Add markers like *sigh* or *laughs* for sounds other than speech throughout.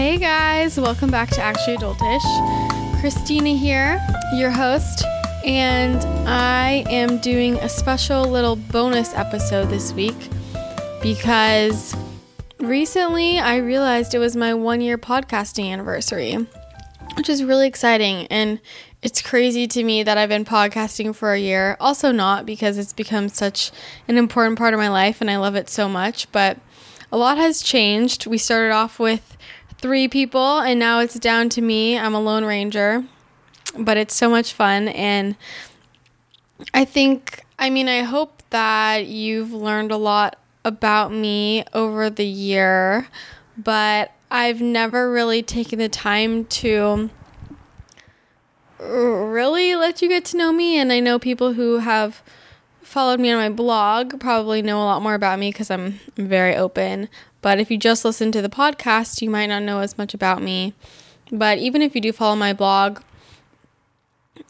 Hey guys, welcome back to Actually Adultish. Christina here, your host, and I am doing a special little bonus episode this week because recently I realized it was my one year podcasting anniversary, which is really exciting. And it's crazy to me that I've been podcasting for a year. Also, not because it's become such an important part of my life and I love it so much, but a lot has changed. We started off with three people and now it's down to me. I'm a lone ranger, but it's so much fun. And I think, I mean, I hope that you've learned a lot about me over the year, but I've never really taken the time to really let you get to know me. And I know people who have followed me on my blog probably know a lot more about me because I'm very open. But if you just listen to the podcast, you might not know as much about me. But even if you do follow my blog,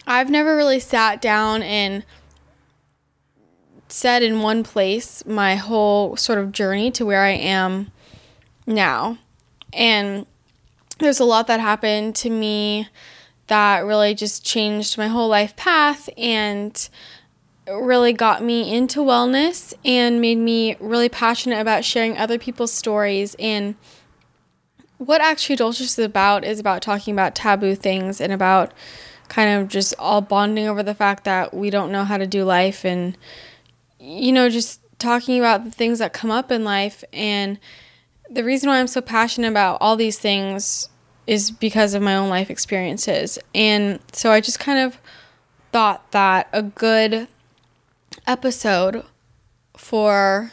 I've never really sat down and said in one place my whole sort of journey to where I am now. And there's a lot that happened to me that really just changed my whole life path and really got me into wellness and made me really passionate about sharing other people's stories and what actually Adultish is about is about talking about taboo things and about kind of just all bonding over the fact that we don't know how to do life and you know just talking about the things that come up in life and the reason why I'm so passionate about all these things is because of my own life experiences. And so I just kind of thought that a good episode for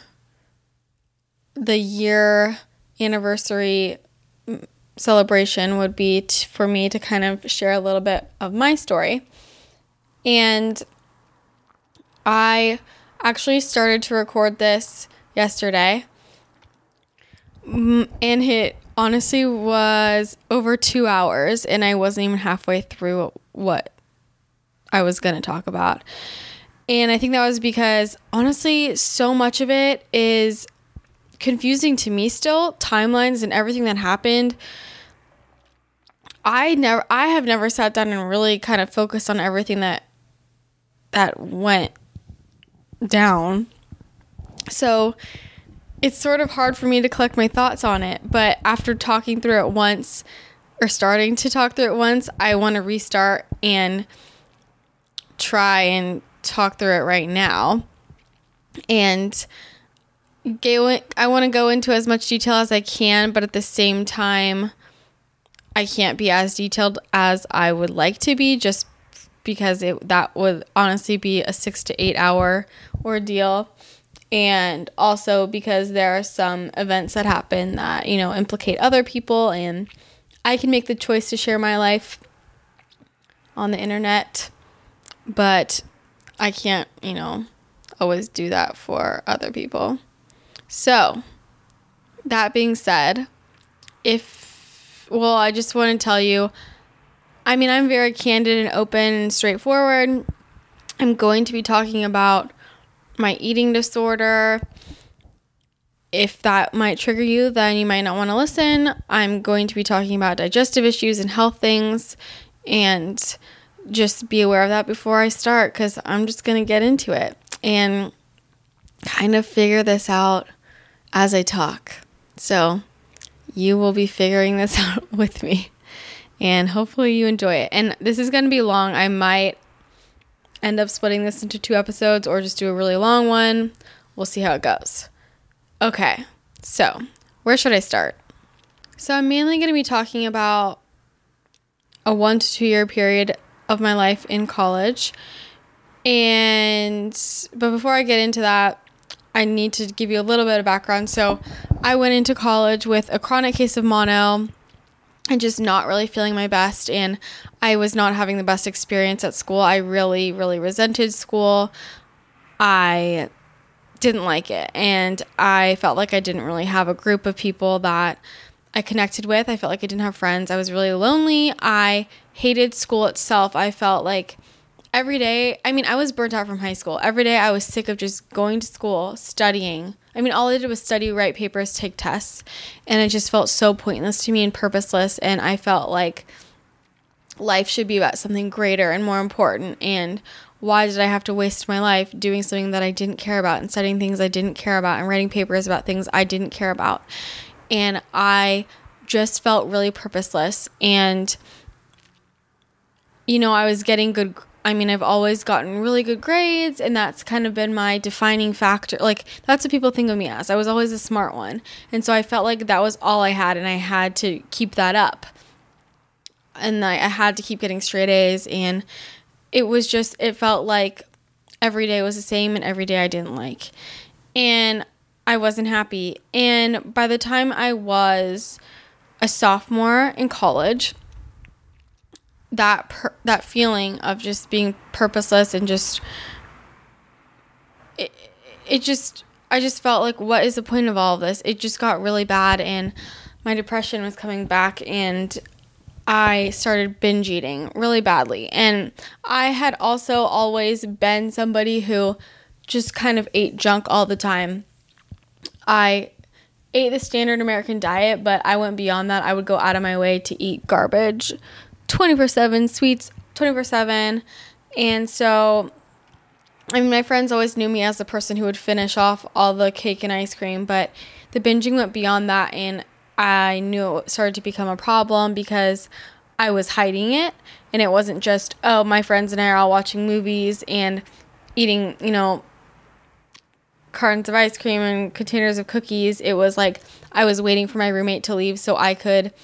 the year anniversary celebration would be t- for me to kind of share a little bit of my story. And I actually started to record this yesterday. And it honestly was over two hours, and I wasn't even halfway through what I was going to talk about. And I think that was because honestly, so much of it is confusing to me still timelines and everything that happened. I never I have never sat down and really kind of focused on everything that that went down. So it's sort of hard for me to collect my thoughts on it, but after talking through it once or starting to talk through it once, I want to restart and try and talk through it right now. And I want to go into as much detail as I can, but at the same time, I can't be as detailed as I would like to be just because it that would honestly be a 6 to 8 hour ordeal and also because there are some events that happen that you know implicate other people and i can make the choice to share my life on the internet but i can't you know always do that for other people so that being said if well i just want to tell you i mean i'm very candid and open and straightforward i'm going to be talking about my eating disorder. If that might trigger you, then you might not want to listen. I'm going to be talking about digestive issues and health things, and just be aware of that before I start because I'm just going to get into it and kind of figure this out as I talk. So, you will be figuring this *laughs* out with me, and hopefully, you enjoy it. And this is going to be long. I might end up splitting this into two episodes or just do a really long one. We'll see how it goes. Okay, so where should I start? So, I'm mainly going to be talking about a one to two year period of my life in college. And, but before I get into that, I need to give you a little bit of background. So, I went into college with a chronic case of mono and just not really feeling my best and I was not having the best experience at school. I really really resented school. I didn't like it and I felt like I didn't really have a group of people that I connected with. I felt like I didn't have friends. I was really lonely. I hated school itself. I felt like every day, I mean, I was burnt out from high school. Every day I was sick of just going to school, studying. I mean, all I did was study, write papers, take tests, and it just felt so pointless to me and purposeless. And I felt like life should be about something greater and more important. And why did I have to waste my life doing something that I didn't care about and studying things I didn't care about and writing papers about things I didn't care about? And I just felt really purposeless. And, you know, I was getting good. I mean, I've always gotten really good grades, and that's kind of been my defining factor. Like, that's what people think of me as. I was always a smart one. And so I felt like that was all I had, and I had to keep that up. And I, I had to keep getting straight A's. And it was just, it felt like every day was the same, and every day I didn't like. And I wasn't happy. And by the time I was a sophomore in college, that per- that feeling of just being purposeless and just it, it just I just felt like what is the point of all of this? It just got really bad and my depression was coming back and I started binge eating really badly. And I had also always been somebody who just kind of ate junk all the time. I ate the standard American diet, but I went beyond that. I would go out of my way to eat garbage 24 7, sweets 24 7. And so, I mean, my friends always knew me as the person who would finish off all the cake and ice cream, but the binging went beyond that. And I knew it started to become a problem because I was hiding it. And it wasn't just, oh, my friends and I are all watching movies and eating, you know, cartons of ice cream and containers of cookies. It was like I was waiting for my roommate to leave so I could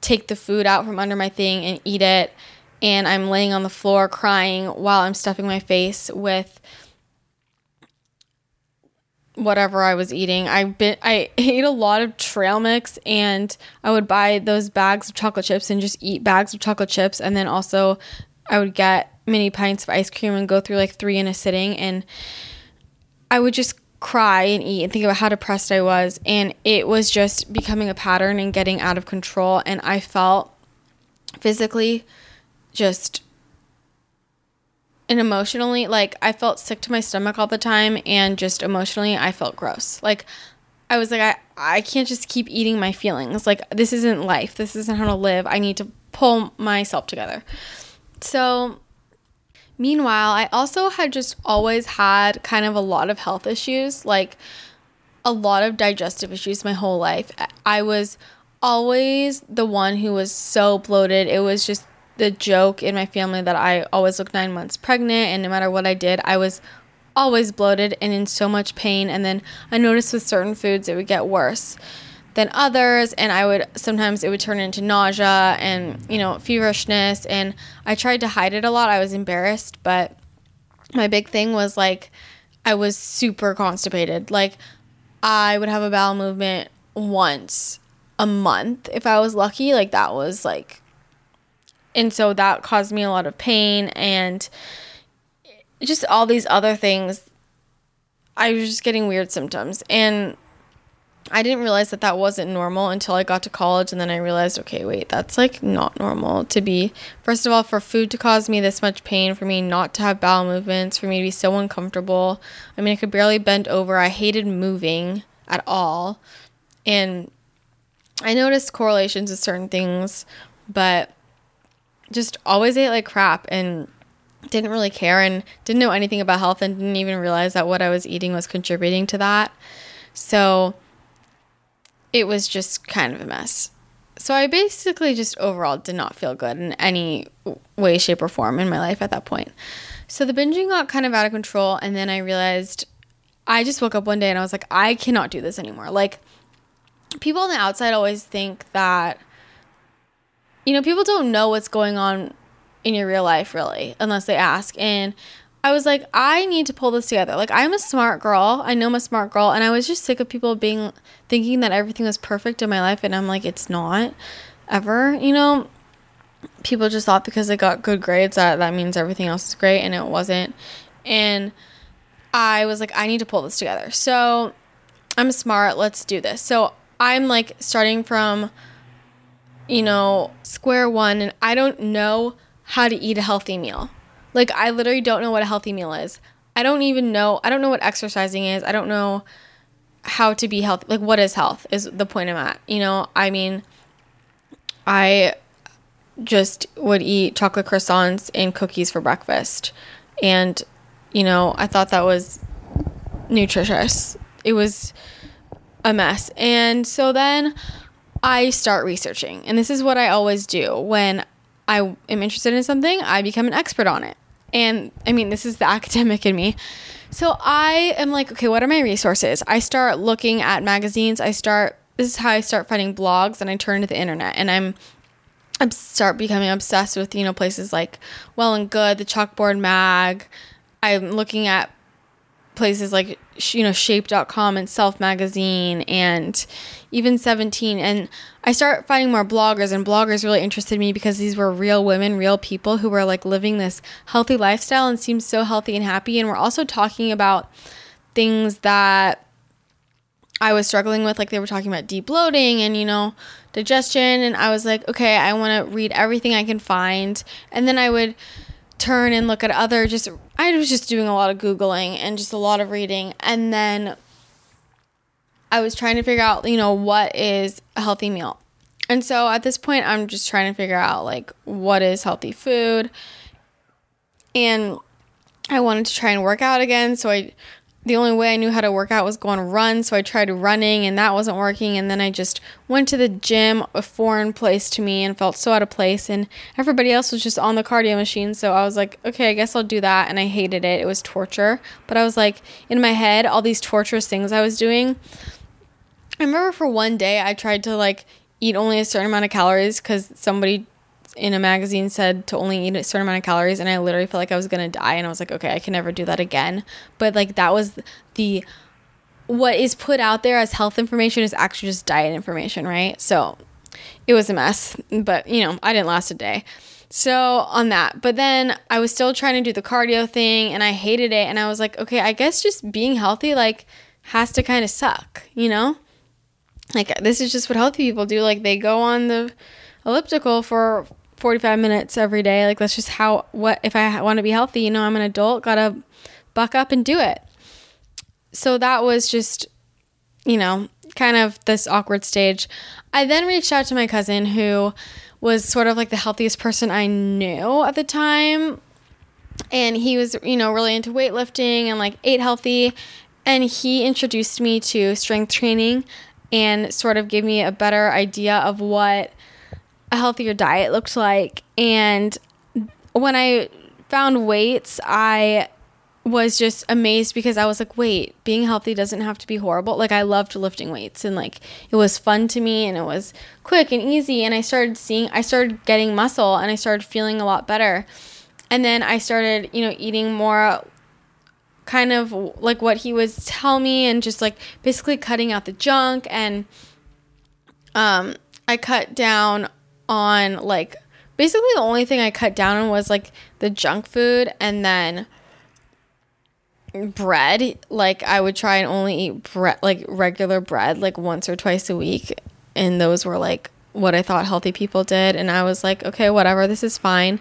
take the food out from under my thing and eat it. And I'm laying on the floor crying while I'm stuffing my face with whatever I was eating. I bit I *laughs* ate a lot of trail mix and I would buy those bags of chocolate chips and just eat bags of chocolate chips and then also I would get mini pints of ice cream and go through like 3 in a sitting and I would just cry and eat and think about how depressed I was. And it was just becoming a pattern and getting out of control. And I felt physically just and emotionally like I felt sick to my stomach all the time and just emotionally I felt gross. Like I was like I I can't just keep eating my feelings. Like this isn't life. This isn't how to live. I need to pull myself together. So Meanwhile, I also had just always had kind of a lot of health issues, like a lot of digestive issues my whole life. I was always the one who was so bloated. It was just the joke in my family that I always looked nine months pregnant, and no matter what I did, I was always bloated and in so much pain. And then I noticed with certain foods, it would get worse than others and I would sometimes it would turn into nausea and you know feverishness and I tried to hide it a lot. I was embarrassed, but my big thing was like I was super constipated. Like I would have a bowel movement once a month if I was lucky. Like that was like and so that caused me a lot of pain and just all these other things. I was just getting weird symptoms and I didn't realize that that wasn't normal until I got to college, and then I realized, okay, wait, that's like not normal to be. First of all, for food to cause me this much pain, for me not to have bowel movements, for me to be so uncomfortable. I mean, I could barely bend over. I hated moving at all. And I noticed correlations with certain things, but just always ate like crap and didn't really care and didn't know anything about health and didn't even realize that what I was eating was contributing to that. So, it was just kind of a mess. So I basically just overall did not feel good in any way, shape, or form in my life at that point. So the binging got kind of out of control, and then I realized I just woke up one day and I was like, I cannot do this anymore. Like, people on the outside always think that, you know, people don't know what's going on in your real life, really, unless they ask. And I was like, I need to pull this together. Like, I'm a smart girl. I know I'm a smart girl. And I was just sick of people being, thinking that everything was perfect in my life. And I'm like, it's not ever, you know? People just thought because I got good grades that that means everything else is great. And it wasn't. And I was like, I need to pull this together. So I'm smart. Let's do this. So I'm like starting from, you know, square one. And I don't know how to eat a healthy meal. Like I literally don't know what a healthy meal is. I don't even know I don't know what exercising is. I don't know how to be healthy. Like, what is health? Is the point I'm at. You know, I mean, I just would eat chocolate croissants and cookies for breakfast. And, you know, I thought that was nutritious. It was a mess. And so then I start researching. And this is what I always do when I am interested in something, I become an expert on it. And I mean, this is the *laughs* academic in me. So I am like, okay, what are my resources? I start looking at magazines. I start, this is how I start finding blogs and I turn to the internet and I'm, I start becoming obsessed with, you know, places like Well and Good, the Chalkboard Mag. I'm looking at places like you know shape.com and self magazine and even 17 and i start finding more bloggers and bloggers really interested me because these were real women real people who were like living this healthy lifestyle and seemed so healthy and happy and we're also talking about things that i was struggling with. Like they were talking about deep bloating and you know digestion and i was like okay i want to read everything i can find. And then i would turn and look at other just I was just doing a lot of googling and just a lot of reading and then I was trying to figure out, you know, what is a healthy meal. And so at this point I'm just trying to figure out like what is healthy food. And I wanted to try and work out again, so I the only way I knew how to work out was go on a run. So I tried running and that wasn't working. And then I just went to the gym, a foreign place to me, and felt so out of place. And everybody else was just on the cardio machine. So I was like, okay, I guess I'll do that. And I hated it. It was torture. But I was like, in my head, all these torturous things I was doing. I remember for one day I tried to like eat only a certain amount of calories because somebody in a magazine said to only eat a certain amount of calories and I literally felt like I was going to die and I was like okay I can never do that again. But like that was the what is put out there as health information is actually just diet information right? So it was a mess but you know I didn't last a day. So on that but then I was still trying to do the cardio thing and I hated it and I was like okay I guess just being healthy like has to kind of suck you know? Like this is just what healthy people do like they go on the elliptical for 45 minutes every day. Like that's just how what if I want to be healthy, you know, I'm an adult, got to buck up and do it. So that was just you know, kind of this awkward stage. I then reached out to my cousin who was sort of like the healthiest person I knew at the time. And he was, you know, really into weightlifting and like ate healthy. And he introduced me to strength training and sort of gave me a better idea of what a healthier diet looked like. And when I found weights, I was just amazed because I was like, wait, being healthy doesn't have to be horrible. Like, I loved lifting weights and like it was fun to me and it was quick and easy. And I started seeing, I started getting muscle and I started feeling a lot better. And then I started, you know, eating more kind of like what he was telling me and just like basically cutting out the junk. And um, I cut down on like basically the only thing I cut down on was like the junk food and then bread. Like I would try and only eat bread like regular bread like once or twice a week and those were like what I thought healthy people did and I was like, okay, whatever, this is fine.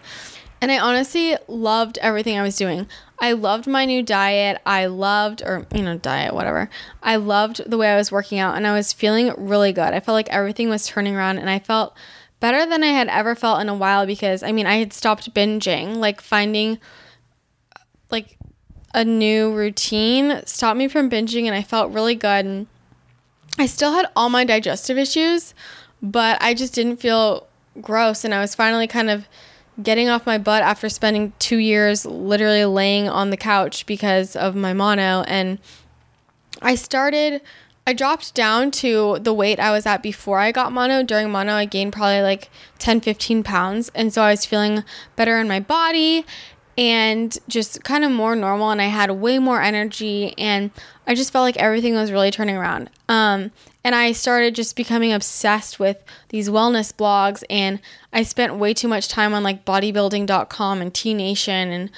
And I honestly loved everything I was doing. I loved my new diet. I loved, or, you know, diet, whatever. I loved the way I was working out and I was feeling really good. I felt like everything was turning around and I felt better than I had ever felt in a while because I mean, I had stopped binging, like finding like a new routine stopped me from binging and I felt really good. And I still had all my digestive issues, but I just didn't feel gross. And I was finally kind of getting off my butt after spending 2 years literally laying on the couch because of my mono. And I started I dropped down to the weight I was at before I got mono. During mono, I gained probably like 10, 15 pounds. And so I was feeling better in my body and just kind of more normal. And I had way more energy. And I just felt like everything was really turning around. Um, and I started just becoming obsessed with these wellness blogs. And I spent way too much time on like bodybuilding.com and T Nation. And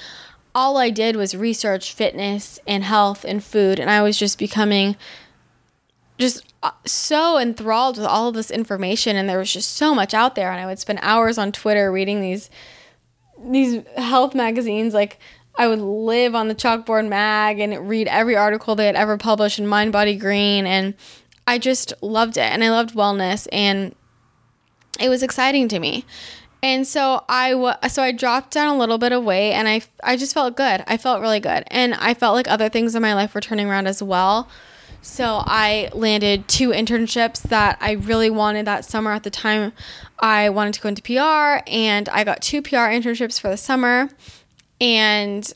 all I did was research fitness and health and food. And I was just becoming just uh, so enthralled with all of this information and there was just so much out there and I would spend hours on Twitter reading these these health magazines like I would live on the chalkboard mag and read every article they had ever published in Mind Body Green and I just loved it and I loved wellness and it was exciting to me. And so I w- so I dropped down a little bit of weight and I I just felt good. I felt really good. And I felt like other things in my life were turning around as well. So I landed two internships that I really wanted that summer at the time. I wanted to go into PR and I got two PR internships for the summer. And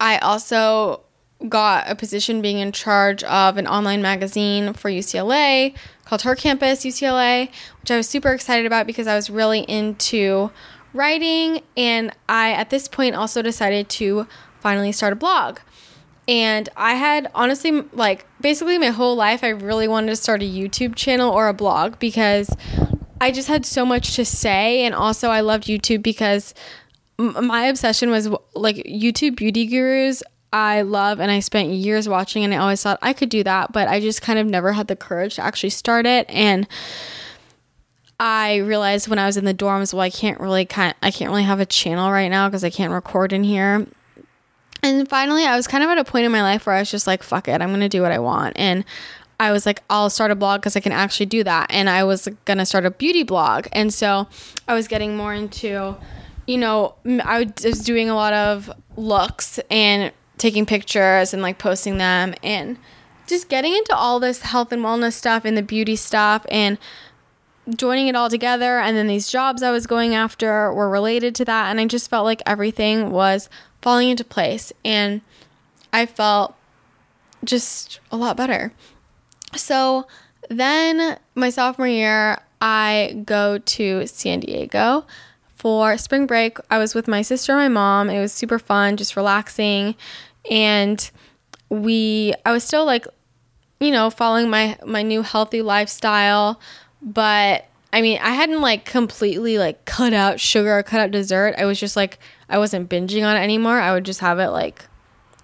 I also got a position being in charge of an online magazine for UCLA called Her Campus UCLA, which I was super excited about because I was really into writing. And I, at this point, also decided to finally start a blog. And I had honestly, like, basically my whole life, I really wanted to start a YouTube channel or a blog because I just had so much to say. And also, I loved YouTube because my obsession was like YouTube beauty gurus. I love and I spent years watching and I always thought I could do that, but I just kind of never had the courage to actually start it and I realized when I was in the dorms, well, I can't really kind I can't really have a channel right now because I can't record in here. And finally, I was kind of at a point in my life where I was just like, fuck it, I'm going to do what I want. And I was like, I'll start a blog because I can actually do that. And I was going to start a beauty blog. And so I was getting more into, you know, I was doing a lot of looks and taking pictures and like posting them and just getting into all this health and wellness stuff and the beauty stuff and joining it all together and then these jobs I was going after were related to that and I just felt like everything was falling into place and I felt just a lot better. So then my sophomore year I go to San Diego for spring break. I was with my sister and my mom. It was super fun, just relaxing. And we I was still like, you know, following my my new healthy lifestyle, but I mean, I hadn't like completely like cut out sugar, or cut out dessert. I was just like I wasn't binging on it anymore. I would just have it like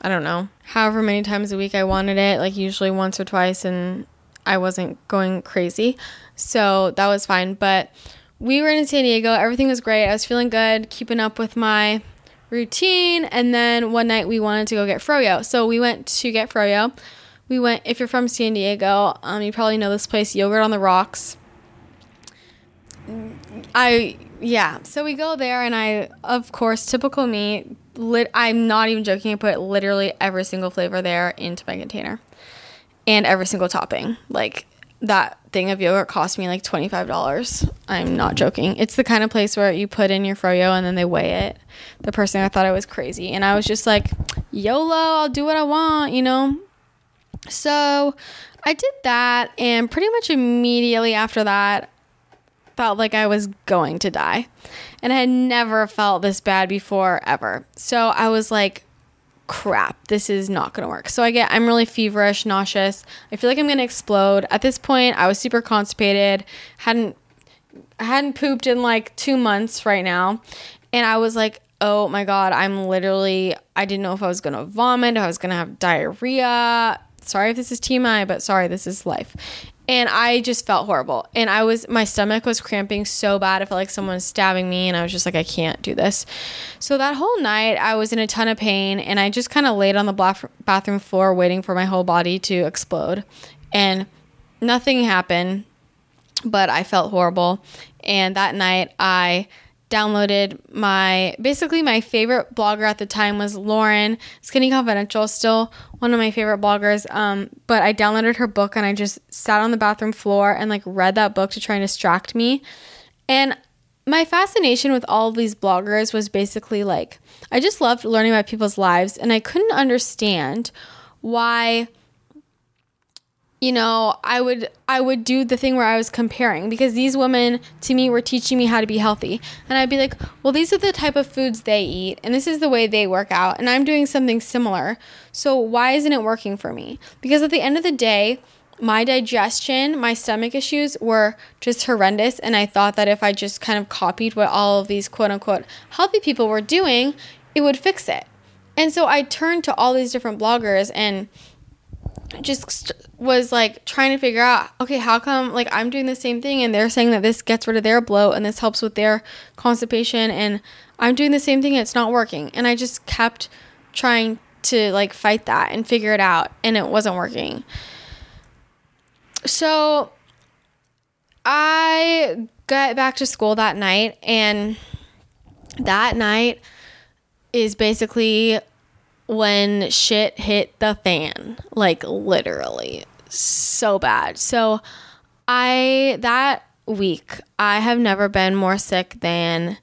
I don't know, however many times a week I wanted it, like usually once or twice and I wasn't going crazy. So that was fine, but we were in San Diego. Everything was great. I was feeling good, keeping up with my routine. And then one night we wanted to go get froyo. So we went to get froyo. We went, if you're from San Diego, um, you probably know this place, Yogurt on the Rocks. I, yeah. So we go there, and I, of course, typical me, lit, I'm not even joking, I put literally every single flavor there into my container and every single topping. Like, that thing of yogurt cost me like $25. I'm not joking. It's the kind of place where you put in your froyo and then they weigh it. The person I thought I was crazy. And I was just like, YOLO, I'll do what I want, you know? So I did that. And pretty much immediately after that, felt like I was going to die. And I had never felt this bad before, ever. So I was like, crap, this is not going to work. So I get, I'm really feverish, nauseous. I feel like I'm going to explode. At this point, I was super constipated, hadn't, I hadn't pooped in like two months right now. And I was like, oh my God, I'm literally, I didn't know if I was going to vomit, I was going to have diarrhea. Sorry if this is TMI, but sorry, this is life and I just felt horrible. And I was my stomach was cramping so bad. I felt like someone was stabbing me and I was just like I can't do this. So that whole night I was in a ton of pain and I just kind of laid on the bathroom floor waiting for my whole body to explode. And nothing happened, but I felt horrible. And that night I downloaded my basically my favorite blogger at the time was Lauren Skinny Confidential, still one of my favorite bloggers. Um, but I downloaded her book and I just sat on the bathroom floor and like read that book to try and distract me. And my fascination with all of these bloggers was basically like I just loved learning about people's lives and I couldn't understand why you know, I would I would do the thing where I was comparing because these women to me were teaching me how to be healthy. And I'd be like, "Well, these are the type of foods they eat and this is the way they work out and I'm doing something similar. So why isn't it working for me?" Because at the end of the day, my digestion, my stomach issues were just horrendous and I thought that if I just kind of copied what all of these quote unquote healthy people were doing, it would fix it. And so I turned to all these different bloggers and just was like trying to figure out okay how come like i'm doing the same thing and they're saying that this gets rid of their bloat and this helps with their constipation and I'm doing the same thing, it's not working. And I just kept trying to like fight that and figure it out, and it wasn't working. So I got back to school that night, and that night is basically when shit hit the fan. Like, literally. So bad. So, I, that week, I have never been more sick than.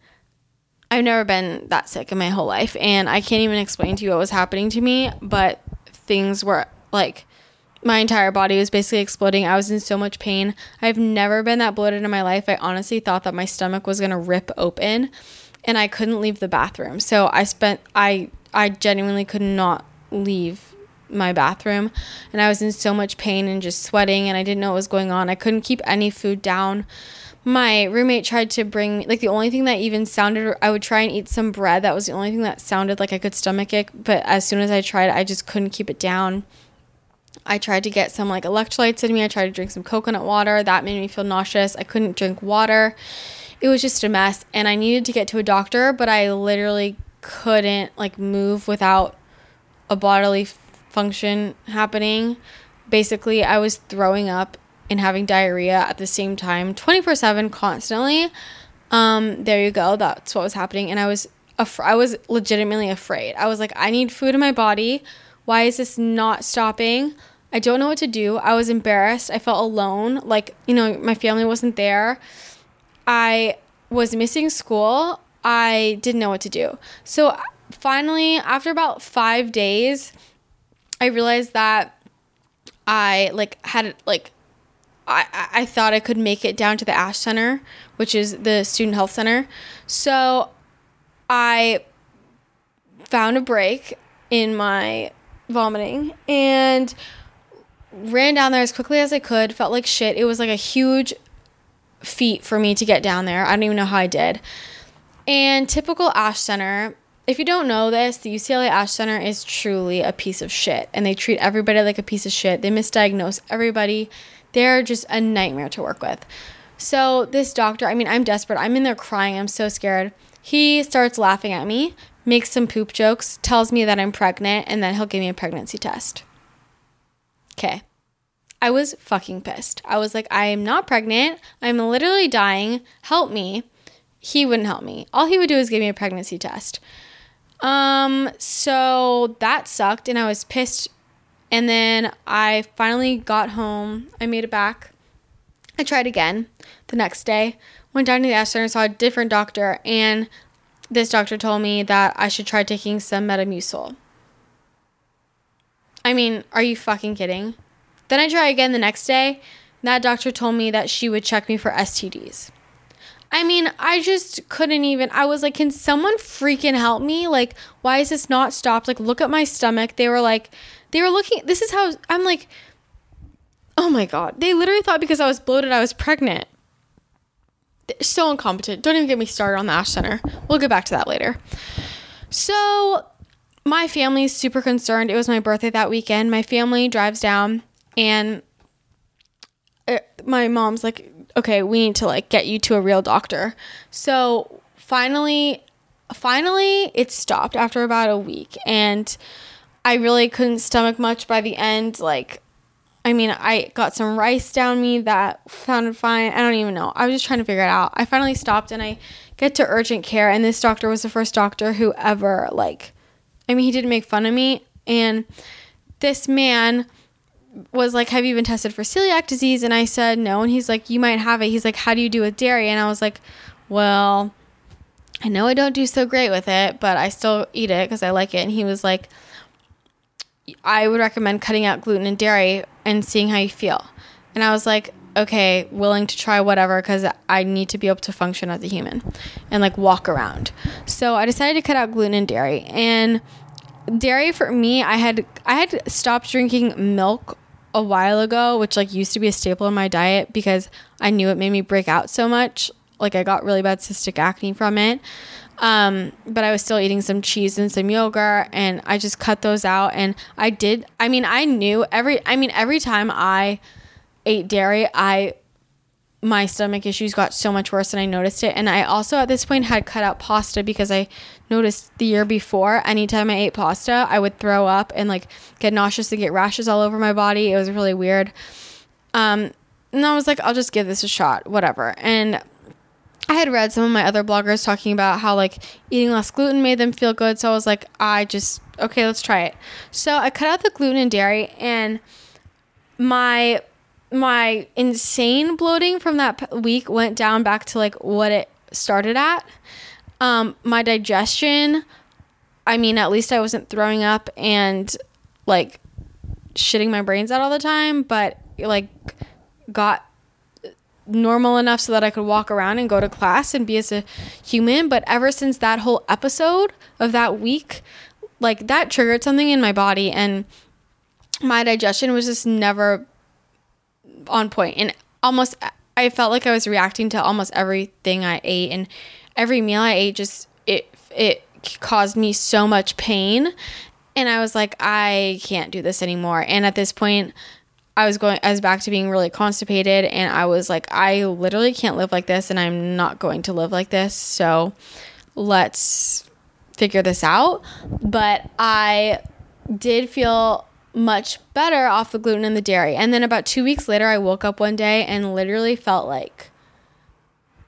I've never been that sick in my whole life. And I can't even explain to you what was happening to me, but things were like my entire body was basically exploding. I was in so much pain. I've never been that bloated in my life. I honestly thought that my stomach was going to rip open and I couldn't leave the bathroom. So I spent I I genuinely could not leave my bathroom and I was in so much pain and just sweating and I didn't know what was going on. I couldn't keep any food down. My roommate tried to bring like the only thing that even sounded I would try and eat some bread. That was the only thing that sounded like I could stomach it, but as soon as I tried I just couldn't keep it down. I tried to get some like electrolytes in me. I tried to drink some coconut water. That made me feel nauseous. I couldn't drink water. It was just a mess and I needed to get to a doctor, but I literally couldn't like move without a bodily function happening. Basically, I was throwing up and having diarrhea at the same time 24/7 constantly. Um there you go. That's what was happening and I was af- I was legitimately afraid. I was like I need food in my body. Why is this not stopping? I don't know what to do. I was embarrassed. I felt alone. Like, you know, my family wasn't there. I was missing school. I didn't know what to do. So finally, after about five days, I realized that I like had like I, I thought I could make it down to the Ashe Center, which is the student health center. So I found a break in my vomiting and ran down there as quickly as I could. Felt like shit. It was like a huge feat for me to get down there. I don't even know how I did. And typical Ashe Center, if you don't know this, the UCLA Ashe Center is truly a piece of shit. And they treat everybody like a piece of shit. They misdiagnose everybody. They're just a nightmare to work with. So, this doctor, I mean, I'm desperate. I'm in there crying. I'm so scared. He starts laughing at me, makes some poop jokes, tells me that I'm pregnant, and then he'll give me a pregnancy test. Okay. I was fucking pissed. I was like, I am not pregnant. I'm literally dying. Help me. He wouldn't help me. All he would do is give me a pregnancy test. Um, so that sucked and I was pissed. And then I finally got home. I made it back. I tried again the next day. Went down to the Ashe Center, saw a different doctor, and this doctor told me that I should try taking some Metamucil. I mean, are you fucking kidding? Then I try again the next day. That doctor told me that she would check me for STDs. I mean, I just couldn't even. I was like, can someone freaking help me? Like, why is this not stopped? Like, look at my stomach. They were like, they were looking. This is how I'm like, oh my God. They literally thought because I was bloated, I was pregnant. They're so incompetent. Don't even get me started on the Ashe Center. We'll get back to that later. So, my family is super concerned. It was my birthday that weekend. My family drives down and uh, my mom's like, okay, we need to like get you to a real doctor. So finally, finally, it stopped after about a week, and I really couldn't stomach much by the end. Like, I mean, I got some rice down me that sounded fine. I don't even know. I was just trying to figure it out. I finally stopped and I get to urgent care, and this doctor was the first doctor who ever like. I mean, he didn't make fun of me, and this man was like, Have you been tested for celiac disease? And I said, No. And he's like, You might have it. He's like, How do you do with dairy? And I was like, Well, I know I don't do so great with it, but I still eat it because I like it. And he was like, I would recommend cutting out gluten and dairy and seeing how you feel. And I was like, okay, willing to try whatever because I need to be able to function as a human and like walk around. So I decided to cut out gluten and dairy. And dairy for me, I had I had stopped drinking milk a while ago, which like used to be a staple in my diet because I knew it made me break out so much. Like I got really bad cystic acne from it. Um, but I was still eating some cheese and some yogurt and I just cut those out and I did I mean I knew every I mean every time I ate dairy I my stomach issues got so much worse and I noticed it. And I also at this point had cut out pasta because I noticed the year before, anytime I ate pasta, I would throw up and like get nauseous and get rashes all over my body. It was really weird. Um, and I was like, I'll just give this a shot, whatever. And I had read some of my other bloggers talking about how like eating less gluten made them feel good. So I was like, I just, okay, let's try it. So I cut out the gluten and dairy and my my insane bloating from that week went down back to like what it started at. Um, my digestion, I mean, at least I wasn't throwing up and like shitting my brains out all the time, but like got normal enough so that I could walk around and go to class and be as a human. But ever since that whole episode of that week, like that triggered something in my body and my digestion was just never on point and almost I felt like I was reacting to almost everything I ate and every meal I ate just it it caused me so much pain. And I was like I can't do this anymore. And at this point I was going I was back to being really constipated and I was like I literally can't live like this and I'm not going to live like this. So let's figure this out. But I did feel much better off the gluten and the dairy. And then about two weeks later, I woke up one day and literally felt like,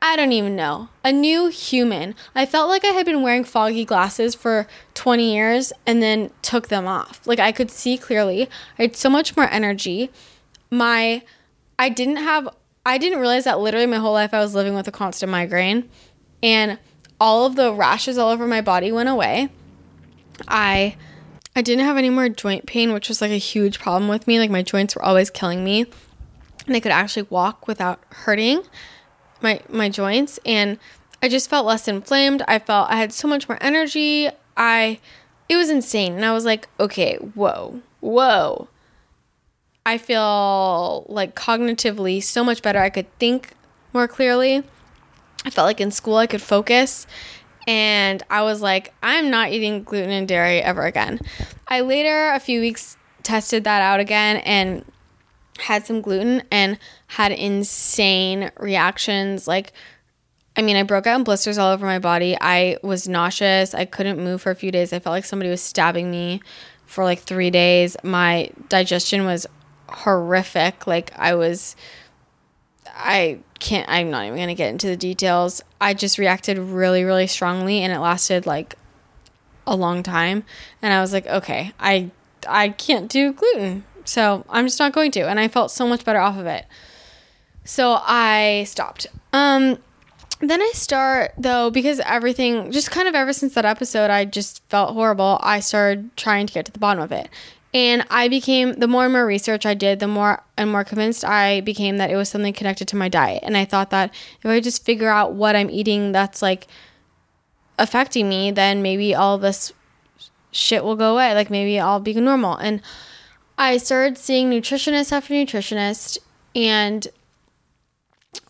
I don't even know, a new human. I felt like I had been wearing foggy glasses for 20 years and then took them off. Like I could see clearly. I had so much more energy. My, I didn't have, I didn't realize that literally my whole life I was living with a constant migraine and all of the rashes all over my body went away. I, I didn't have any more joint pain, which was like a huge problem with me. Like my joints were always killing me. And I could actually walk without hurting my my joints and I just felt less inflamed. I felt I had so much more energy. I it was insane. And I was like, okay, whoa, whoa. I feel like cognitively so much better. I could think more clearly. I felt like in school I could focus and I was like, I'm not eating gluten and dairy ever again. I later, a few weeks, tested that out again and had some gluten and had insane reactions. Like, I mean, I broke out in blisters all over my body. I was nauseous. I couldn't move for a few days. I felt like somebody was stabbing me for like three days. My digestion was horrific. Like, I was, I can't, I'm not even going to get into the details. I just reacted really, really strongly and it lasted like a long time. And I was like, okay, I, I can't do gluten. So I'm just not going to. And I felt so much better off of it. So I stopped. Um, then I start though because everything just kind of ever since that episode I just felt horrible. I started trying to get to the bottom of it. And I became, the more and more research I did, the more and more convinced I became that it was something connected to my diet. And I thought that if I just figure out what I'm eating that's like affecting me, then maybe all this shit will go away. Like maybe I'll be normal. And I started seeing nutritionist after nutritionist and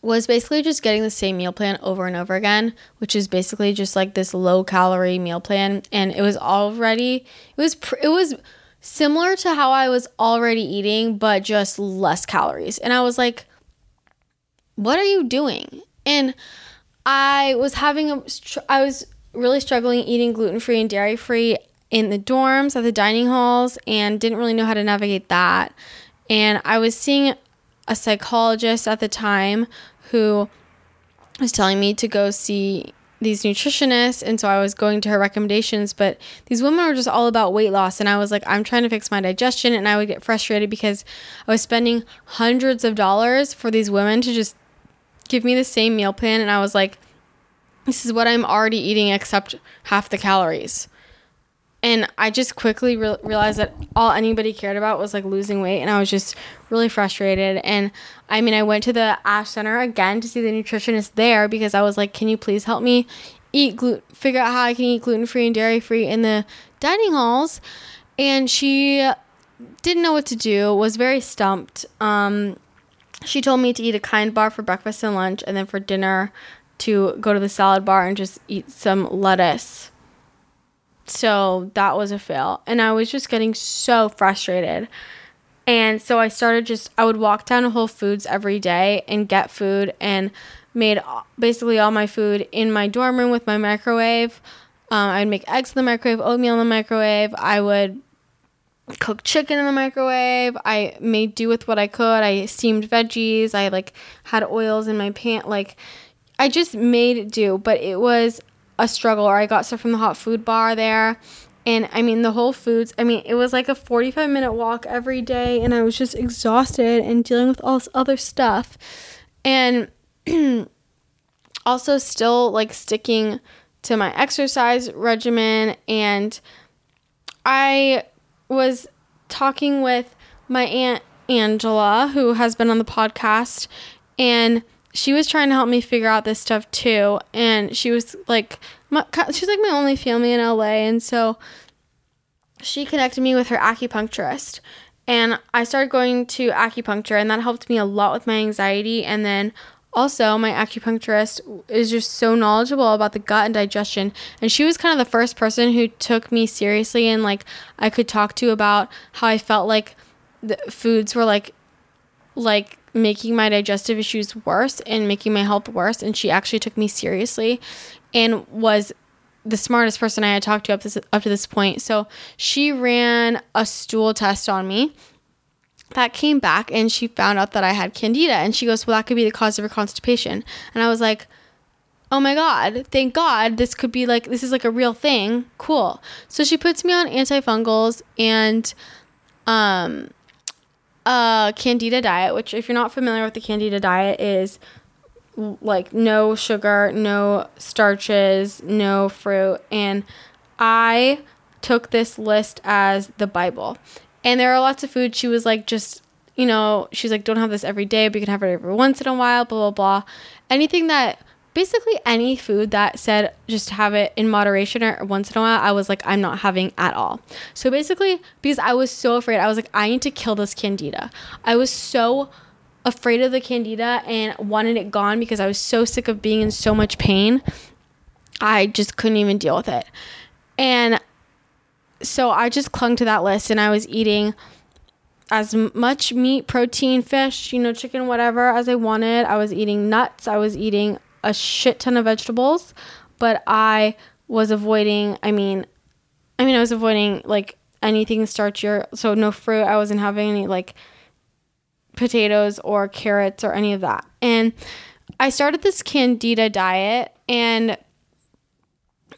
was basically just getting the same meal plan over and over again, which is basically just like this low calorie meal plan. And it was already, it was, pr- it was, similar to how I was already eating, but just less calories. And I was like, what are you doing? And I was having a, I was really struggling eating gluten free and dairy free in the dorms at the dining halls and didn't really know how to navigate that. And I was seeing a psychologist at the time who was telling me to go see these nutritionists and so I was going to her recommendations but these women were just all about weight loss and I was like I'm trying to fix my digestion and I would get frustrated because I was spending hundreds of dollars for these women to just give me the same meal plan and I was like this is what I'm already eating except half the calories and I just quickly re- realized that all anybody cared about was like losing weight, and I was just really frustrated. And I mean, I went to the Ashe Center again to see the nutritionist there because I was like, "Can you please help me eat gluten? Figure out how I can eat gluten free and dairy free in the dining halls?" And she didn't know what to do. Was very stumped. Um, she told me to eat a kind bar for breakfast and lunch, and then for dinner to go to the salad bar and just eat some lettuce so that was a fail. And I was just getting so frustrated. And so I started just, I would walk down to Whole Foods every day and get food and made basically all my food in my dorm room with my microwave. Um, I'd make eggs in the microwave, oatmeal in the microwave. I would cook chicken in the microwave. I made do with what I could. I steamed veggies. I like had oils in my pan. Like I just made do, but it was a struggle. Or I got stuff from the hot food bar there. And I mean, the Whole Foods, I mean, it was like a 45 minute walk every day. And I was just exhausted and dealing with all this other stuff. And *clears throat* also, still like sticking to my exercise regimen. And I was talking with my aunt Angela, who has been on the podcast, and she was trying to help me figure out this stuff too. And she was like, my, she's like my only family in LA, and so she connected me with her acupuncturist. And I started going to acupuncture, and that helped me a lot with my anxiety. And then also, my acupuncturist is just so knowledgeable about the gut and digestion. And she was kind of the first person who took me seriously and like I could talk to about how I felt like the foods were like like making my digestive issues worse and making my health worse and she actually took me seriously and was the smartest person I had talked to up this up to this point. So she ran a stool test on me that came back and she found out that I had candida and she goes, "Well, that could be the cause of your constipation." And I was like, "Oh my god, thank God this could be like this is like a real thing. Cool." So she puts me on antifungals and um a candida diet, which if you're not familiar with the candida diet is like no sugar, no starches, no fruit. And I took this list as the bible. And there are lots of food. She was like, just, you know, she's like, don't have this every day, but you can have it every once in a while, blah, blah, blah. Anything that, basically any food that said just have it in moderation or once in a while, I was like, I'm not having at all. So basically, because I was so afraid, I was like, I need to kill this candida. I was so afraid of the candida and wanted it gone because I was so sick of being in so much pain. I just couldn't even deal with it. And so I just clung to that list and I was eating as much meat, protein, fish, you know, chicken, whatever as I wanted. I was eating nuts. I was eating a shit ton of vegetables, but I was avoiding, I mean, I mean, I was avoiding like anything starchier. So no fruit. I wasn't having any like potatoes or carrots or any of that. And I started this candida diet and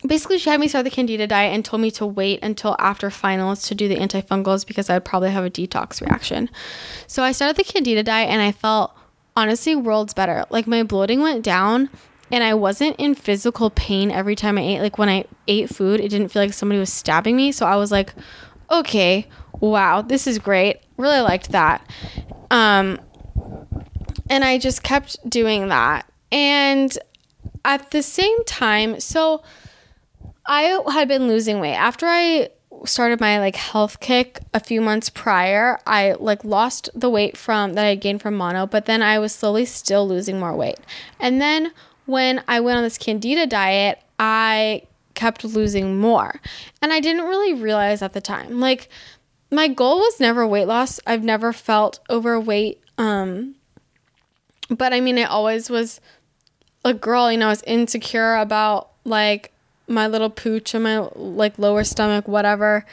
basically she had me start the candida diet and told me to wait until after finals to do the antifungals because i'd probably have a detox reaction so i started the candida diet and i felt honestly worlds better. Like my bloating went down and i wasn't in physical pain every time i ate. Like when i ate food it didn't feel like somebody was stabbing me. So i was like okay wow this is great. Really liked that. Um and i just kept doing that. And at the same time so I had been losing weight. After I started my like health kick a few months prior. I like lost the weight from that I gained from mono, but then I was slowly still losing more weight. And then when I went on this candida diet, I kept losing more. And I didn't really realize at the time. Like my goal was never weight loss. I've never felt overweight um but I mean I always was a girl, you know, I was insecure about like my little pooch and my like lower stomach, whatever.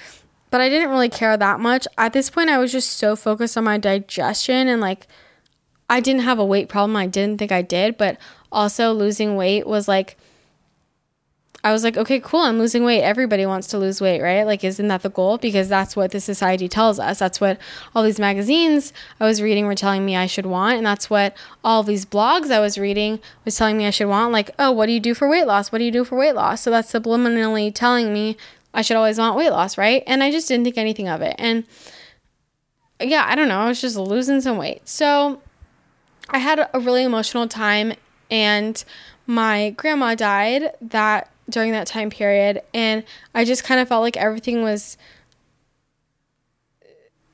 But I didn't really care that much. At this point, I was just so focused on my digestion and like I didn't have a weight problem. I didn't think I did, but also losing weight was like I was like, okay, cool, I'm losing weight. Everybody wants to lose weight, right? Like, isn't that the goal? Because that's what the society tells us. That's what all these magazines I was reading were telling me I should want. And that's what all these blogs I was reading was telling me I should want. Like, oh, what do you do for weight loss? What do you do for weight loss? So that's subliminally telling me I should always want weight loss, right? And I just didn't think anything of it. And yeah, I don't know. I was just losing some weight. So I had a really emotional time and my grandma died that during that time period and I just kind of felt like everything was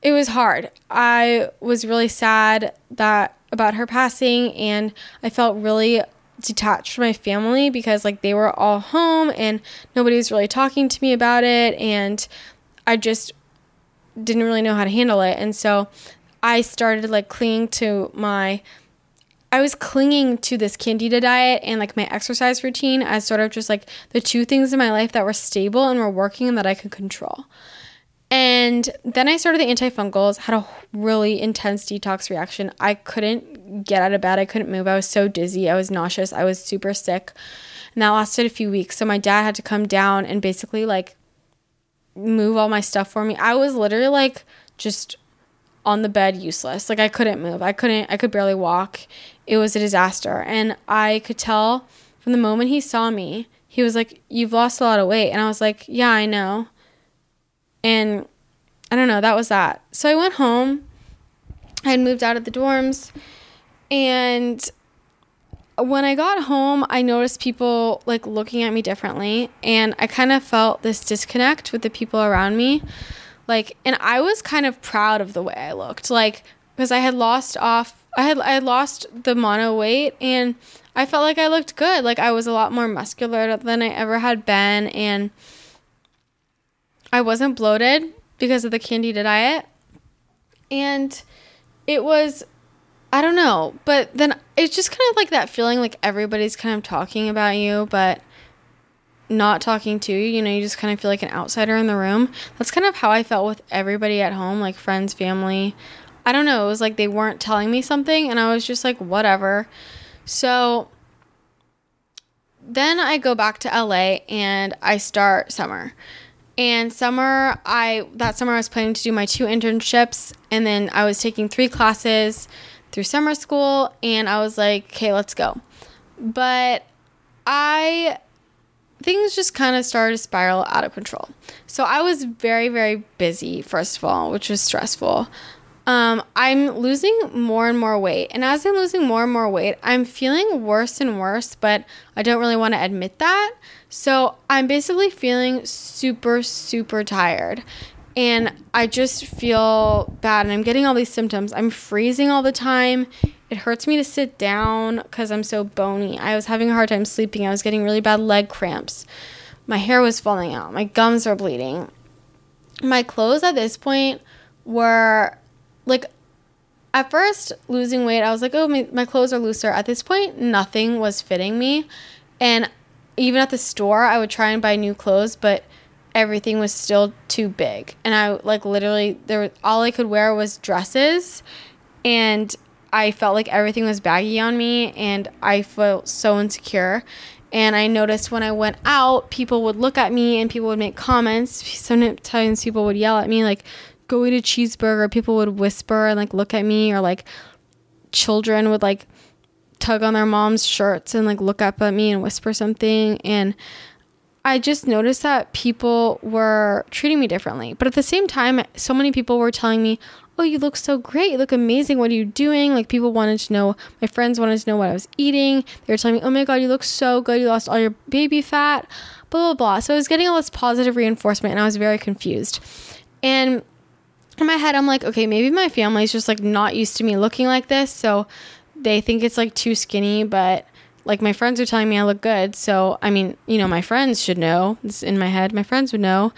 it was hard. I was really sad that about her passing and I felt really detached from my family because like they were all home and nobody was really talking to me about it and I just didn't really know how to handle it. And so I started like clinging to my I was clinging to this candida diet and like my exercise routine as sort of just like the two things in my life that were stable and were working and that I could control. And then I started the antifungals, had a really intense detox reaction. I couldn't get out of bed, I couldn't move. I was so dizzy, I was nauseous, I was super sick. And that lasted a few weeks. So my dad had to come down and basically like move all my stuff for me. I was literally like just on the bed useless. Like I couldn't move. I couldn't I could barely walk. It was a disaster. And I could tell from the moment he saw me, he was like, "You've lost a lot of weight." And I was like, "Yeah, I know." And I don't know, that was that. So I went home. I had moved out of the dorms and when I got home, I noticed people like looking at me differently and I kind of felt this disconnect with the people around me like and i was kind of proud of the way i looked like because i had lost off i had i lost the mono weight and i felt like i looked good like i was a lot more muscular than i ever had been and i wasn't bloated because of the candida diet and it was i don't know but then it's just kind of like that feeling like everybody's kind of talking about you but not talking to you. You know, you just kind of feel like an outsider in the room. That's kind of how I felt with everybody at home, like friends, family. I don't know. It was like they weren't telling me something, and I was just like, whatever. So then I go back to LA and I start summer. And summer, I that summer I was planning to do my two internships, and then I was taking three classes through summer school, and I was like, okay, let's go. But I things just kind of started to spiral out of control. So I was very, very busy, first of all, which was stressful. Um, I'm losing more and more weight. And as I'm losing more and more weight, I'm feeling worse and worse, but I don't really want to admit that. So I'm basically feeling super, super tired and I just feel bad and I'm getting all these symptoms. I'm freezing all the time. It hurts me to sit down because I'm so bony. I was having a hard time sleeping. I was getting really bad leg cramps. My hair was falling out. My gums are bleeding. My clothes at this point were like, at first, losing weight, I was like, oh, my, my clothes are looser. At this point, nothing was fitting me. And even at the store, I would try and buy new clothes, but everything was still too big. And I like literally there was, all I could wear was dresses and I felt like everything was baggy on me and I felt so insecure. And I noticed when I went out, people would look at me and people would make comments. Sometimes people would yell at me like go eat a cheeseburger. People would whisper and like look at me or like children would like tug on their mom's shirts and like look up at me and whisper something and I just noticed that people were treating me differently. But at the same time, so many people were telling me, Oh, you look so great. You look amazing. What are you doing? Like, people wanted to know, my friends wanted to know what I was eating. They were telling me, Oh my God, you look so good. You lost all your baby fat, blah, blah, blah. So I was getting all this positive reinforcement and I was very confused. And in my head, I'm like, okay, maybe my family's just like not used to me looking like this. So they think it's like too skinny, but like my friends are telling me I look good. So, I mean, you know, my friends should know. It's in my head. My friends would know.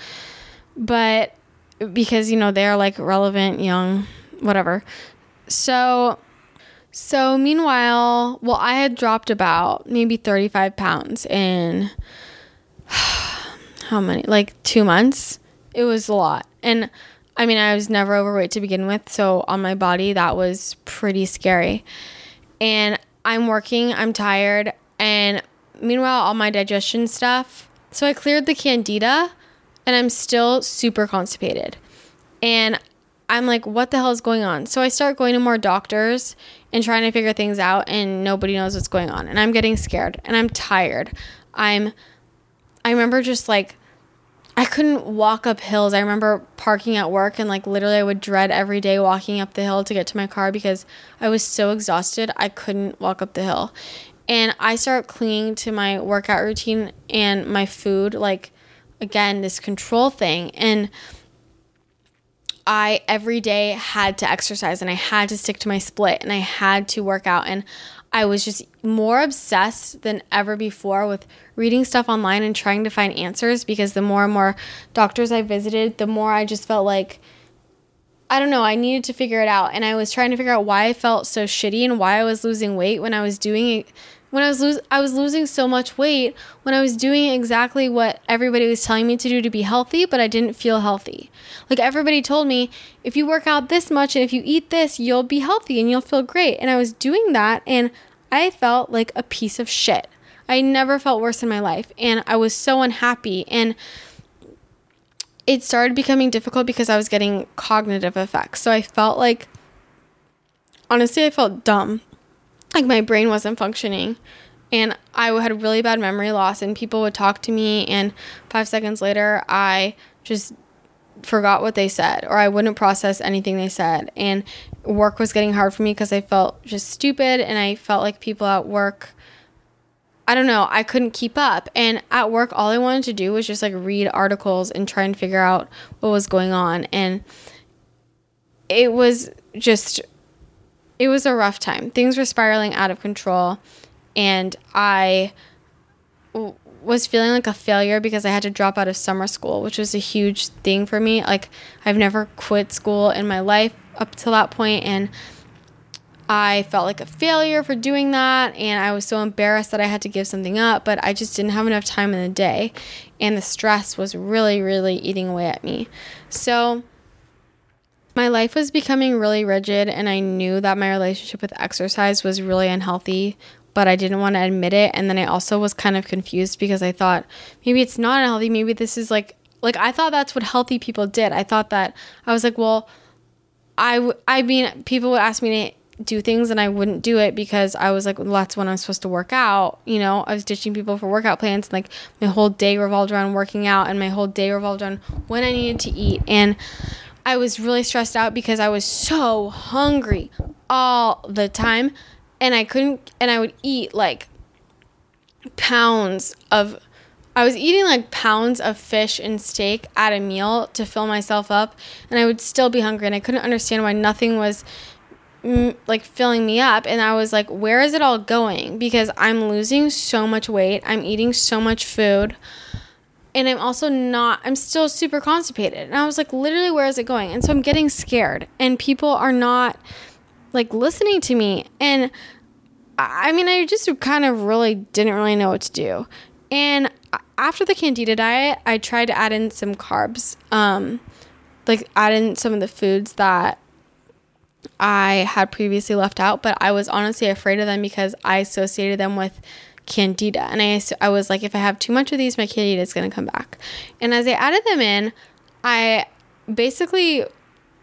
But because, you know, they're like relevant, young, whatever. So, so meanwhile, well, I had dropped about maybe 35 pounds in *sighs* how many? Like 2 months. It was a lot. And I mean, I was never overweight to begin with, so on my body that was pretty scary. And I'm working, I'm tired, and meanwhile, all my digestion stuff. So I cleared the candida and I'm still super constipated. And I'm like, what the hell is going on? So I start going to more doctors and trying to figure things out, and nobody knows what's going on. And I'm getting scared and I'm tired. I'm, I remember just like I couldn't walk up hills. I remember parking at work and like literally I would dread every day walking up the hill to get to my car because I was so exhausted. I couldn't walk up the hill. And I started clinging to my workout routine and my food like again this control thing and I every day had to exercise and I had to stick to my split and I had to work out and I was just more obsessed than ever before with reading stuff online and trying to find answers because the more and more doctors I visited, the more I just felt like I don't know, I needed to figure it out. And I was trying to figure out why I felt so shitty and why I was losing weight when I was doing it when I was losing I was losing so much weight when I was doing exactly what everybody was telling me to do to be healthy, but I didn't feel healthy. Like everybody told me, if you work out this much and if you eat this, you'll be healthy and you'll feel great. And I was doing that and I felt like a piece of shit. I never felt worse in my life and I was so unhappy and it started becoming difficult because I was getting cognitive effects. So I felt like honestly I felt dumb like my brain wasn't functioning. And I had really bad memory loss and people would talk to me and 5 seconds later I just forgot what they said or I wouldn't process anything they said. And work was getting hard for me because I felt just stupid and I felt like people at work I don't know, I couldn't keep up. And at work all I wanted to do was just like read articles and try and figure out what was going on. And it was just it was a rough time. Things were spiraling out of control, and I w- was feeling like a failure because I had to drop out of summer school, which was a huge thing for me. Like, I've never quit school in my life up to that point, and I felt like a failure for doing that, and I was so embarrassed that I had to give something up, but I just didn't have enough time in the day, and the stress was really, really eating away at me. So, my life was becoming really rigid and I knew that my relationship with exercise was really unhealthy, but I didn't want to admit it. And then I also was kind of confused because I thought maybe it's not unhealthy. Maybe this is like, like I thought that's what healthy people did. I thought that I was like, well, I, w- I mean, people would ask me to do things and I wouldn't do it because I was like, well, that's when I'm supposed to work out. You know, I was ditching people for workout plans. And like my whole day revolved around working out and my whole day revolved around when I needed to eat. And I was really stressed out because I was so hungry all the time and I couldn't and I would eat like pounds of I was eating like pounds of fish and steak at a meal to fill myself up and I would still be hungry and I couldn't understand why nothing was mm, like filling me up and I was like where is it all going? Because I'm losing so much weight I'm eating so much food and I'm also not, I'm still super constipated. And I was like, literally, where is it going? And so I'm getting scared, and people are not like listening to me. And I mean, I just kind of really didn't really know what to do. And after the candida diet, I tried to add in some carbs, um, like add in some of the foods that I had previously left out, but I was honestly afraid of them because I associated them with candida. And I, I was like, if I have too much of these, my candida is going to come back. And as I added them in, I basically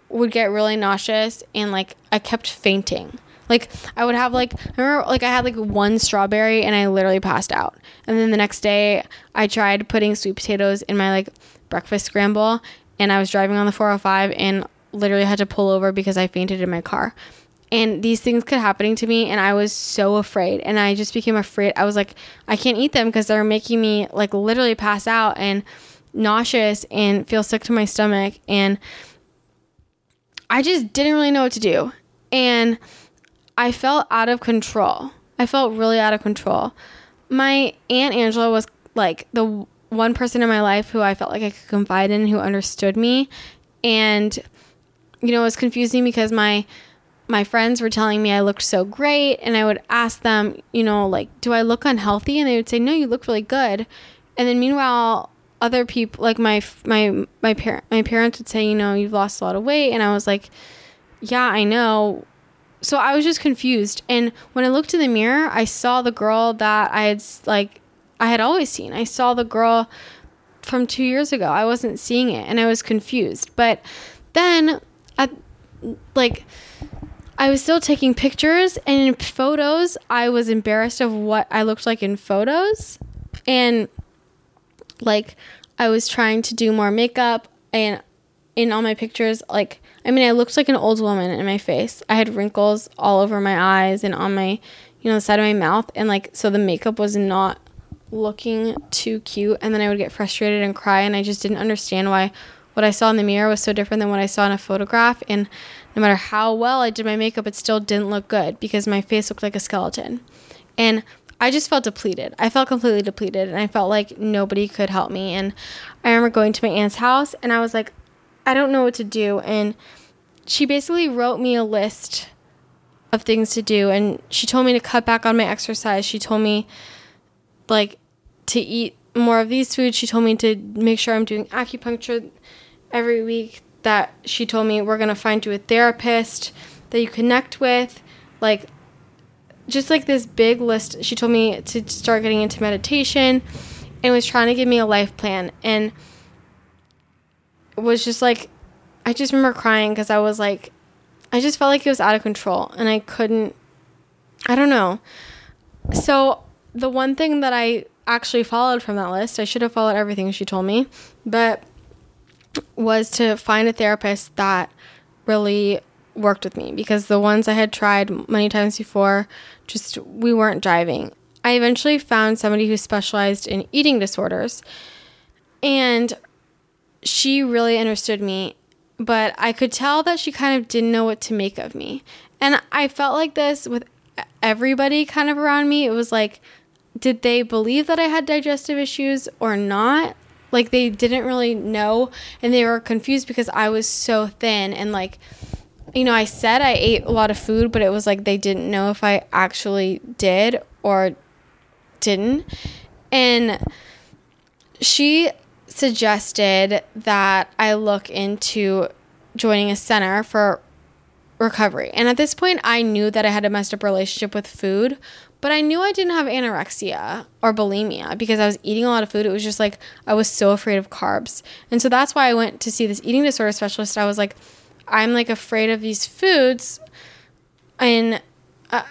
would get really nauseous and like I kept fainting. Like I would have like I remember like I had like one strawberry and I literally passed out. And then the next day I tried putting sweet potatoes in my like breakfast scramble and I was driving on the 405 and literally had to pull over because I fainted in my car and these things kept happening to me and i was so afraid. And i just became afraid. I was like i can't eat them because they're making me like literally pass out and nauseous and feel sick to my stomach. And i just didn't really know what to do. And i felt out of control. I felt really out of control. My aunt angela was like the one person in my life who i felt like i could confide in who understood me. And you know it was confusing because my my friends were telling me I looked so great and I would ask them, you know, like, do I look unhealthy? And they would say, no, you look really good. And then meanwhile, other people like my my my parent my parents would say, you know, you've lost a lot of weight and I was like, yeah, I know. So I was just confused. And when I looked in the mirror, I saw the girl that I had like I had always seen. I saw the girl from 2 years ago. I wasn't seeing it and I was confused. But then at like I was still taking pictures and in photos I was embarrassed of what I looked like in photos and like I was trying to do more makeup and in all my pictures like I mean I looked like an old woman in my face. I had wrinkles all over my eyes and on my you know the side of my mouth and like so the makeup was not looking too cute and then I would get frustrated and cry and I just didn't understand why what I saw in the mirror was so different than what I saw in a photograph and no matter how well I did my makeup, it still didn't look good because my face looked like a skeleton. And I just felt depleted. I felt completely depleted and I felt like nobody could help me. And I remember going to my aunt's house and I was like, I don't know what to do. And she basically wrote me a list of things to do and she told me to cut back on my exercise. She told me like to eat more of these foods. She told me to make sure I'm doing acupuncture every week. That she told me we're gonna find you a therapist that you connect with. Like just like this big list. She told me to start getting into meditation and was trying to give me a life plan and was just like I just remember crying because I was like I just felt like it was out of control and I couldn't I don't know. So the one thing that I actually followed from that list, I should have followed everything she told me, but was to find a therapist that really worked with me because the ones I had tried many times before just we weren't driving. I eventually found somebody who specialized in eating disorders and she really understood me, but I could tell that she kind of didn't know what to make of me. And I felt like this with everybody kind of around me. It was like, did they believe that I had digestive issues or not? Like they didn't really know and they were confused because I was so thin and like you know, I said I ate a lot of food, but it was like they didn't know if I actually did or didn't. And she suggested that I look into joining a center for recovery. And at this point, I knew that I had a messed up relationship with food, but I knew I didn't have anorexia or bulimia because I was eating a lot of food. It was just like I was so afraid of carbs. And so that's why I went to see this eating disorder specialist. I was like, I'm like afraid of these foods. And uh,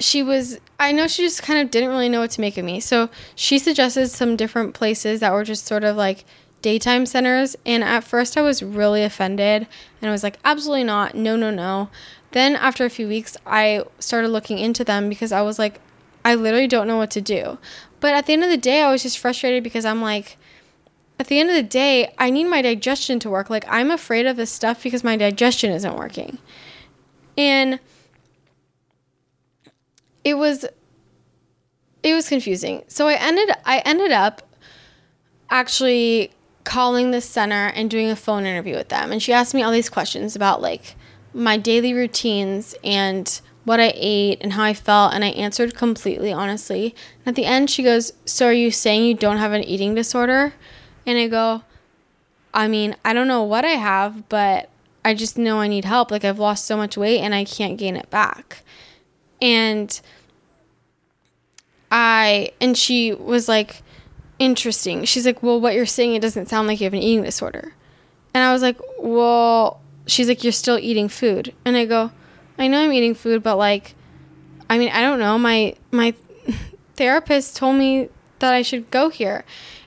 she was I know she just kind of didn't really know what to make of me. So she suggested some different places that were just sort of like daytime centers. And at first I was really offended and I was like, absolutely not. No, no, no. Then after a few weeks, I started looking into them because I was like, I literally don't know what to do. But at the end of the day, I was just frustrated because I'm like, at the end of the day, I need my digestion to work. Like, I'm afraid of this stuff because my digestion isn't working. And it was it was confusing. So I ended I ended up actually calling the center and doing a phone interview with them and she asked me all these questions about like my daily routines and what I ate and how I felt and I answered completely honestly. And at the end she goes, "So are you saying you don't have an eating disorder?" And I go, "I mean, I don't know what I have, but I just know I need help. Like I've lost so much weight and I can't gain it back." And I, and she was like, interesting. She's like, well, what you're saying, it doesn't sound like you have an eating disorder. And I was like, well, she's like, you're still eating food. And I go, I know I'm eating food, but like, I mean, I don't know. My, my *laughs* therapist told me that I should go here.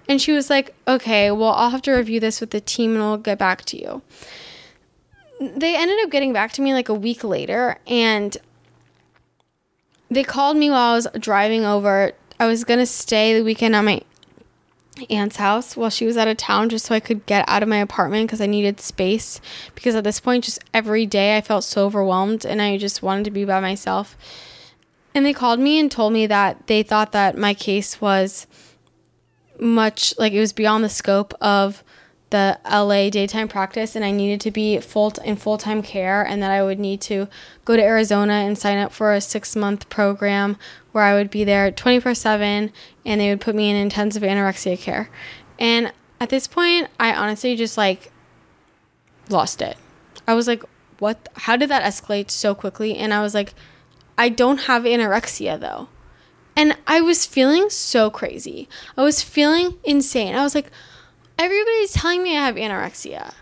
And she was like, okay, well, I'll have to review this with the team and I'll get back to you. They ended up getting back to me like a week later and they called me while I was driving over. I was going to stay the weekend at my aunt's house while she was out of town just so I could get out of my apartment because I needed space. Because at this point, just every day I felt so overwhelmed and I just wanted to be by myself. And they called me and told me that they thought that my case was much like it was beyond the scope of the LA daytime practice and I needed to be full in full-time care and that I would need to go to Arizona and sign up for a 6-month program where I would be there 24/7 and they would put me in intensive anorexia care. And at this point, I honestly just like lost it. I was like, "What? How did that escalate so quickly?" And I was like, "I don't have anorexia though." And I was feeling so crazy. I was feeling insane. I was like, everybody's telling me I have anorexia.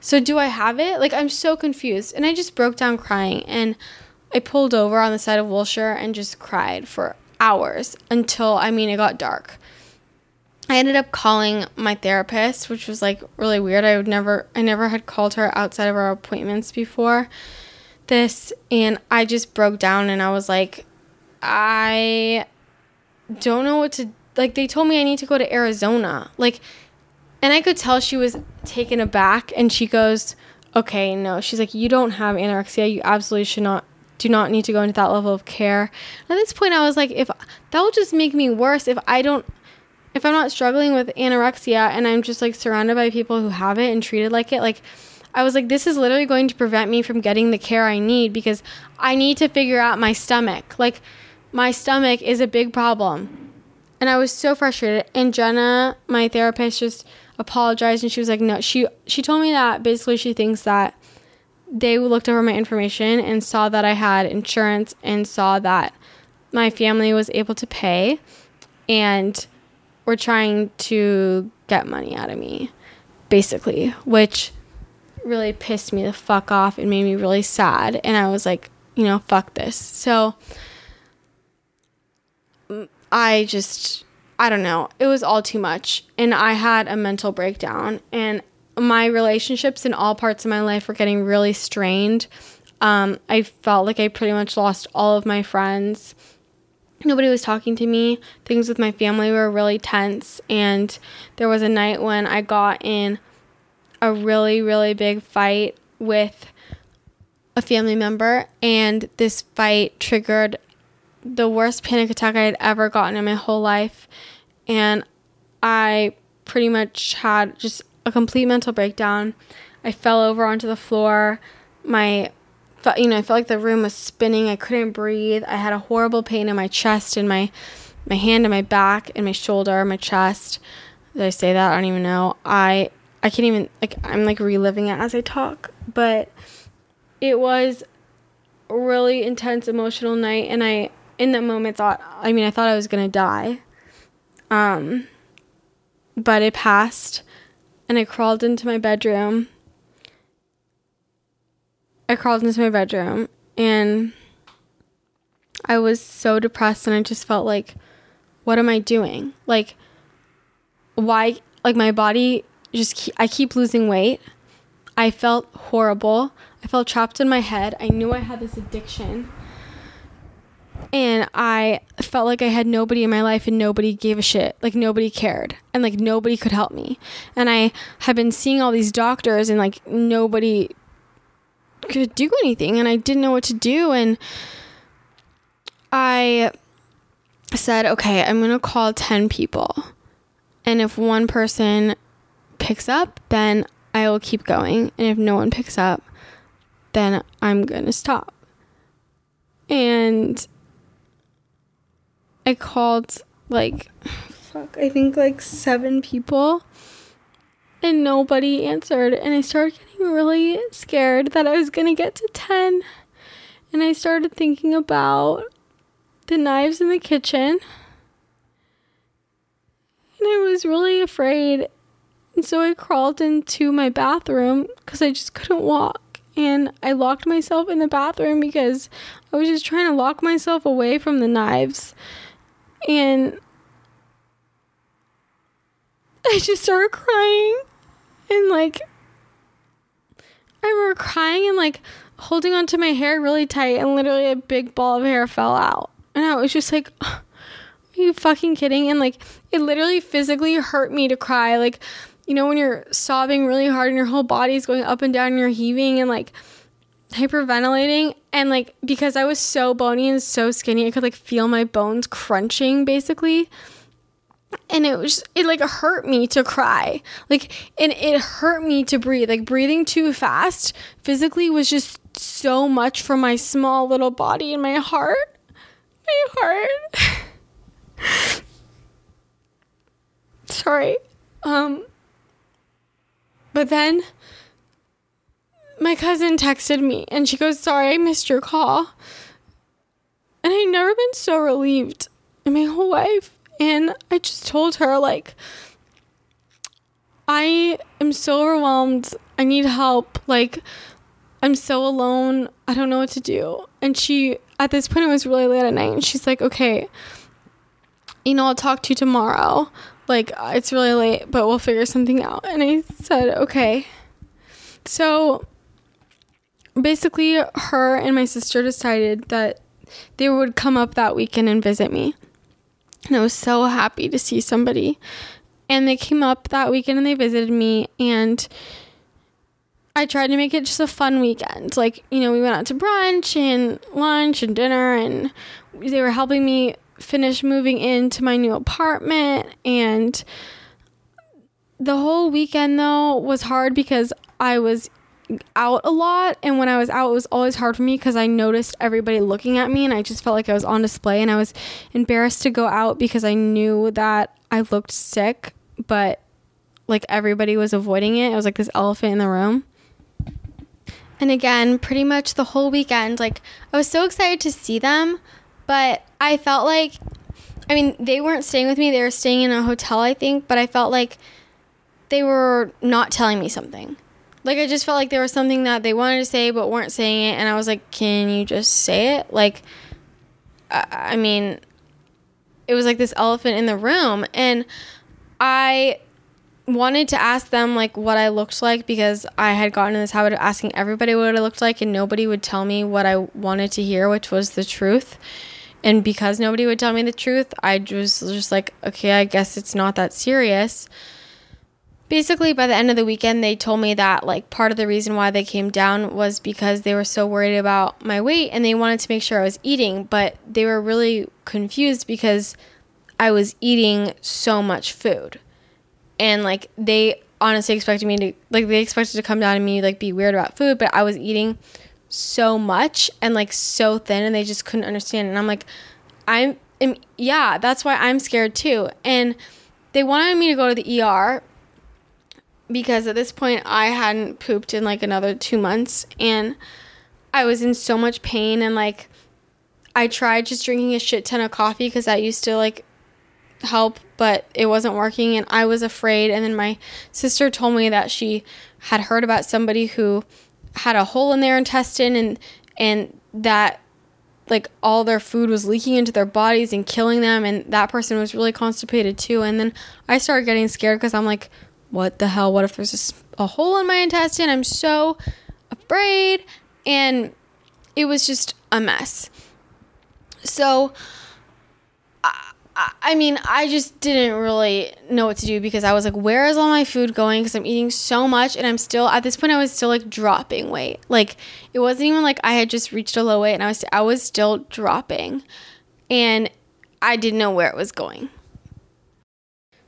So do I have it? Like I'm so confused. And I just broke down crying and I pulled over on the side of Wilshire and just cried for hours until I mean it got dark. I ended up calling my therapist, which was like really weird. I would never I never had called her outside of our appointments before this and I just broke down and I was like I don't know what to like they told me I need to go to Arizona. Like and I could tell she was taken aback and she goes, Okay, no. She's like, You don't have anorexia. You absolutely should not do not need to go into that level of care. At this point I was like, if that will just make me worse if I don't if I'm not struggling with anorexia and I'm just like surrounded by people who have it and treated like it, like I was like, this is literally going to prevent me from getting the care I need because I need to figure out my stomach. Like, my stomach is a big problem. And I was so frustrated. And Jenna, my therapist, just apologized and she was like, no, she she told me that basically she thinks that they looked over my information and saw that I had insurance and saw that my family was able to pay and were trying to get money out of me, basically, which really pissed me the fuck off and made me really sad. And I was like, you know, fuck this. So mm, I just, I don't know. It was all too much. And I had a mental breakdown. And my relationships in all parts of my life were getting really strained. Um, I felt like I pretty much lost all of my friends. Nobody was talking to me. Things with my family were really tense. And there was a night when I got in a really, really big fight with a family member. And this fight triggered the worst panic attack I had ever gotten in my whole life. And I pretty much had just a complete mental breakdown. I fell over onto the floor. My, you know, I felt like the room was spinning. I couldn't breathe. I had a horrible pain in my chest and my, my hand and my back and my shoulder, my chest. Did I say that? I don't even know. I, I can't even like. I'm like reliving it as I talk, but it was a really intense emotional night, and I in that moment thought I mean I thought I was to die. Um but it passed and I crawled into my bedroom. I crawled into my bedroom and I was so depressed and I just felt like what am I doing? Like why like my body just keep, I keep losing weight. I felt horrible. I felt trapped in my head. I knew I had this addiction and I felt like I had nobody in my life and nobody gave a shit. Like nobody cared and like nobody could help me. And I had been seeing all these doctors and like nobody could do anything and I didn't know what to do and I said, "Okay, I'm going to call 10 people. And if one person picks up, then I will keep going. And if no one picks up, then I'm going to stop." And I called like fuck, I think like seven people and nobody answered and I started getting really scared that I was going to get to 10 and I started thinking about the knives in the kitchen and I was really afraid and so I crawled into my bathroom cuz I just couldn't walk and I locked myself in the bathroom because I was just trying to lock myself away from the knives and I just started crying and like I remember crying and like holding onto my hair really tight and literally a big ball of hair fell out. And I was just like, Are you fucking kidding? And like it literally physically hurt me to cry. Like, you know, when you're sobbing really hard and your whole body's going up and down and you're heaving and like hyperventilating and like because I was so bony and so skinny, I could like feel my bones crunching basically. And it was it like hurt me to cry. Like and it hurt me to breathe. Like breathing too fast physically was just so much for my small little body and my heart. My heart. *laughs* Sorry. Um but then my cousin texted me and she goes, Sorry, I missed your call. And I'd never been so relieved in my whole life. And I just told her, like, I am so overwhelmed. I need help. Like, I'm so alone. I don't know what to do. And she, at this point, it was really late at night. And she's like, okay, you know, I'll talk to you tomorrow. Like, it's really late, but we'll figure something out. And I said, okay. So basically, her and my sister decided that they would come up that weekend and visit me. And I was so happy to see somebody. And they came up that weekend and they visited me. And I tried to make it just a fun weekend. Like, you know, we went out to brunch and lunch and dinner, and they were helping me finish moving into my new apartment. And the whole weekend, though, was hard because I was out a lot and when I was out it was always hard for me because I noticed everybody looking at me and I just felt like I was on display and I was embarrassed to go out because I knew that I looked sick but like everybody was avoiding it. It was like this elephant in the room. And again, pretty much the whole weekend, like I was so excited to see them, but I felt like I mean, they weren't staying with me. They were staying in a hotel, I think, but I felt like they were not telling me something. Like I just felt like there was something that they wanted to say but weren't saying it and I was like, "Can you just say it?" Like I, I mean, it was like this elephant in the room and I wanted to ask them like what I looked like because I had gotten in this habit of asking everybody what I looked like and nobody would tell me what I wanted to hear, which was the truth. And because nobody would tell me the truth, I was just like, okay, I guess it's not that serious. Basically, by the end of the weekend, they told me that like part of the reason why they came down was because they were so worried about my weight and they wanted to make sure I was eating, but they were really confused because I was eating so much food. And like they honestly expected me to like they expected to come down and me like be weird about food but i was eating so much and like so thin and they just couldn't understand. And i'm like i'm am, yeah that's why i'm scared too. And they wanted me to go to the er because at this point i hadn't pooped in like another two months and i was in so much pain and like i tried just drinking a shit ton of coffee because that used to like help, but it wasn't working and I was afraid. And then my sister told me that she had heard about somebody who had a hole in their intestine and and that like all their food was leaking into their bodies and killing them and that person was really constipated too and then i started getting scared because i'm like what the hell what if there's a, a hole in my intestine i'm so afraid and it was just a mess so I mean, I just didn't really know what to do because I was like, where is all my food going? Because I'm eating so much and I'm still, at this point, I was still like dropping weight. Like, it wasn't even like I had just reached a low weight and I was, I was still dropping. And I didn't know where it was going.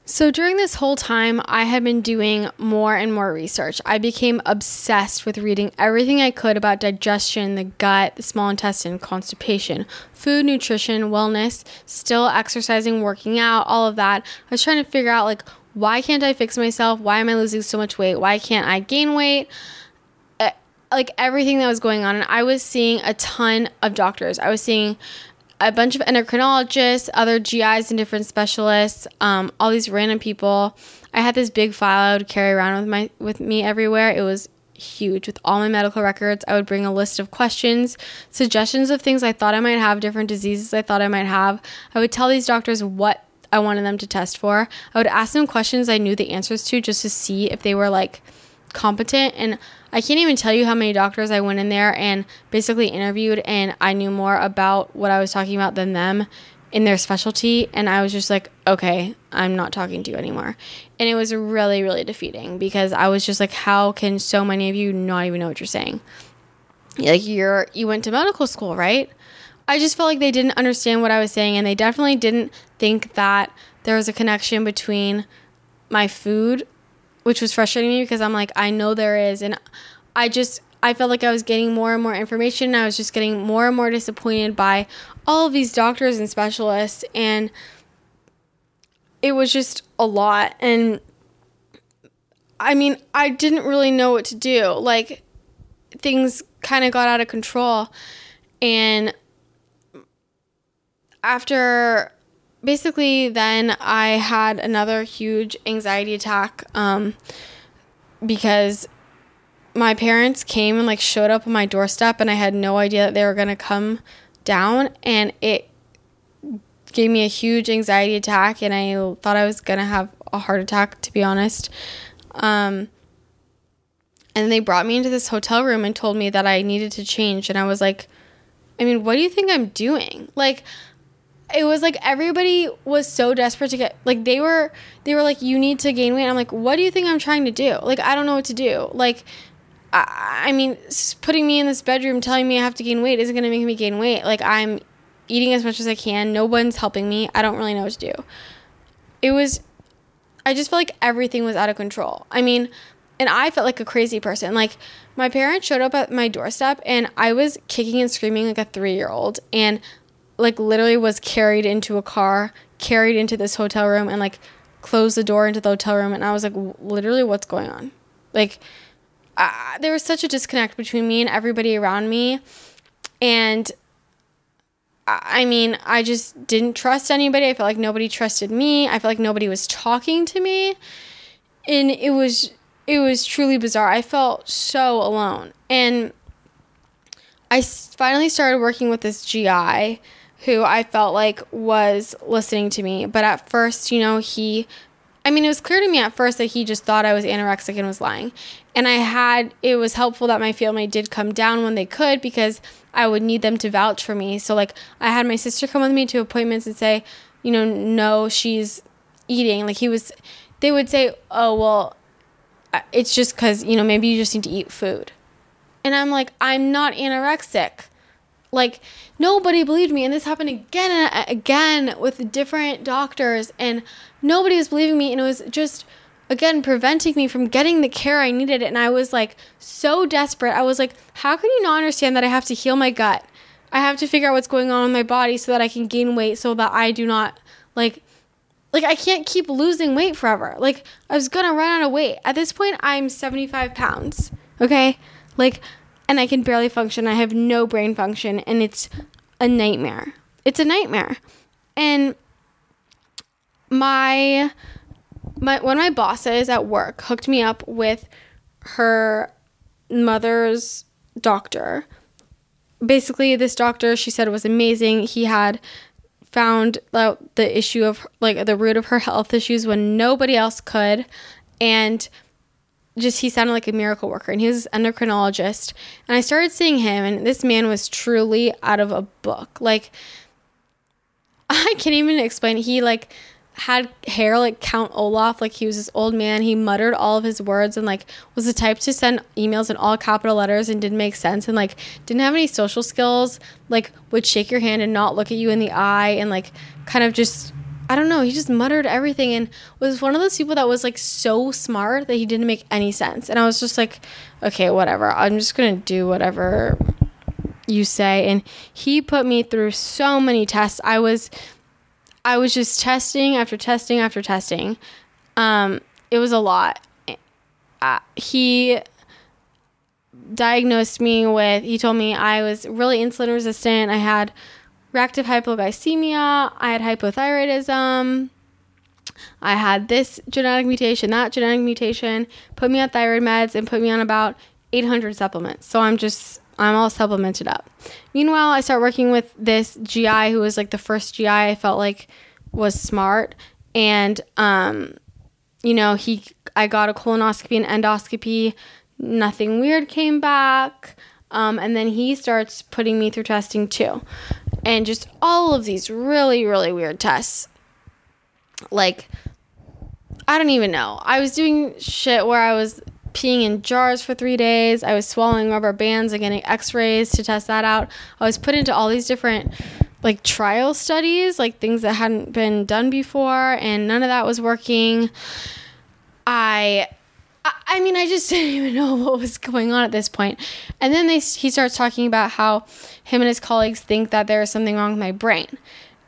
So, during this whole time, I had been doing more and more research. I became obsessed with reading everything I could about digestion, the gut, the small intestine, constipation, food, nutrition, wellness, still exercising, working out, all of that. I was trying to figure out, like, why can't I fix myself? Why am I losing so much weight? Why can't I gain weight? Eh, like, everything that was going on. And I was seeing a ton of doctors. I was seeing a bunch of endocrinologists, other GIs and different specialists, um, all these random people. I had this big file I would carry around with my with me everywhere. It was huge with all my medical records. I would bring a list of questions, suggestions of things I thought I might have, different diseases I thought I might have. I would tell these doctors what I wanted them to test for. I would ask them questions I knew the answers to just to see if they were like competent and I can't even tell you how many doctors I went in there and basically interviewed, and I knew more about what I was talking about than them in their specialty. And I was just like, okay, I'm not talking to you anymore. And it was really, really defeating because I was just like, how can so many of you not even know what you're saying? Like, you're, you went to medical school, right? I just felt like they didn't understand what I was saying, and they definitely didn't think that there was a connection between my food which was frustrating me because I'm like, I know there is. And I just, I felt like I was getting more and more information. and I was just getting more and more disappointed by all of these doctors and specialists. And it was just a lot. And I mean, I didn't really know what to do. Like, things kind of got out of control. And after basically, then I had another huge anxiety attack um, because my parents came and like showed up on my doorstep, and I had no idea that they were gonna come down, and it gave me a huge anxiety attack, and I thought I was gonna have a heart attack, to be honest. Um, and they brought me into this hotel room and told me that I needed to change, and I was like, I mean, what do you think I'm doing? Like, it was like everybody was so desperate to get like they were they were like you need to gain weight. I'm like what do you think i'm trying to do? Like i don't know what to do. Like i, I mean putting me in this bedroom telling me i have to gain weight isn't going to make me gain weight. Like i'm eating as much as i can. No one's helping me. I don't really know what to do. It was i just felt like everything was out of control. I mean And I felt like a crazy person. Like my parents showed up at my doorstep and I was kicking and screaming like a 3-year-old and like literally was carried into a car, carried into this hotel room and like closed the door into the hotel room and I was like literally what's going on? Like uh, there was such a disconnect between me and everybody around me and I mean, I just didn't trust anybody. I felt like nobody trusted me. I felt like nobody was talking to me. And it was it was truly bizarre. I felt so alone. And I finally started working with this GI who I felt like was listening to me. But at first, you know, he I mean, it was clear to me at first that he just thought I was anorexic and was lying. And I had, it was helpful that my family did come down when they could because I would need them to vouch for me. So, like, I had my sister come with me to appointments and say, you know, no, she's eating. Like, he was, they would say, oh, well, it's just because, you know, maybe you just need to eat food. And I'm like, I'm not anorexic. Like nobody believed me, and this happened again and again with different doctors, and nobody was believing me, and it was just again preventing me from getting the care I needed. And I was like so desperate. I was like, how can you not understand that I have to heal my gut? I have to figure out what's going on in my body so that I can gain weight, so that I do not like like I can't keep losing weight forever. Like I was gonna run out of weight. At this point, I'm 75 pounds. Okay, like and I can barely function. I have no brain function and it's a nightmare. It's a nightmare. And my my one of my bosses at work hooked me up with her mother's doctor. Basically, this doctor she said was amazing. He had found out the issue of like the root of her health issues when nobody else could and just he sounded like a miracle worker and he was an endocrinologist. And i started seeing him and this man was truly out of a book. Like *laughs* i can't even explain he like had hair like count olaf. Like he was this old man. He muttered all of his words and like was the type to send emails in all capital letters and didn't make sense and like didn't have any social skills like would shake your hand and not look at you in the eye and like kind of just I don't know, he just muttered everything and was one of those people that was like so smart that he didn't make any sense. And I was just like, okay, whatever. I'm just going to do whatever you say. And he put me through so many tests. I was I was just testing after testing after testing. Um, it was a lot. Uh, he diagnosed me with he told me I was really insulin resistant. I had reactive hypoglycemia, I had hypothyroidism. I had this genetic mutation, that genetic mutation, put me on thyroid meds and put me on about 800 supplements. So I'm just I'm all supplemented up. Meanwhile, I start working with this GI who was like the first GI I felt like was smart and um you know, he I got a colonoscopy and endoscopy, nothing weird came back. Um, and then he starts putting me through testing too and just all of these really, really weird tests. Like, I don't even know. I was doing shit where I was peeing in jars for three days. I was swallowing rubber bands and getting x rays to test that out. I was put into all these different like trial studies, like things that hadn't been done before, and none of that was working. I I mean, I just *laughs* didn't even know what was going on at this point. And then they, he starts talking about how him and his colleagues think that there is something wrong with my brain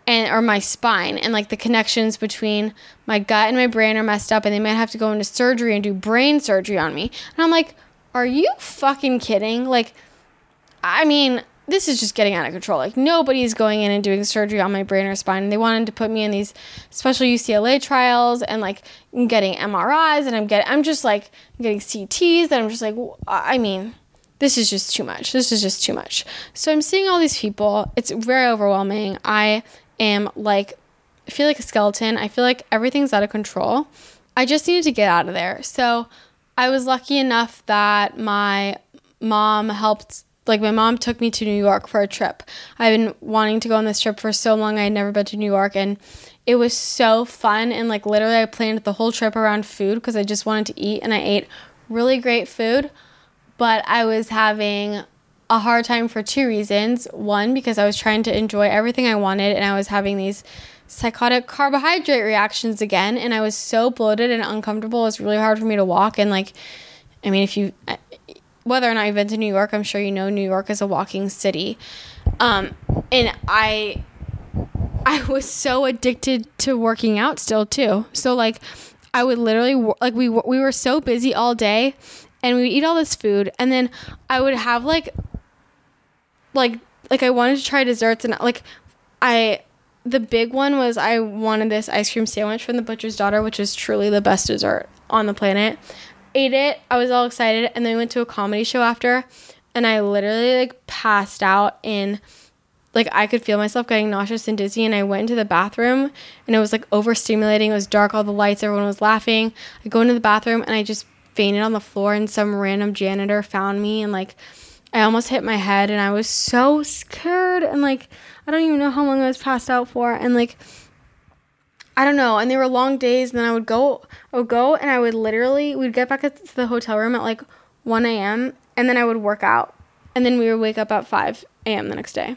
and or my spine and like the connections between my gut and my brain are messed up and they might have to go into surgery and do brain surgery on me. And I'm like, "Are you fucking kidding?" Like I mean, this is just getting out of control. Like nobody's going in and doing surgery on my brain or spine. And they wanted to put me in these special UCLA trials and like getting MRIs and I'm getting I'm just like getting CTs and I'm just like I mean, this is just too much. This is just too much. So I'm seeing all these people. It's very overwhelming. I am like I feel like a skeleton. I feel like everything's out of control. I just needed to get out of there. So I was lucky enough that my mom helped like my mom took me to New York for a trip. I've been wanting to go on this trip for so long. I had never been to New York and it was so fun and like literally I planned the whole trip around food because I just wanted to eat and I ate really great food, but I was having a hard time for two reasons. One, because I was trying to enjoy everything I wanted and I was having these psychotic carbohydrate reactions again and I was so bloated and uncomfortable. It was really hard for me to walk and like I mean, if you, whether or not you've been to New York, I'm sure you know New York is a walking city. Um, and I, I was so addicted to working out still too. So like, I would literally like we we were so busy all day, and we would eat all this food, and then I would have like, like like I wanted to try desserts, and like I the big one was I wanted this ice cream sandwich from the butcher's daughter, which is truly the best dessert on the planet. Ate it, I was all excited, and then we went to a comedy show after, and I literally like passed out in like I could feel myself getting nauseous and dizzy. And I went into the bathroom and it was like overstimulating. It was dark, all the lights, everyone was laughing. I go into the bathroom and I just fainted on the floor and some random janitor found me and like I almost hit my head. And I was so scared and like I don't even know how long I was passed out for. And like I don't know and they were long days and then I would go I would go and I would literally we'd get back to the hotel room at like 1 a.m. and then I would work out and then we would wake up at 5 a.m. the next day.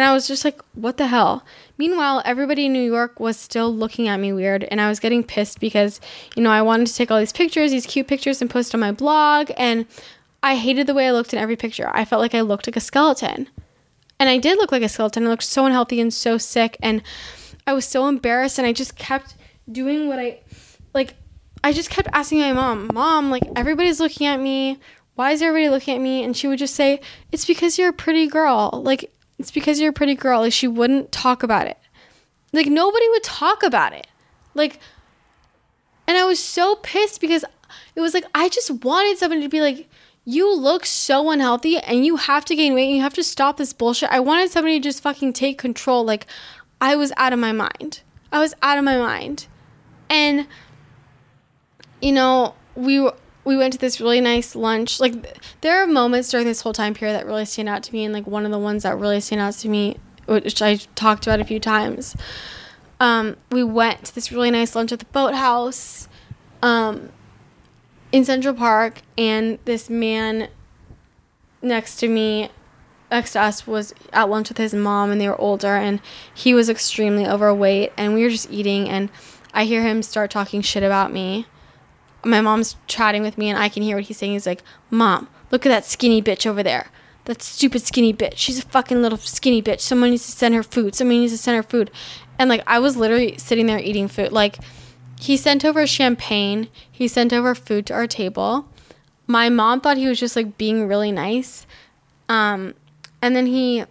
And I was just like, what the hell? Meanwhile, everybody in New York was still looking at me weird. And I was getting pissed because, you know, I wanted to take all these pictures, these cute pictures, and post on my blog. And I hated the way I looked in every picture. I felt like I looked like a skeleton. And I did look like a skeleton. I looked so unhealthy and so sick. And I was so embarrassed. And I just kept doing what I, like, I just kept asking my mom, Mom, like, everybody's looking at me. Why is everybody looking at me? And she would just say, It's because you're a pretty girl. Like, it's because you're a pretty girl. Like she wouldn't talk about it. Like nobody would talk about it. Like and I was so pissed because it was like I just wanted somebody to be like you look so unhealthy and you have to gain weight and you have to stop this bullshit. I wanted somebody to just fucking take control. Like I was out of my mind. I was out of my mind. And you know, we we went to this really nice lunch. Like there are moments during this whole time period that really stand out to me, and like one of the ones that really stand out to me, which I talked about a few times. Um, we went to this really nice lunch at the boathouse, um, in Central Park, and this man next to me, next to us, was at lunch with his mom, and they were older, and he was extremely overweight, and we were just eating, and I hear him start talking shit about me my mom's chatting with me and I can hear what he's saying. He's like, Mom, look at that skinny bitch over there. That stupid skinny bitch. She's a fucking little skinny bitch. Someone needs to send her food. Someone needs to send her food. And like, I was literally sitting there eating food. Like, he sent over champagne, he sent over food to our table. My mom thought he was just like being really nice. Um, and then he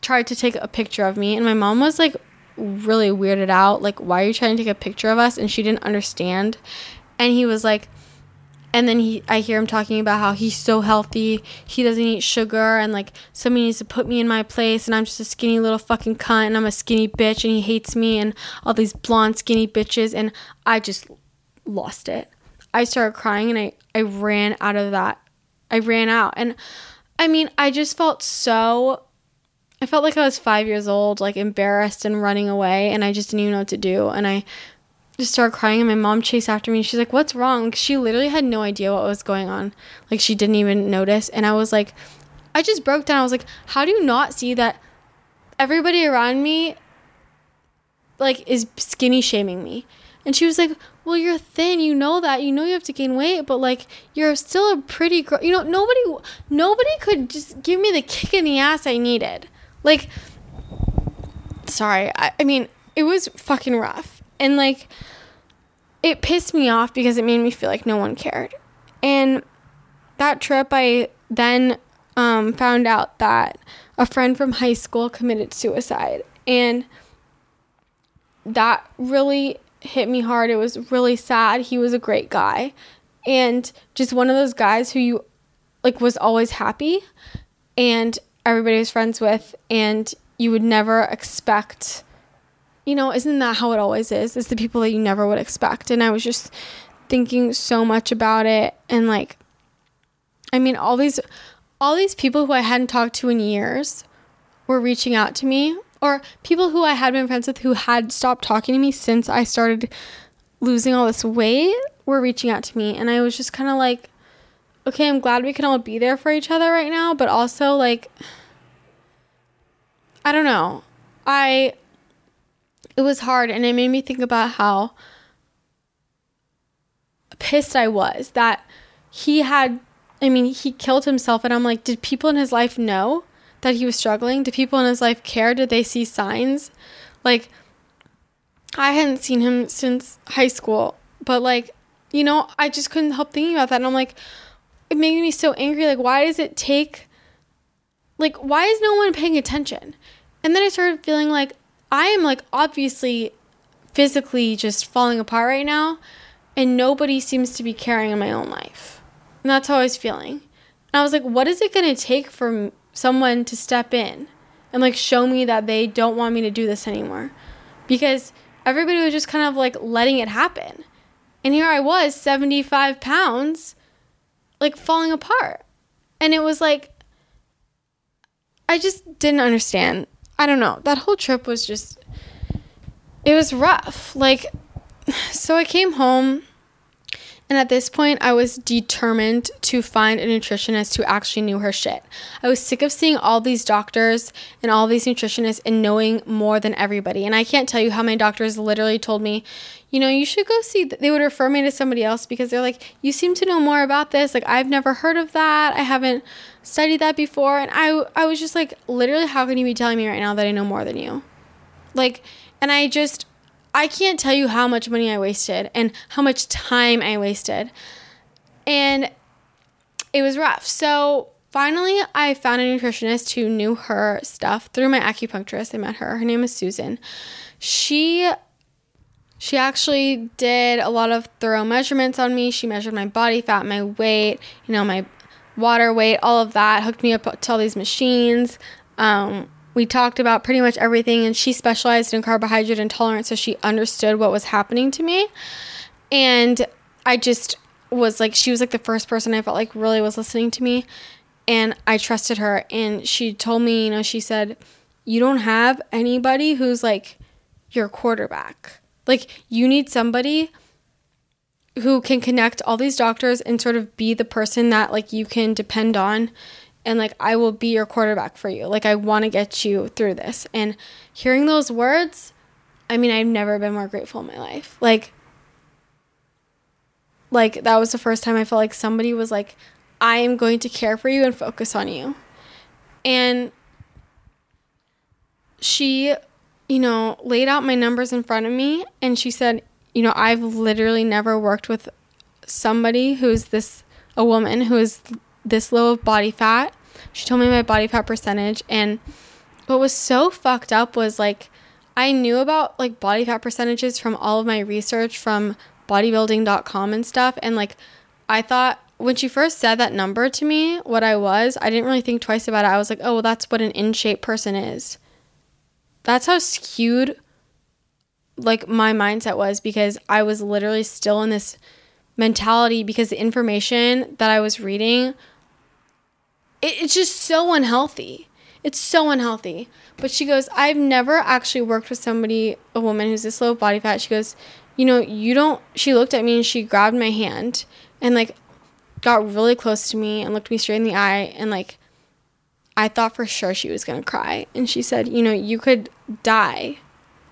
tried to take a picture of me, and my mom was like really weirded out. Like, why are you trying to take a picture of us? And she didn't understand and he was like and then he I hear him talking about how he's so healthy, he doesn't eat sugar and like somebody needs to put me in my place and I'm just a skinny little fucking cunt and I'm a skinny bitch and he hates me and all these blonde skinny bitches and I just lost it. I started crying and I I ran out of that. I ran out and I mean, I just felt so I felt like I was 5 years old, like embarrassed and running away and I just didn't even know what to do and I just started crying and my mom chased after me. She's like, "What's wrong?" She literally had no idea what was going on. Like she didn't even notice. And I was like, I just broke down. I was like, "How do you not see that everybody around me like is skinny shaming me?" And she was like, "Well, you're thin. You know that. You know you have to gain weight, but like you're still a pretty girl. You know, nobody nobody could just give me the kick in the ass I needed." Like sorry. I, I mean, it was fucking rough and like, it pissed me off because it made me feel like no one cared. And that trip, I then um, found out that a friend from high school committed suicide. And that really hit me hard. It was really sad. He was a great guy. And just one of those guys who you like was always happy and everybody was friends with and you would never expect you know, isn't that how it always is? It's the people that you never would expect. And I was just thinking so much about it and like I mean all these all these people who I hadn't talked to in years were reaching out to me or people who I had been friends with who had stopped talking to me since I started losing all this weight were reaching out to me and I was just kind of like okay, I'm glad we can all be there for each other right now, but also like I don't know. I it was hard and it made me think about how pissed I was that he had I mean, he killed himself and I'm like, did people in his life know that he was struggling? Did people in his life care? Did they see signs? Like I hadn't seen him since high school, but like, you know, I just couldn't help thinking about that and I'm like it made me so angry like why does it take like why is no one paying attention? And then I started feeling like I am like obviously physically just falling apart right now and nobody seems to be caring in my own life. And that's how I was feeling. And I was like, what is it going to take for someone to step in and like show me that they don't want me to do this anymore? Because everybody was just kind of like letting it happen. And here I was, 75 pounds, like falling apart. And it was like, I just didn't understand. I don't know. That whole trip was just, it was rough. Like, *sighs* so I came home and at this point, I was determined to find a nutritionist who actually knew her shit. I was sick of seeing all these doctors and all these nutritionists and knowing more than everybody. And I can't tell you how many doctors literally told me, you know, you should go see, they would refer me to somebody else because they're like, you seem to know more about this. Like, I've never heard of that. I haven't studied that before. And I, I was just like, literally, how can you be telling me right now that I know more than you? Like, and I just, I can't tell you how much money I wasted and how much time I wasted. And it was rough. So finally, I found a nutritionist who knew her stuff through my acupuncturist. I met her. Her name is Susan. She she actually did a lot of thorough measurements on me. She measured my body fat, my weight, you know, my water weight, all of that. Hooked me up to all these machines. Um, we talked about pretty much everything and she specialized in carbohydrate intolerance so she understood what was happening to me. And i just was like she was like the first person i felt like really was listening to me and i trusted her. And she told me you know she said you don't have anybody who's like your quarterback. Like you need somebody who can connect all these doctors and sort of be the person that like you can depend on and like I will be your quarterback for you. Like I want to get you through this. And hearing those words, I mean, I've never been more grateful in my life. Like like that was the first time I felt like somebody was like I am going to care for you and focus on you. And she, you know, laid out my numbers in front of me and she said, you know, I've literally never worked with somebody who's this a woman who is this low of body fat she told me my body fat percentage and what was so fucked up was like I knew about like body fat percentages from all of my research from bodybuilding.com and stuff and like I thought when she first said that number to me, what I was, I didn't really think twice about it. I was like, "Oh, well, that's what an in shape person is." That's how skewed like my mindset was because I was literally still in this mentality because the information that I was reading it, it's just so unhealthy. It's so unhealthy. But she goes, I've never actually worked with somebody, a woman who's this low body fat. She goes, you know, you don't. She looked at me and she grabbed my hand and like got really close to me and looked me straight in the eye and like I thought for sure she was gonna cry. And she said, you know, you could die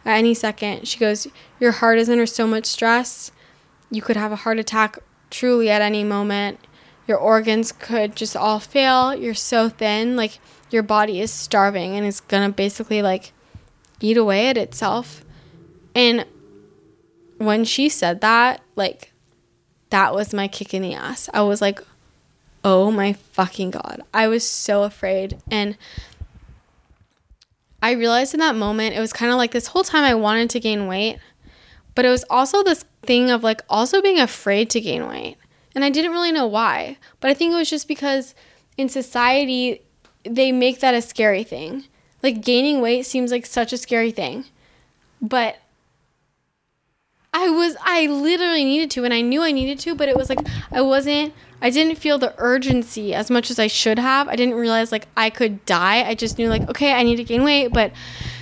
at any second. She goes, your heart is under so much stress. You could have a heart attack truly at any moment your organs could just all fail. You're so thin, like your body is starving and it's gonna basically like eat away at itself. And when she said that, like that was my kick in the ass. I was like, oh my fucking god. I was so afraid. And I realized in that moment, it was kind of like this whole time I wanted to gain weight, but it was also this thing of like also being afraid to gain weight. And I didn't really know why, but I think it was just because in society, they make that a scary thing. Like gaining weight seems like such a scary thing. But I was, I literally needed to, and I knew I needed to, but it was like, I wasn't, I didn't feel the urgency as much as I should have. I didn't realize like I could die. I just knew like, okay, I need to gain weight, but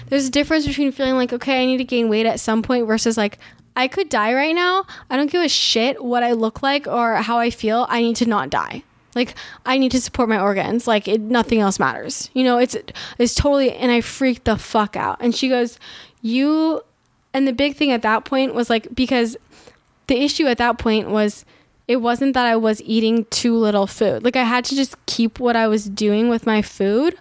there's a difference between feeling like, okay, I need to gain weight at some point versus like, I could die right now. I don't give a shit what I look like or how I feel. I need to not die. Like I need to support my organs. Like it, nothing else matters. You know, it's it's totally. And I freaked the fuck out. And she goes, "You," and the big thing at that point was like because the issue at that point was it wasn't that I was eating too little food. Like I had to just keep what I was doing with my food.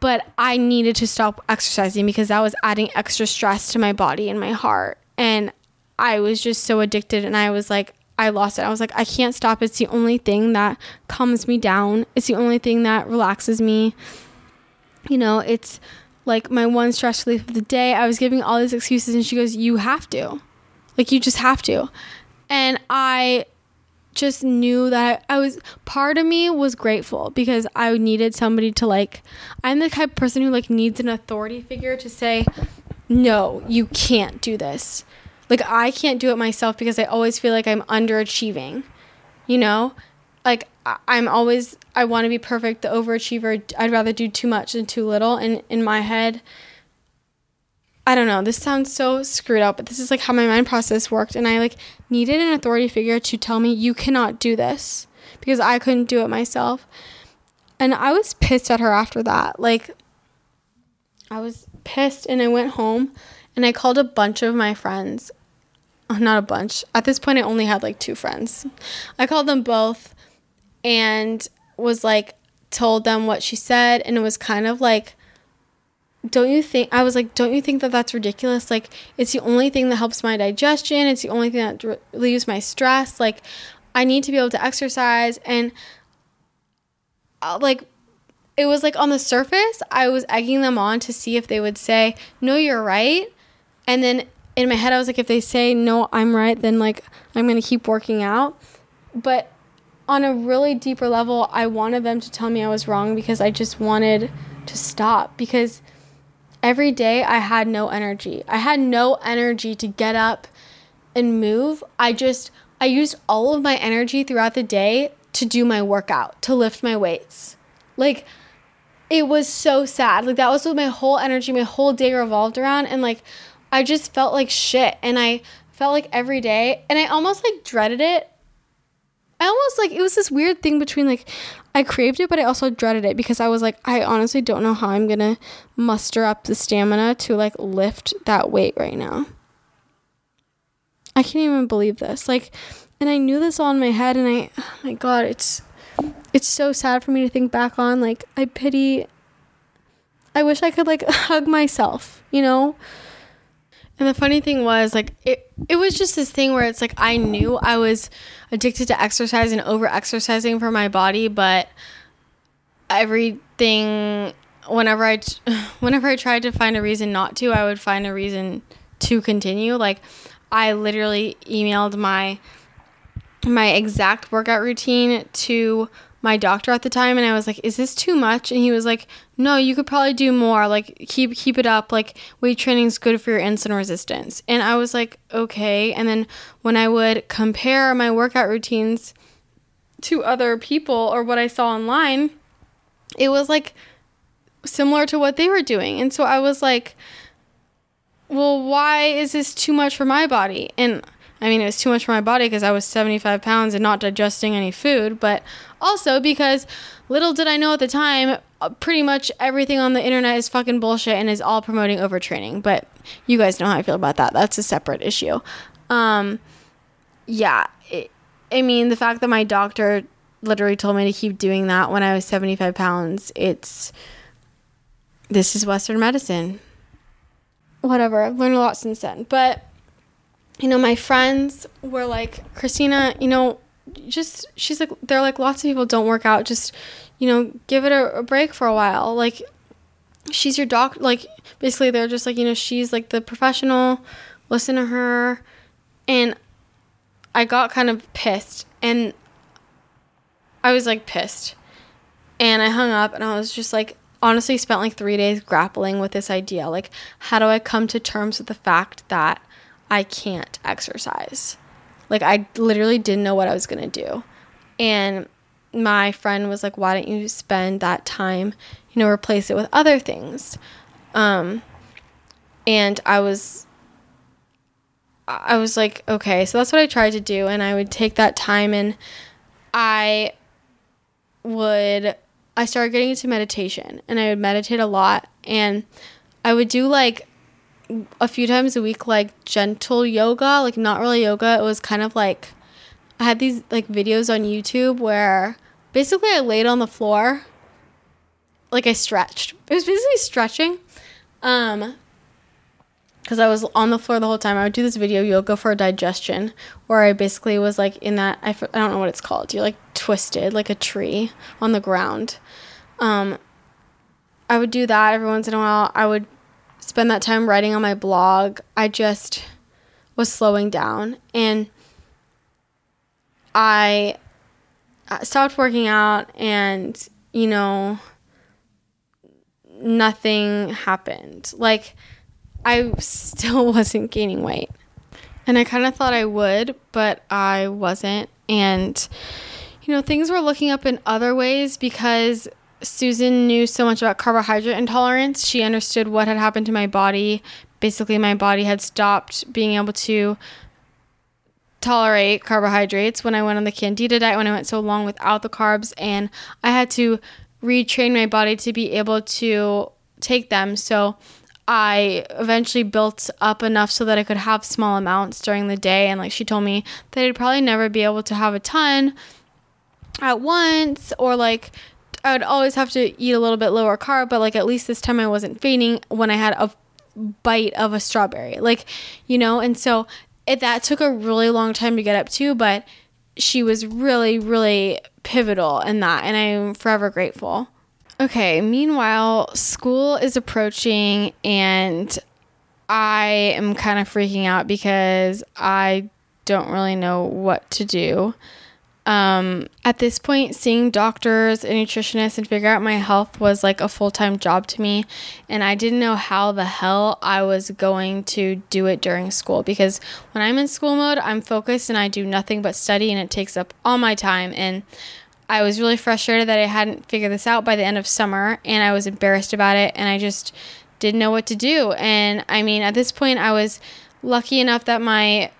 But I needed to stop exercising because that was adding extra stress to my body and my heart. And I was just so addicted and I was like I lost it. I was like I can't stop. It's the only thing that calms me down. It's the only thing that relaxes me. You know, it's like my one stress relief of the day. I was giving all these excuses and she goes, "You have to." Like you just have to. And I just knew that I was part of me was grateful because I needed somebody to like I'm the type of person who like needs an authority figure to say no, you can't do this. Like I can't do it myself because I always feel like I'm underachieving. You know? Like I'm always I want to be perfect, the overachiever. I'd rather do too much than too little and in my head I don't know. This sounds so screwed up, but this is like how my mind process worked. And I like needed an authority figure to tell me, you cannot do this because I couldn't do it myself. And I was pissed at her after that. Like, I was pissed and I went home and I called a bunch of my friends. Oh, not a bunch. At this point, I only had like two friends. I called them both and was like, told them what she said. And it was kind of like, don't you think i was like don't you think that that's ridiculous like it's the only thing that helps my digestion it's the only thing that relieves my stress like i need to be able to exercise and uh, like it was like on the surface i was egging them on to see if they would say no you're right and then in my head i was like if they say no i'm right then like i'm gonna keep working out but on a really deeper level i wanted them to tell me i was wrong because i just wanted to stop because every day I had no energy. I had no energy to get up and move. I just, I used all of my energy throughout the day to do my workout, to lift my weights. Like, it was so sad. Like, that was what my whole energy, my whole day revolved around. And, like, I just felt like shit. And I felt like every day, and I almost like dreaded it. I almost like, it was this weird thing between like, I craved it, but I also dreaded it because I was like, I honestly don't know how I'm gonna muster up the stamina to like lift that weight right now. I can't even believe this. Like, and I knew this all in my head, and I, oh my god, it's, it's so sad for me to think back on. Like, I pity. I wish I could like *laughs* hug myself, you know. And the funny thing was, like, it it was just this thing where it's like I knew I was addicted to exercise and over exercising for my body, but everything whenever I *laughs* whenever I tried to find a reason not to, I would find a reason to continue. Like I literally emailed my my exact workout routine to my doctor at the time and I was like, "Is this too much?" And he was like, "No, you could probably do more. Like keep keep it up. Like weight training is good for your insulin resistance." And I was like, "Okay." And then when I would compare my workout routines to other people or what I saw online, it was like similar to what they were doing. And so I was like, "Well, why is this too much for my body?" And I mean, it was too much for my body because I was 75 pounds and not digesting any food, but also because little did I know at the time, uh, pretty much everything on the internet is fucking bullshit and is all promoting overtraining. But you guys know how I feel about that. That's a separate issue. Um, yeah. It, I mean, the fact that my doctor literally told me to keep doing that when I was 75 pounds, it's. This is Western medicine. Whatever. I've learned a lot since then. But you know, my friends were like, Christina, you know, just, she's like, they're like, lots of people don't work out. Just, you know, give it a, a break for a while. Like, she's your doc. Like, basically, they're just like, you know, she's like the professional. Listen to her. And I got kind of pissed. And I was like pissed. And I hung up and I was just like, honestly, spent like three days grappling with this idea. Like, how do I come to terms with the fact that I can't exercise. Like I literally didn't know what I was going to do. And my friend was like, "Why don't you spend that time, you know, replace it with other things?" Um and I was I was like, "Okay." So that's what I tried to do and I would take that time and I would I started getting into meditation and I would meditate a lot and I would do like a few times a week like gentle yoga, like not really yoga. It was kind of like I had these like videos on YouTube where basically I laid on the floor like I stretched. It was basically stretching. Um because I was on the floor the whole time. I would do this video, yoga for digestion, where I basically was like in that I, I don't know what it's called. You're like twisted like a tree on the ground. Um, I would do that every once in a while. I would spend that time writing on my blog. I just was slowing down and I stopped working out and you know nothing happened. Like I still *laughs* wasn't gaining weight. And I kind of thought I would, but I wasn't. And, you know, things were looking up in other ways because Susan knew so much about carbohydrate intolerance. She understood what had happened to my body. Basically, my body had stopped being able to tolerate carbohydrates when I went on the candida diet, when I went so long without the carbs, and I had to retrain my body to be able to take them. So, I eventually built up enough so that I could have small amounts during the day. And like she told me that I'd probably never be able to have a ton at once, or like I would always have to eat a little bit lower carb, but like at least this time I wasn't fainting when I had a bite of a strawberry. Like, you know, and so it, that took a really long time to get up to, but she was really, really pivotal in that. And I'm forever grateful. Okay, meanwhile, school is approaching and I am kind of freaking out because I don't really know what to do. Um, at this point, seeing doctors and nutritionists and figure out my health was like a full time job to me. And I didn't know how the hell I was going to do it during school because when I'm in school mode, I'm focused and I do nothing but study and it takes up all my time. And I was really frustrated that I hadn't figured this out by the end of summer and I was embarrassed about it and I just didn't know what to do. And I mean, at this point, I was lucky enough that my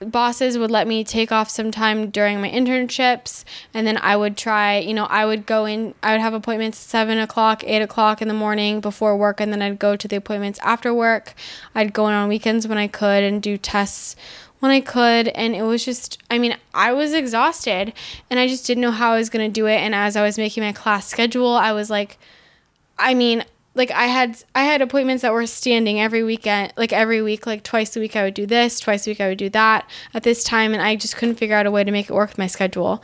bosses would let me take off some time during my internships and then i would try you know i would go in i would have appointments at seven o'clock eight o'clock in the morning before work and then i'd go to the appointments after work i'd go in on weekends when i could and do tests when I could. And it was just, I mean, I was exhausted and I just didn't know how I was going to do it. And as I was making my class schedule, I was like, I mean, like I had I had appointments that were standing every weekend, like every week, like twice a week I would do this, twice a week I would do that at this time, and I just couldn't figure out a way to make it work with my schedule.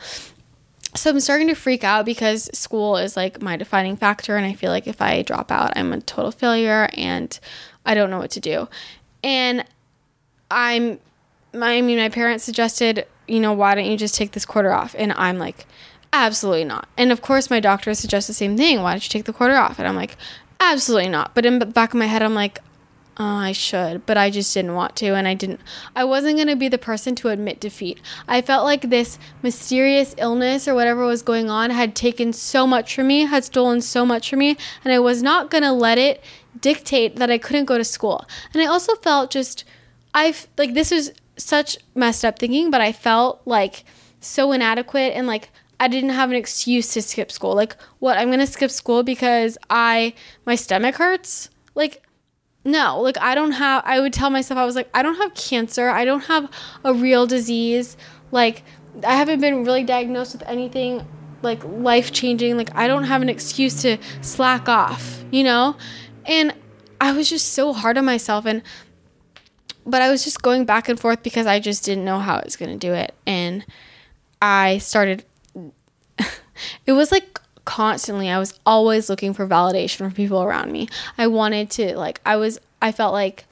So I'm starting to freak out because school is like my defining factor, and I feel like if I drop out, I'm a total failure, and I don't know what to do. And I'm my, I mean, my parents suggested, you know, why don't you just take this quarter off? And I'm like, absolutely not. And of course, my doctor suggests the same thing. Why don't you take the quarter off? And I'm like, absolutely not. But in the back of my head, I'm like, oh, I should, but I just didn't want to. And I didn't, I wasn't going to be the person to admit defeat. I felt like this mysterious illness or whatever was going on had taken so much from me, had stolen so much from me. And I was not going to let it dictate that I couldn't go to school. And I also felt just, I've, like, this is such messed up thinking, but I felt like so inadequate and like I didn't have an excuse to skip school. Like, what? I'm going to skip school because I my stomach hurts? Like no, like I don't have I would tell myself I was like I don't have cancer. I don't have a real disease. Like I haven't been really diagnosed with anything like life-changing. Like I don't have an excuse to slack off, you know? And I was just so hard on myself and but I was just going back and forth because I just didn't know how I was going to do it. And I started, it was like constantly, I was always looking for validation from people around me. I wanted to, like, I was, I felt like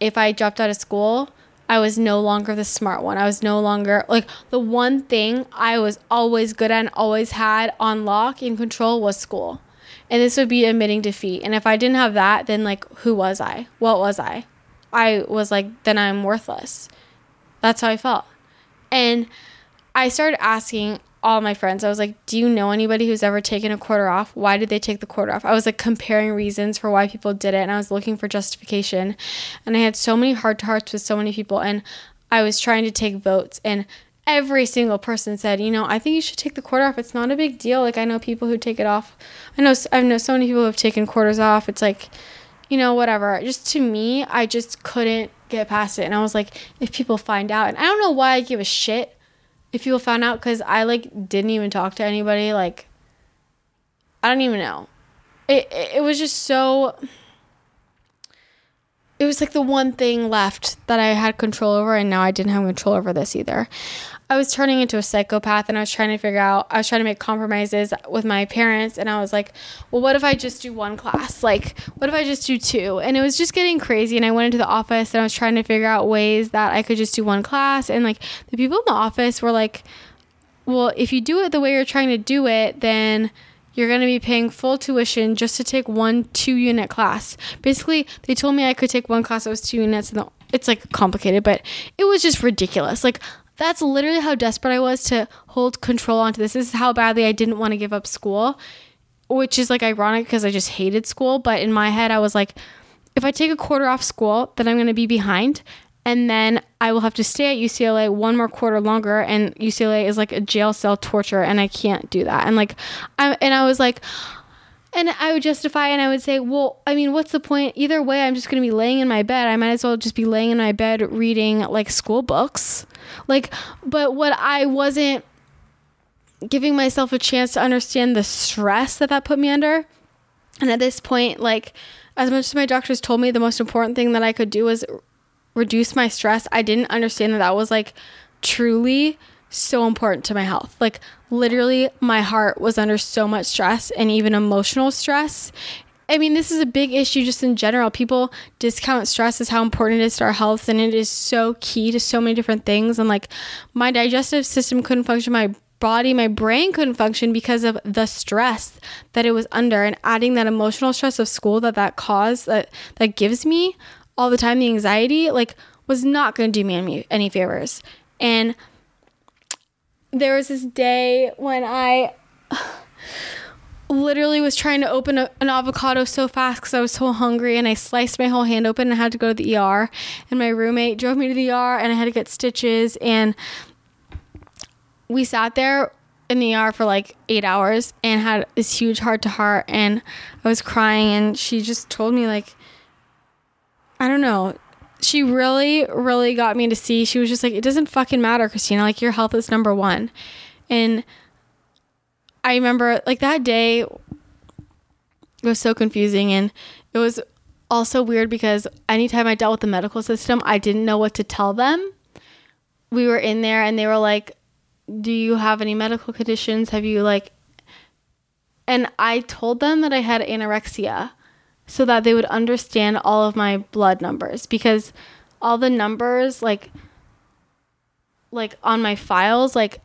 if I dropped out of school, I was no longer the smart one. I was no longer like the one thing I was always good at and always had on lock in control was school. And this would be admitting defeat. And if I didn't have that, then like who was I? What was I? I was like, then I'm worthless. That's how I felt. And I started asking all my friends, I was like, do you know anybody who's ever taken a quarter off? Why did they take the quarter off? I was like comparing reasons for why people did it and I was looking for justification. And I had so many heart to hearts with so many people and I was trying to take votes and every single person said, you know, I think you should take the quarter off. It's not a big deal. Like I know people who take it off. I know I know so many people who have taken quarters off. It's like you know, whatever. Just to me, I just couldn't get past it. And I was like, if people find out, and I don't know why I give a shit if people found out because I like didn't even talk to anybody. Like, I don't even know. It it, it was just so. It was like the one thing left that I had control over, and now I didn't have control over this either. I was turning into a psychopath and I was trying to figure out, I was trying to make compromises with my parents. And I was like, well, what if I just do one class? Like, what if I just do two? And it was just getting crazy. And I went into the office and I was trying to figure out ways that I could just do one class. And like, the people in the office were like, well, if you do it the way you're trying to do it, then you're going to be paying full tuition just to take one two unit class. Basically, they told me I could take one class that was two units and the, it's like complicated, but it was just ridiculous. Like that's literally how desperate I was to hold control onto this. This is how badly I didn't want to give up school, which is like ironic because I just hated school. But in my head, I was like, if I take a quarter off school, then I'm going to be behind. And then I will have to stay at UCLA one more quarter longer. And UCLA is like a jail cell torture. And I can't do that. And like, I, and I was like, and I would justify and I would say, well, I mean, what's the point? Either way, I'm just going to be laying in my bed. I might as well just be laying in my bed reading like school books. Like, but what I wasn't giving myself a chance to understand the stress that that put me under. And at this point, like, as much as my doctors told me the most important thing that I could do was reduce my stress, I didn't understand that that was like truly so important to my health. Like literally my heart was under so much stress and even emotional stress. I mean, this is a big issue just in general. People discount stress as how important it is to our health, and it is so key to so many different things. And like, my digestive system couldn't function, my body, my brain couldn't function because of the stress that it was under, and adding that emotional stress of school that that caused that that gives me all the time, the anxiety, like, was not going to do me any, any favors. And there was this day when I literally was trying to open a, an avocado so fast because I was so hungry and I sliced my whole hand open and I had to go to the ER. And my roommate drove me to the ER and I had to get stitches. And we sat there in the ER for like eight hours and had this huge heart to heart. And I was crying and she just told me, like, I don't know, she really, really got me to see. She was just like, it doesn't fucking matter, Christina. Like, your health is number one. And I remember, like, that day was so confusing. And it was also weird because anytime I dealt with the medical system, I didn't know what to tell them. We were in there and they were like, Do you have any medical conditions? Have you, like, and I told them that I had anorexia so that they would understand all of my blood numbers because all the numbers like like on my files like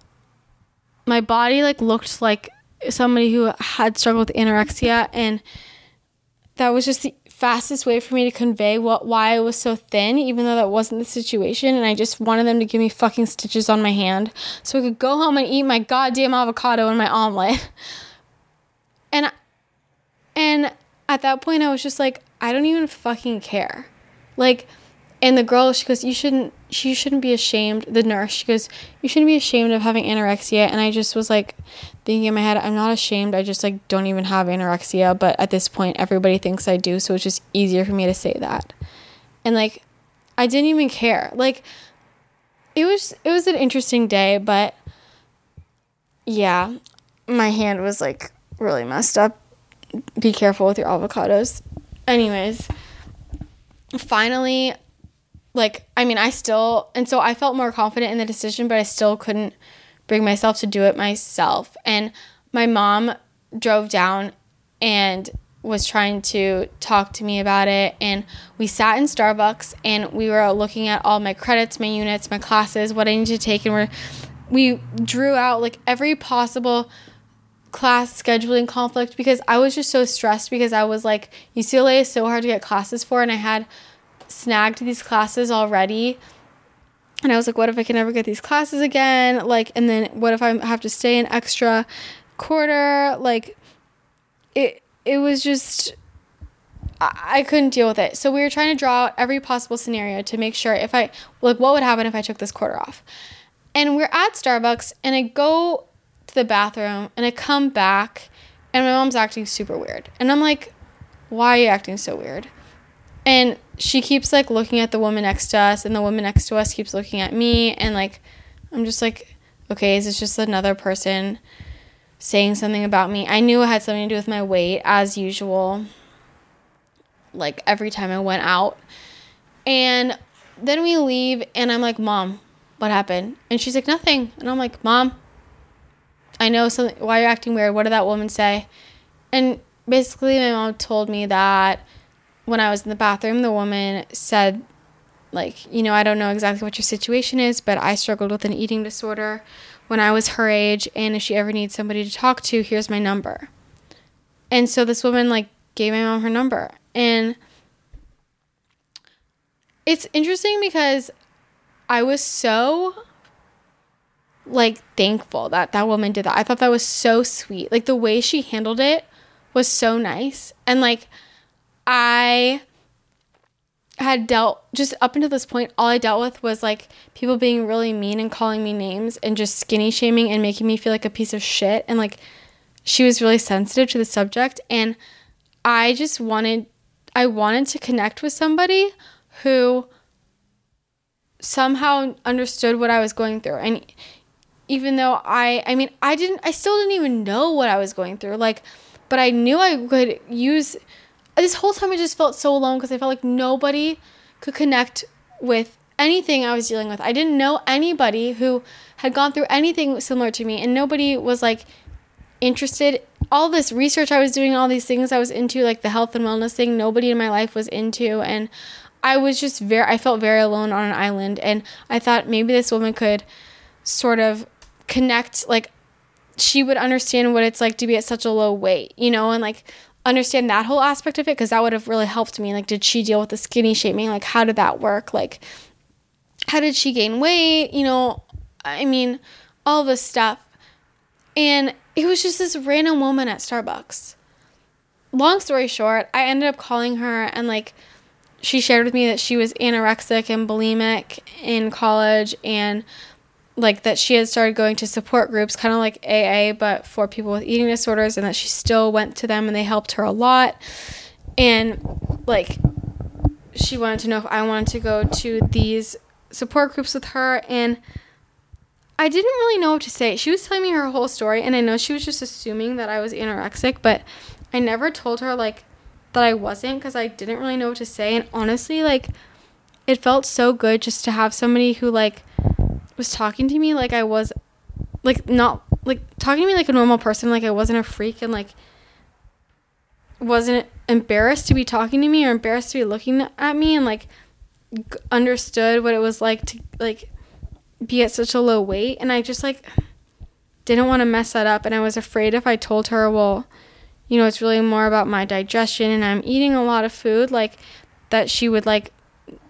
my body like looked like somebody who had struggled with anorexia and that was just the fastest way for me to convey what why I was so thin even though that wasn't the situation and I just wanted them to give me fucking stitches on my hand so I could go home and eat my goddamn avocado and my omelet. *laughs* And and at that point I was just like, I don't even fucking care. Like, and the girl, she goes, you shouldn't, she shouldn't be ashamed. The nurse, she goes, you shouldn't be ashamed of having anorexia. And I just was like, thinking in my head, I'm not ashamed. I just like don't even have anorexia. But at this point, everybody thinks I do. So it's just easier for me to say that. And like, I didn't even care. Like, it was, it was an interesting day, but yeah, my hand was like really messed up be careful with your avocados. Anyways, finally, like, I mean, I still, and so I felt more confident in the decision, but I still couldn't bring myself to do it myself. And my mom drove down and was trying to talk to me about it. And we sat in Starbucks and we were looking at all my credits, my units, my classes, what I need to take. And we're, we drew out like every possible class scheduling conflict because I was just so stressed because I was like, UCLA is so hard to get classes for, and I had snagged these classes already. And I was like, what if I can never get these classes again? Like, and then what if I have to stay an extra quarter? Like, it it was just I, couldn't deal with it. So we were trying to draw out every possible scenario to make sure if I like what would happen if I took this quarter off. And we're at Starbucks and I go the bathroom and I come back and my mom's acting super weird. And I'm like, why are you acting so weird? And she keeps like looking at the woman next to us and the woman next to us keeps looking at me and like I'm just like okay, is this just another person saying something about me? I knew it had something to do with my weight, as usual. Like every time I went out. And then we leave, and I'm like, Mom, what happened? And she's like, Nothing. And I'm like, Mom, I know something. Why you're acting weird? What did that woman say? And basically, my mom told me that when I was in the bathroom, the woman said, like, you know, I don't know exactly what your situation is, but I struggled with an eating disorder when I was her age. And if she ever needs somebody to talk to, here's my number. And so this woman, like, gave my mom her number. And it's interesting because I was so like thankful that that woman did that. I thought that was so sweet. Like the way she handled it was so nice. And like I had dealt just up until this point all I dealt with was like people being really mean and calling me names and just skinny shaming and making me feel like a piece of shit and like she was really sensitive to the subject and I just wanted I wanted to connect with somebody who somehow understood what I was going through and even though I I mean I didn't I still didn't even know what I was going through like but I knew I could use this whole time I just felt so alone because I felt like nobody could connect with anything I was dealing with. I didn't know anybody who had gone through anything similar to me and nobody was like interested all this research I was doing all these things I was into like the health and wellness thing nobody in my life was into and I was just very I felt very alone on an island and I thought maybe this woman could sort of connect like she would understand what it's like to be at such a low weight, you know, and like understand that whole aspect of it because that would have really helped me. Like, did she deal with the skinny shaming? Like, how did that work? Like, how did she gain weight? You know, I mean, all this stuff. And it was just this random woman at Starbucks. Long story short, I ended up calling her and like she shared with me that she was anorexic and bulimic in college and like that she had started going to support groups, kind of like AA, but for people with eating disorders, and that she still went to them and they helped her a lot. And like, she wanted to know if I wanted to go to these support groups with her. And I didn't really know what to say. She was telling me her whole story, and I know she was just assuming that I was anorexic, but I never told her like that I wasn't because I didn't really know what to say. And honestly, like, it felt so good just to have somebody who like was talking to me like I was like not like talking to me like a normal person like I wasn't a freak and like wasn't embarrassed to be talking to me or embarrassed to be looking at me and like understood what it was like to like be at such a low weight. And I just like didn't want to mess that up. And I was afraid if I told her well you know it's really more about my digestion and I'm eating a lot of food like that she would like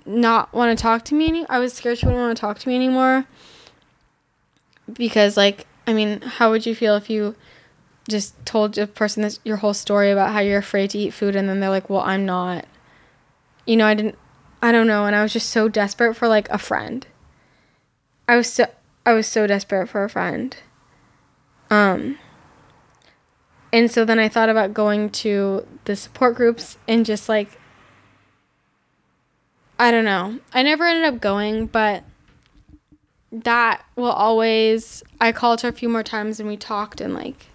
not want to talk to me any I was scared she wouldn't want to talk to me anymore because like I mean, how would you feel if you just told a person this your whole story about how you're afraid to eat food and then they're like, "Well, I'm not." You know, I didn't I don't know, and I was just so desperate for like a friend. I was so I was so desperate for a friend. Um and so then I thought about going to the support groups and just like I don't know. I never ended up going, but that will always I called her a few more times and we talked and like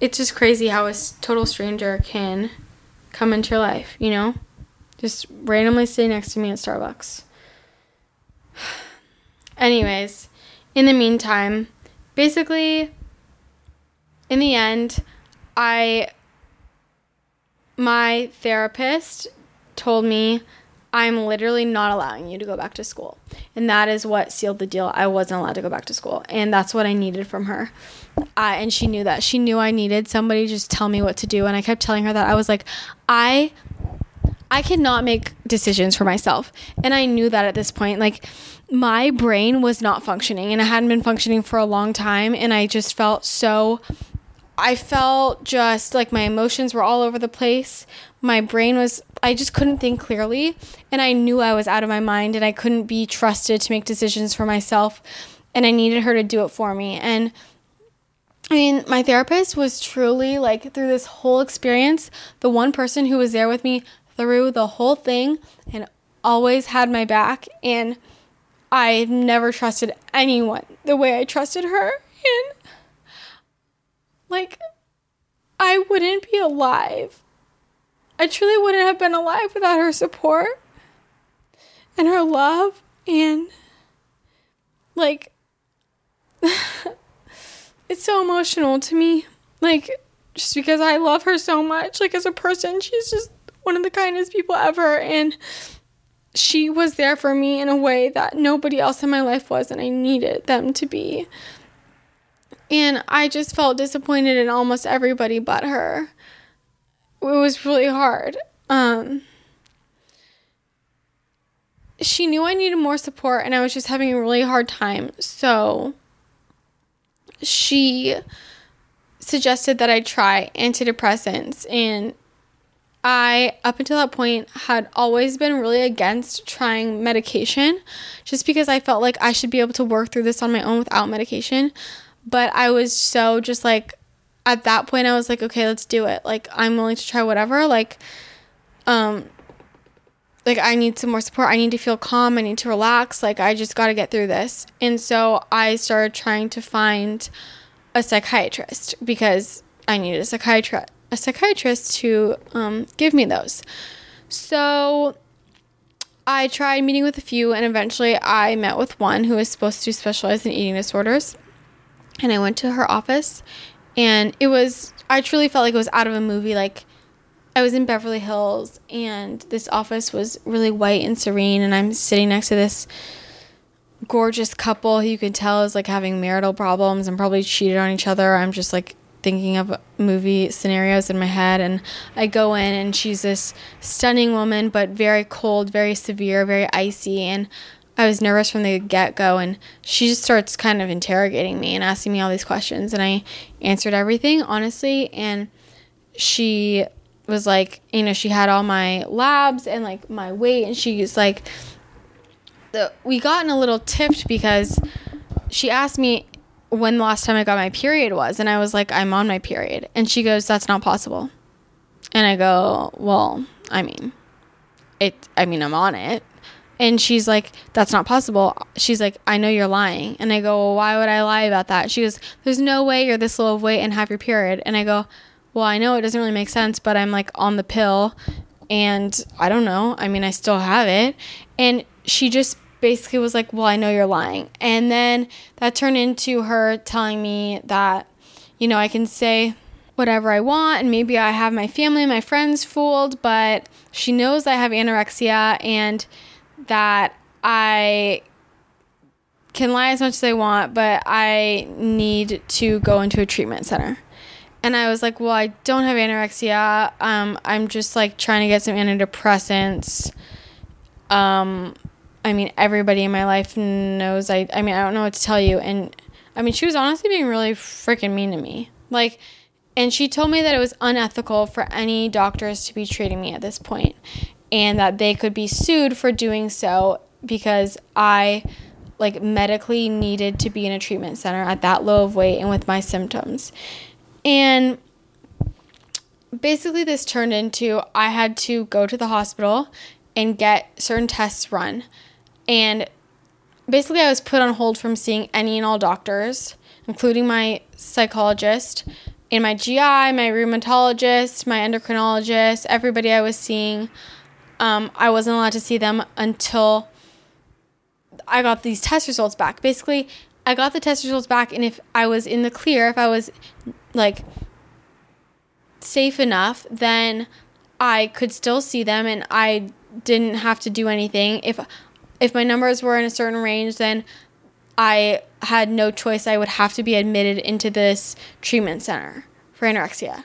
it's just crazy how a total stranger can come into your life, you know? Just randomly sitting next to me at Starbucks. *sighs* Anyways, in the meantime, basically in the end, I my therapist told me I'm literally not allowing you to go back to school. And that is what sealed the deal. I wasn't allowed to go back to school. And that's what I needed from her. Uh, and she knew that. She knew I needed somebody to just tell me what to do. And I kept telling her that. I was like, I. I cannot make decisions for myself. And I knew that at this point. Like, my brain was not functioning and it hadn't been functioning for a long time. And I just felt so I felt just like my emotions were all over the place. My brain was, I just couldn't think clearly. And I knew I was out of my mind and I couldn't be trusted to make decisions for myself. And I needed her to do it for me. And I mean, my therapist was truly like through this whole experience, the one person who was there with me through the whole thing and always had my back. And I've never trusted anyone the way I trusted her. And like, I wouldn't be alive. I truly wouldn't have been alive without her support and her love. And like, *laughs* it's so emotional to me. Like, just because I love her so much, like, as a person, she's just one of the kindest people ever. And she was there for me in a way that nobody else in my life was, and I needed them to be. And I just felt disappointed in almost everybody but her. It was really hard. Um, she knew I needed more support, and I was just having a really hard time. So she suggested that I try antidepressants, and I, up until that point, had always been really against trying medication just because I felt like I should be able to work through this on my own without medication. But I was so just like, at that point, I was like, okay, let's do it. Like, I'm willing to try whatever. Like, um, like I need some more support. I need to feel calm. I need to relax. Like, I just got to get through this. And so I started trying to find a psychiatrist because I needed a psychiatrist a psychiatrist to um, give me those. So I tried meeting with a few, and eventually I met with one who was supposed to specialize in eating disorders. And I went to her office, and it was, I truly felt like it was out of a movie. Like, I was in Beverly Hills, and this office was really white and serene, and I'm sitting next to this gorgeous couple who you could tell is like having marital problems and probably cheated on each other. I'm just like thinking of movie scenarios in my head and I go in and she's this stunning woman but very cold, very severe, very icy and I was nervous from the get-go and she just starts kind of interrogating me and asking me all these questions and I answered everything honestly and she was like, you know, she had all my labs and like my weight and she's like the we in a little tipped because she asked me when the last time I got my period was. And I was like, I'm on my period. And she goes, That's not possible. And I go, Well, I mean, it, I mean, I'm on it. And she's like, That's not possible. She's like, I know you're lying. And I go, Well, why would I lie about that? She goes, There's no way you're this low of weight and have your period. And I go, Well, I know it doesn't really make sense, but I'm like on the pill. And I don't know. I mean, I still have it. And she just basically was like, Well, I know you're lying. And then that turned into her telling me that, you know, I can say whatever I want and maybe I have my family and my friends fooled, but she knows I have anorexia and that I can lie as much as I want, but I need to go into a treatment center. And I was like, well, I don't have anorexia. Um, I'm just like trying to get some antidepressants. Um, I mean, everybody in my life knows I, I mean, I don't know what to tell you. And I mean, she was honestly being really freaking mean to me. Like, and she told me that it was unethical for any doctors to be treating me at this point and that they could be sued for doing so because I like medically needed to be in a treatment center at that low of weight and with my symptoms. And basically this turned into I had to go to the hospital and get certain tests run and basically, I was put on hold from seeing any and all doctors, including my psychologist and my GI, my rheumatologist, my endocrinologist, everybody I was seeing. Um, I wasn't allowed to see them until I got these test results back. Basically, I got the test results back, and if I was in the clear, if I was like safe enough, then I could still see them and I didn't have to do anything. If if my numbers were in a certain range, then I had no choice. I would have to be admitted into this treatment center for anorexia.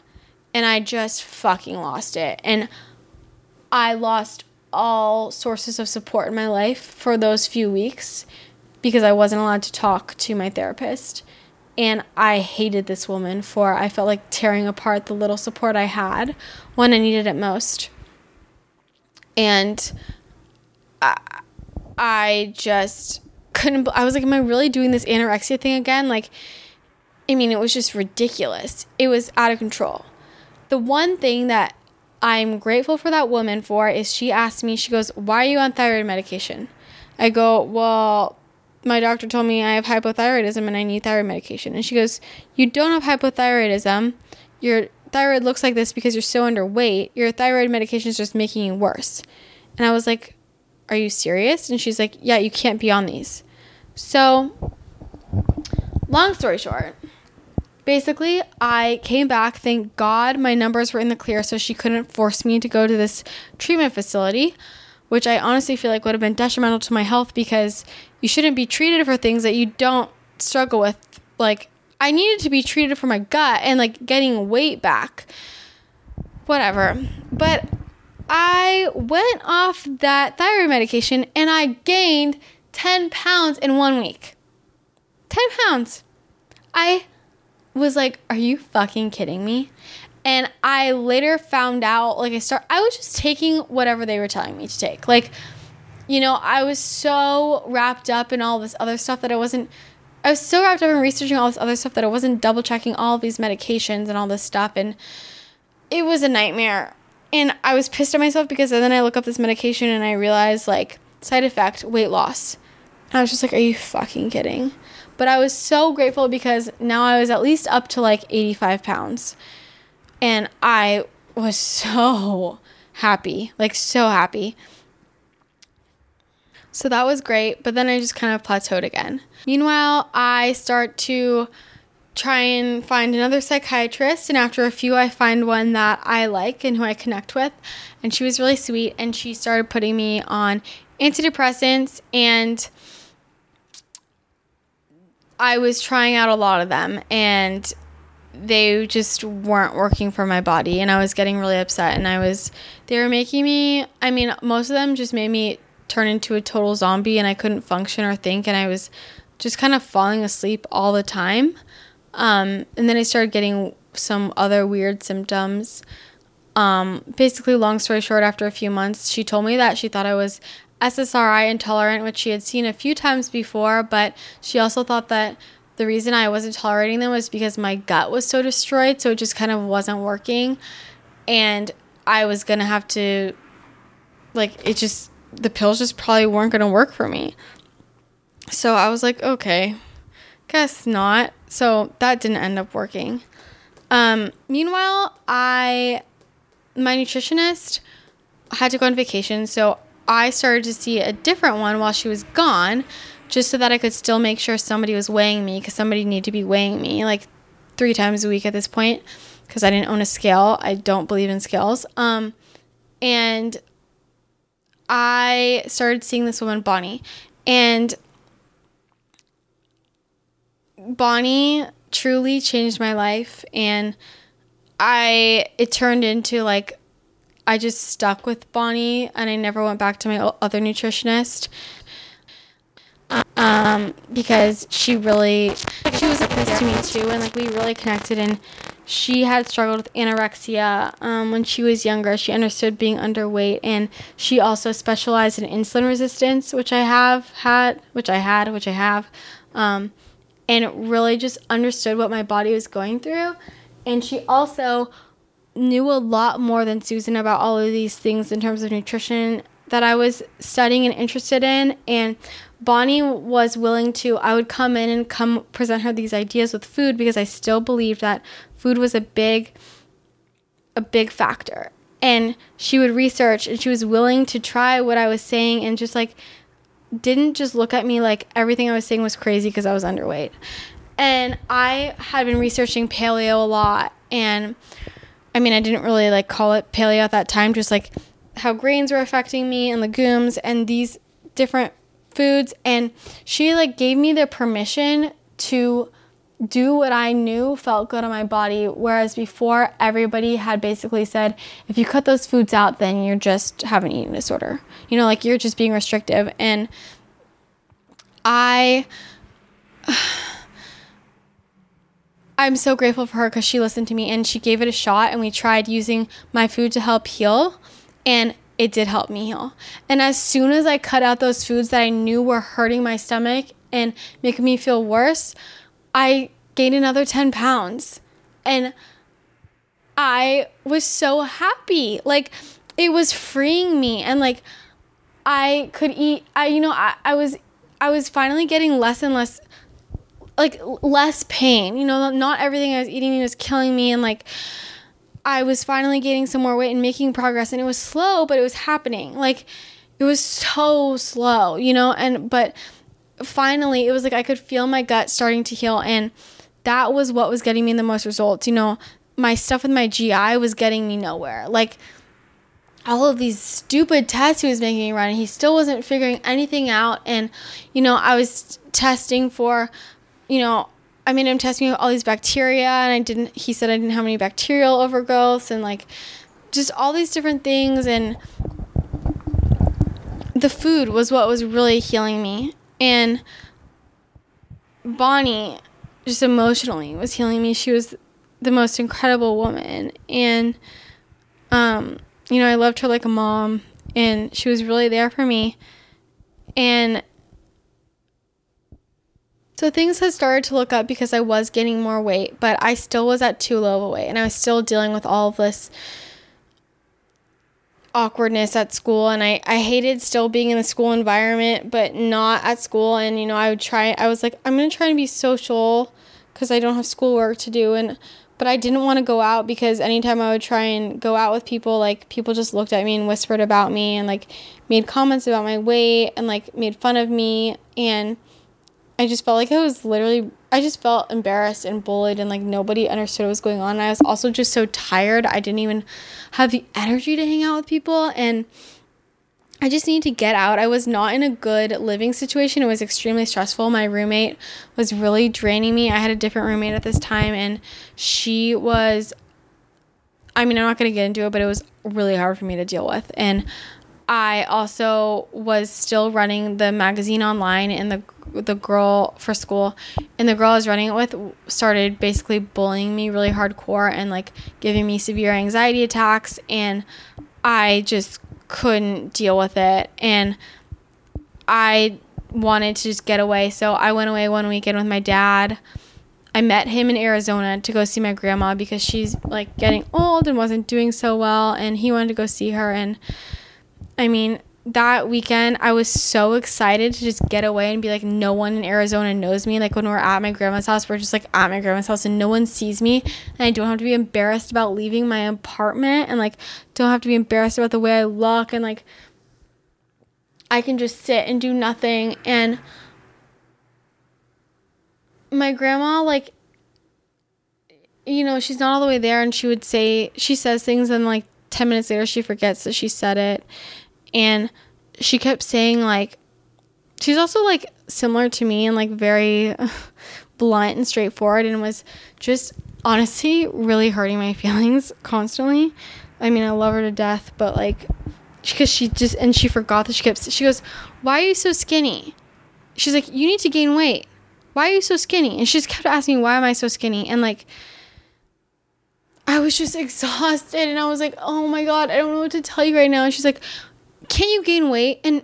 And I just fucking lost it. And I lost all sources of support in my life for those few weeks because I wasn't allowed to talk to my therapist. And I hated this woman for I felt like tearing apart the little support I had when I needed it most. And I, I just couldn't. I was like, am I really doing this anorexia thing again? Like, I mean, it was just ridiculous. It was out of control. The one thing that I'm grateful for that woman for is she asked me, she goes, Why are you on thyroid medication? I go, Well, my doctor told me I have hypothyroidism and I need thyroid medication. And she goes, You don't have hypothyroidism. Your thyroid looks like this because you're so underweight. Your thyroid medication is just making you worse. And I was like, Are you serious? And she's like, Yeah, you can't be on these. So, long story short, basically, I came back. Thank God my numbers were in the clear, so she couldn't force me to go to this treatment facility, which I honestly feel like would have been detrimental to my health because you shouldn't be treated for things that you don't struggle with. Like, I needed to be treated for my gut and like getting weight back. Whatever. But I went off that thyroid medication and I gained 10 pounds in one week. 10 pounds. I was like, are you fucking kidding me? And I later found out, like, I start, I was just taking whatever they were telling me to take. Like, you know, I was so wrapped up in all this other stuff that I wasn't, I was so wrapped up in researching all this other stuff that I wasn't double checking all these medications and all this stuff. And it was a nightmare. And I was pissed at myself because then I look up this medication and I realized, like, side effect, weight loss. I was just like, are you fucking kidding? But I was so grateful because now I was at least up to like 85 pounds. And I was so happy, like so happy. So that was great, but then I just kind of plateaued again. Meanwhile, I start to try and find another psychiatrist, and after a few, I find one that I like and who I connect with. And she was really sweet, and she started putting me on antidepressants and I was trying out a lot of them and they just weren't working for my body and I was getting really upset and I was they were making me I mean most of them just made me turn into a total zombie and I couldn't function or think and I was just kind of falling asleep all the time. Um, and then I started getting some other weird symptoms. Um, basically, long story short, after a few months, she told me that she thought I was SSRI intolerant, which she had seen a few times before, but she also thought that the reason I wasn't tolerating them was because my gut was so destroyed, so it just kind of wasn't working. And I was gonna have to, like, it just, the pills just probably weren't gonna work for me. So I was like, okay, guess not. So that didn't end up working. Um, meanwhile, I, my nutritionist had to go on vacation, so I started to see a different one while she was gone, just so that I could still make sure somebody was weighing me because somebody needed to be weighing me like three times a week at this point because I didn't own a scale. I don't believe in scales. Um, and I started seeing this woman, Bonnie, and Bonnie truly changed my life and I it turned into like I just stuck with Bonnie and I never went back to my other nutritionist. Um, because she really, she was a close to me too, and like we really connected. And she had struggled with anorexia um, when she was younger. She understood being underweight, and she also specialized in insulin resistance, which I have had, which I had, which I have, um, and really just understood what my body was going through. And she also knew a lot more than Susan about all of these things in terms of nutrition that I was studying and interested in. And Bonnie was willing to, I would come in and come present her these ideas with food because I still believed that food was a big, a big factor. And she would research and she was willing to try what I was saying and just like didn't just look at me like everything I was saying was crazy because I was underweight. And I had been researching paleo a lot and I mean, I didn't really like call it paleo at that time, just like how grains were affecting me and legumes and these different foods. And she like gave me the permission to do what I knew felt good on my body. Whereas before, everybody had basically said, if you cut those foods out, then you're just having an eating disorder. You know, like you're just being restrictive. And I. I'm so grateful for her because she listened to me and she gave it a shot and we tried using my food to help heal and it did help me heal. And as soon as I cut out those foods that I knew were hurting my stomach and making me feel worse, I gained another 10 pounds. And I was so happy. Like it was freeing me and like I could eat I you know I, I was I was finally getting less and less like less pain. You know, not everything I was eating was killing me and like I was finally gaining some more weight and making progress and it was slow, but it was happening. Like it was so slow, you know, and but finally it was like I could feel my gut starting to heal and that was what was getting me the most results. You know, my stuff with my GI was getting me nowhere. Like all of these stupid tests he was making run and he still wasn't figuring anything out and you know, I was testing for you know, I mean, I'm testing all these bacteria, and I didn't. He said I didn't have any bacterial overgrowth, and like, just all these different things, and the food was what was really healing me, and Bonnie, just emotionally, was healing me. She was the most incredible woman, and um, you know, I loved her like a mom, and she was really there for me, and so things had started to look up because I was gaining more weight, but I still was at too low of a weight and I was still dealing with all of this awkwardness at school and I, I hated still being in the school environment but not at school. And you know I would try I was like I'm gonna try and be social because I don't have schoolwork to do and but I didn't want to go out because anytime I would try and go out with people like people just looked at me and whispered about me and like made comments about my weight and like made fun of me. And I just felt like I was literally I just felt embarrassed and bullied and like nobody understood what was going on. I was also just so tired. I didn't even have the energy to hang out with people and I just needed to get out. I was not in a good living situation. It was extremely stressful. My roommate was really draining me. I had a different roommate at this time and she was I mean, I'm not going to get into it, but it was really hard for me to deal with. And I also was still running the magazine online and the the girl for school. And the girl I was running it with started basically bullying me really hardcore and like giving me severe anxiety attacks. And I just couldn't deal with it. And I wanted to just get away. So I went away one weekend with my dad. I met him in Arizona to go see my grandma because she's like getting old and wasn't doing so well. And he wanted to go see her. And I mean that weekend I was so excited to just get away and be like no one in Arizona knows me. Like when we're at my grandma's house we're just like at my grandma's house and no one sees me. And I don't have to be embarrassed about leaving my apartment and like don't have to be embarrassed about the way I look and like I can just sit and do nothing. And my grandma like you know she's not all the way there and she would say she says things and like 10 minutes later she forgets that she said it and she kept saying like she's also like similar to me and like very *laughs* blunt and straightforward and was just honestly really hurting my feelings constantly. I mean, I love her to death, but like because she just and she forgot that she kept she goes, "Why are you so skinny?" She's like, "You need to gain weight. Why are you so skinny?" And she just kept asking, "Why am I so skinny?" And like I was just exhausted and I was like, "Oh my god, I don't know what to tell you right now." And she's like, can you gain weight? And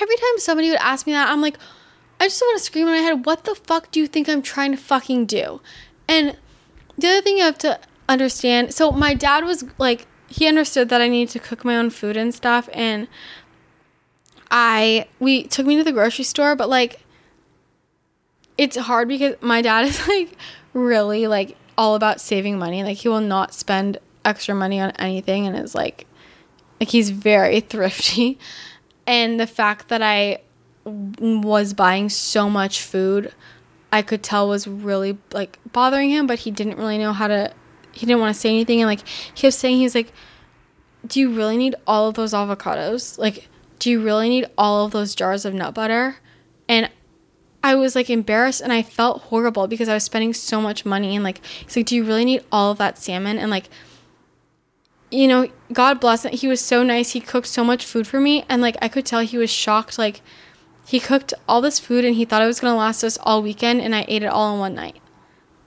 every time somebody would ask me that, I'm like, I just want to scream in my head, what the fuck do you think I'm trying to fucking do? And the other thing you have to understand so my dad was like, he understood that I needed to cook my own food and stuff. And I, we took me to the grocery store, but like, it's hard because my dad is *laughs* like really like all about saving money. Like, he will not spend extra money on anything and is like like he's very *laughs* thrifty. And the fact that I was buying so much food, I could tell was really like bothering him, but he didn't really know how to he didn't want to say anything and like he was saying he's like do you really need all of those avocados? Like do you really need all of those jars of nut butter? And I was like embarrassed and I felt horrible because I was spending so much money and like he's like, Do you really need all of that salmon? And like you know, God bless him. He was so nice. He cooked so much food for me. And like, I could tell he was shocked. Like, he cooked all this food and he thought it was going to last us all weekend. And I ate it all in one night.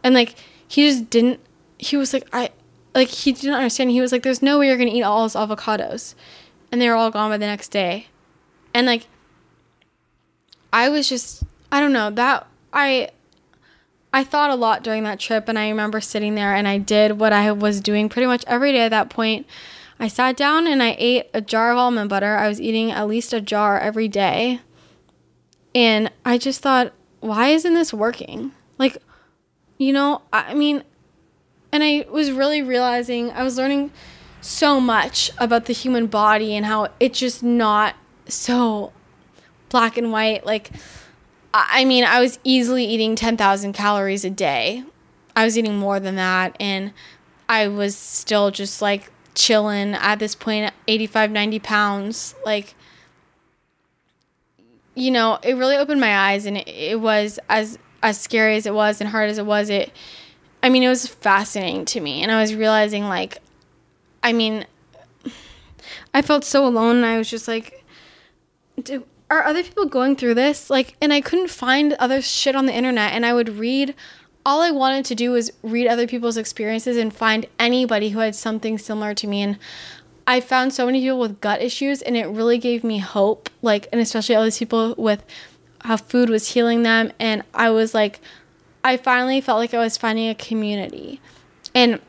And like, he just didn't, he was like, I, like, he didn't understand. He was like, there's no way you're going to eat all those avocados. And they were all gone by the next day. And like, I was just, I don't know, that, I, I thought a lot during that trip, and I remember sitting there and I did what I was doing pretty much every day at that point. I sat down and I ate a jar of almond butter. I was eating at least a jar every day. And I just thought, why isn't this working? Like, you know, I mean, and I was really realizing I was learning so much about the human body and how it's just not so black and white. Like, I mean, I was easily eating 10,000 calories a day. I was eating more than that. And I was still just like chilling at this point, 85, 90 pounds. Like, you know, it really opened my eyes and it, it was as as scary as it was and hard as it was, it I mean, it was fascinating to me and I was realizing like I mean *sighs* I felt so alone and I was just like do, are other people going through this? Like and I couldn't find other shit on the internet and I would read all I wanted to do was read other people's experiences and find anybody who had something similar to me and I found so many people with gut issues and it really gave me hope like and especially all these people with how food was healing them and I was like I finally felt like I was finding a community. And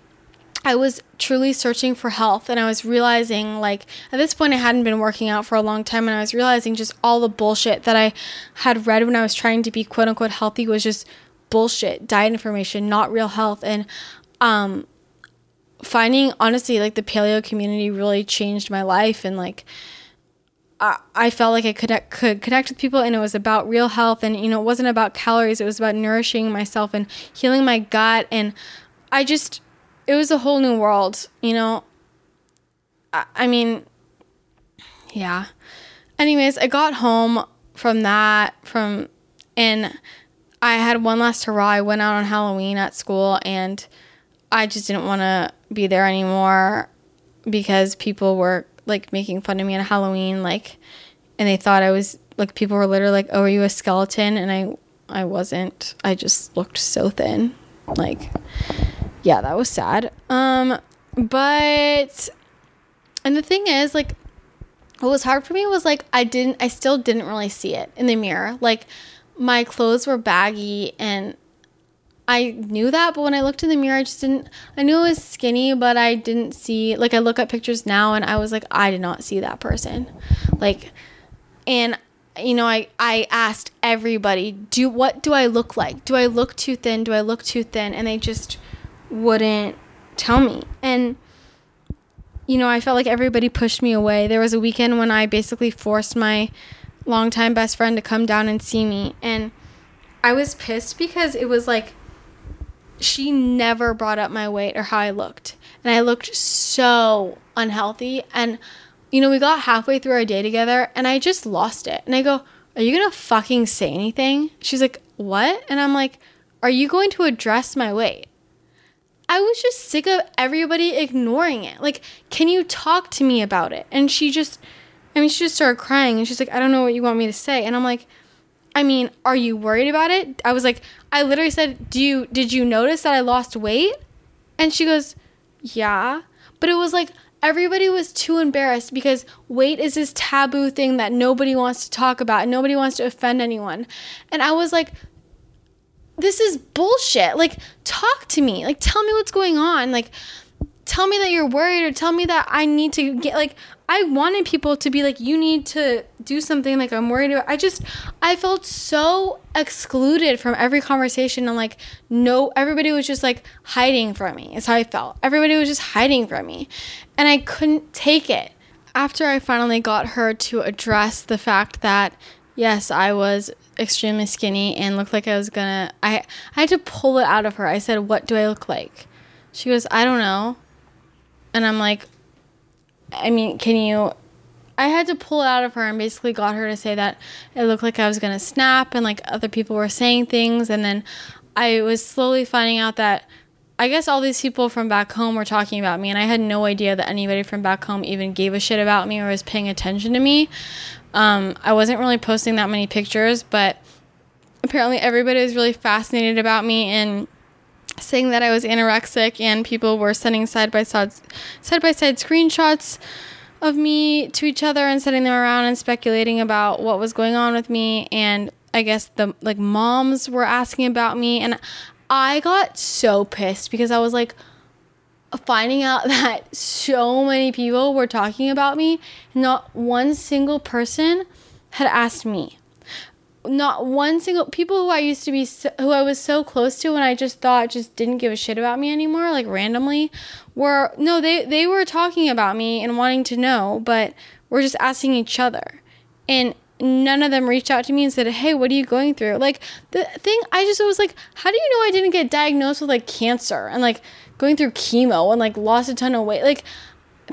I was truly searching for health and I was realizing like at this point I hadn't been working out for a long time and I was realizing just all the bullshit that I had read when I was trying to be quote unquote healthy was just bullshit, diet information, not real health and um finding honestly like the paleo community really changed my life and like I, I felt like I could could connect with people and it was about real health and you know it wasn't about calories it was about nourishing myself and healing my gut and I just it was a whole new world you know I, I mean yeah anyways I got home from that from and I had one last hurrah I went out on Halloween at school and I just didn't want to be there anymore because people were like making fun of me on Halloween, like, and they thought I was like people were literally like, "Oh, are you a skeleton?" And I, I wasn't. I just looked so thin. Like, yeah, that was sad. Um, but, and the thing is, like, what was hard for me was like I didn't, I still didn't really see it in the mirror. Like, my clothes were baggy and I knew that, but when I looked in the mirror, I just didn't. I knew it was skinny, but I didn't see. Like, I look at pictures now and I was like, I did not see that person. Like, and, you know, I, I asked everybody, do what do I look like? Do I look too thin? Do I look too thin? And they just wouldn't tell me. And, you know, I felt like everybody pushed me away. There was a weekend when I basically forced my longtime best friend to come down and see me. And I was pissed because it was like, she never brought up my weight or how I looked. And I looked so unhealthy. And, you know, we got halfway through our day together and I just lost it. And I go, Are you going to fucking say anything? She's like, What? And I'm like, Are you going to address my weight? I was just sick of everybody ignoring it. Like, can you talk to me about it? And she just, I mean, she just started crying and she's like, I don't know what you want me to say. And I'm like, I mean, are you worried about it? I was like, I literally said, "Do you did you notice that I lost weight?" And she goes, "Yeah." But it was like everybody was too embarrassed because weight is this taboo thing that nobody wants to talk about and nobody wants to offend anyone. And I was like, this is bullshit. Like, talk to me. Like, tell me what's going on. Like, tell me that you're worried or tell me that I need to get like I wanted people to be like you need to do something like I'm worried about I just I felt so excluded from every conversation and like no everybody was just like hiding from me. Is how I felt. Everybody was just hiding from me. And I couldn't take it. After I finally got her to address the fact that yes, I was extremely skinny and looked like I was gonna I I had to pull it out of her. I said, "What do I look like?" She goes, "I don't know." And I'm like, I mean, can you? I had to pull it out of her and basically got her to say that it looked like I was gonna snap and like other people were saying things. And then I was slowly finding out that I guess all these people from back home were talking about me, and I had no idea that anybody from back home even gave a shit about me or was paying attention to me. Um, I wasn't really posting that many pictures, but apparently everybody was really fascinated about me and saying that I was anorexic, and people were sending side by side side by side screenshots of me to each other and sending them around and speculating about what was going on with me. And I guess the like moms were asking about me, and I got so pissed because I was like finding out *laughs* that so many people were talking about me, not one single person had asked me. not one single people who I used to be so, who I was so close to and I just thought just didn't give a shit about me anymore like randomly were no they they were talking about me and wanting to know but we're just asking each other. And none of them reached out to me and said hey what are you going through? Like the thing I just was like how do you know I didn't get diagnosed with like cancer? And like going through chemo and like lost a ton of weight like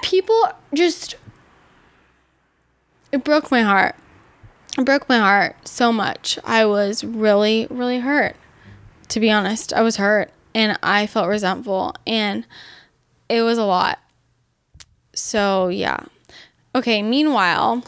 people just it broke my heart it broke my heart so much. I was really, really hurt. To be honest, I was hurt and I felt resentful and it was a lot. So, yeah. Okay, meanwhile,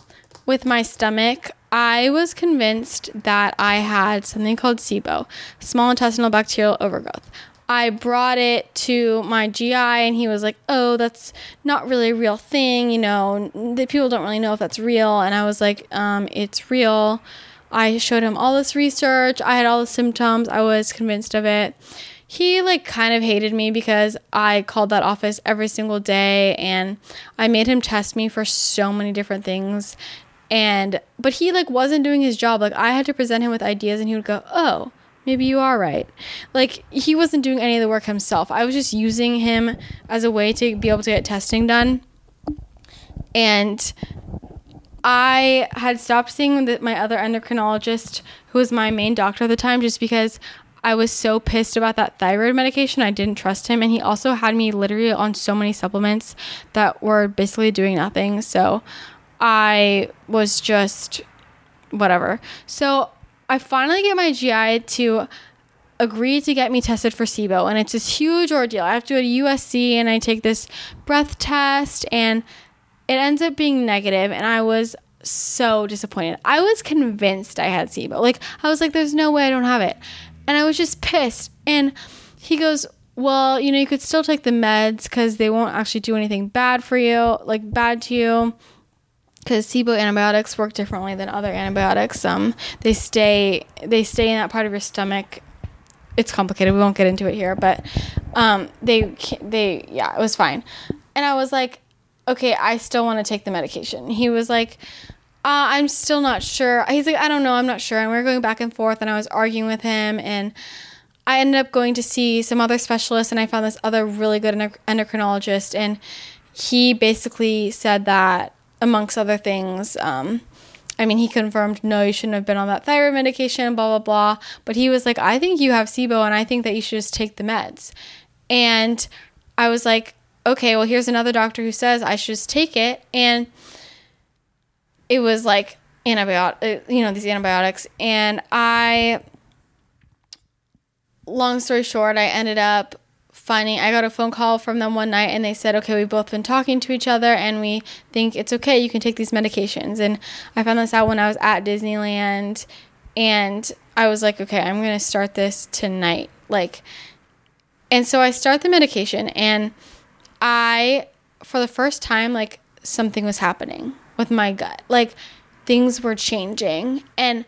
with my stomach, I was convinced that I had something called SIBO, small intestinal bacterial overgrowth. I brought it to my GI and he was like, "Oh, that's not really a real thing, you know. The people don't really know if that's real." And I was like, um, "It's real." I showed him all this research. I had all the symptoms. I was convinced of it. He like kind of hated me because I called that office every single day and I made him test me for so many different things. And but he like wasn't doing his job. Like I had to present him with ideas and he would go, "Oh, maybe you are right. Like he wasn't doing any of the work himself. I was just using him as a way to be able to get testing done. And I had stopped seeing the, my other endocrinologist, who was my main doctor at the time, just because I was so pissed about that thyroid medication. I didn't trust him. And he also had me literally on so many supplements that were basically doing nothing. So I was just whatever. So I finally get my GI to agree to get me tested for SIBO, and it's this huge ordeal. I have to go to USC and I take this breath test, and it ends up being negative, and I was so disappointed. I was convinced I had SIBO. Like I was like, "There's no way I don't have it," and I was just pissed. And he goes, "Well, you know, you could still take the meds because they won't actually do anything bad for you, like bad to you." Because SIBO antibiotics work differently than other antibiotics. Um, they stay they stay in that part of your stomach. It's complicated. We won't get into it here, but um, they they yeah, it was fine. And I was like, okay, I still want to take the medication. He was like, uh, I'm still not sure. He's like, I don't know, I'm not sure. And we were going back and forth, and I was arguing with him, and I ended up going to see some other specialists, and I found this other really good endocrinologist, and he basically said that amongst other things. Um, I mean, he confirmed, no, you shouldn't have been on that thyroid medication, blah, blah, blah. But he was like, I think you have SIBO and I think that you should just take the meds. And I was like, okay, well, here's another doctor who says I should just take it. And it was like antibiotic, uh, you know, these antibiotics. And I, long story short, I ended up finding I got a phone call from them one night and they said, "Okay, we've both been talking to each other and we think it's okay. You can take these medications." And I found this out when I was at Disneyland and I was like, "Okay, I'm going to start this tonight." Like and so I start the medication and I for the first time like something was happening with my gut. Like things were changing and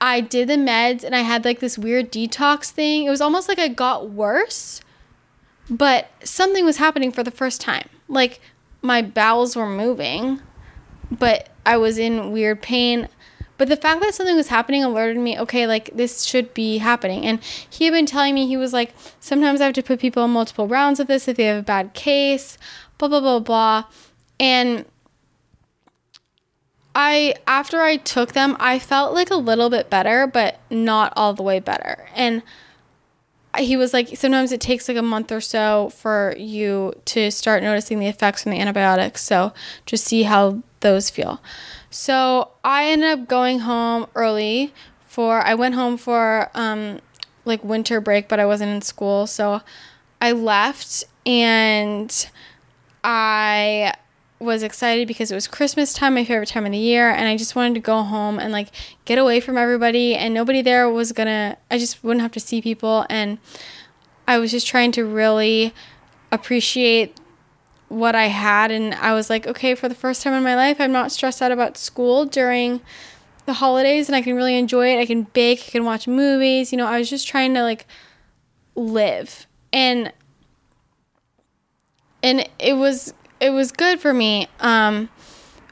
I did the meds and I had like this weird detox thing. It was almost like I got worse, but something was happening for the first time. Like my bowels were moving, but I was in weird pain. But the fact that something was happening alerted me, okay, like this should be happening. And he had been telling me, he was like, sometimes I have to put people in multiple rounds of this if they have a bad case, blah, blah, blah, blah. And I, after I took them, I felt like a little bit better, but not all the way better. And he was like sometimes it takes like a month or so for you to start noticing the effects from the antibiotics. So just see how those feel. So i ended up going home early for i went home for um like winter break but i wasn't in school. So i left and i was excited because it was Christmas time, my favorite time of the year, and I just wanted to go home and like get away from everybody and nobody there was gonna I just wouldn't have to see people and I was just trying to really appreciate what I had and I was like, okay, for the first time in my life, I'm not stressed out about school during the holidays and I can really enjoy it. I can bake, I can watch movies, you know, I was just trying to like live. And and it was it was good for me. Um,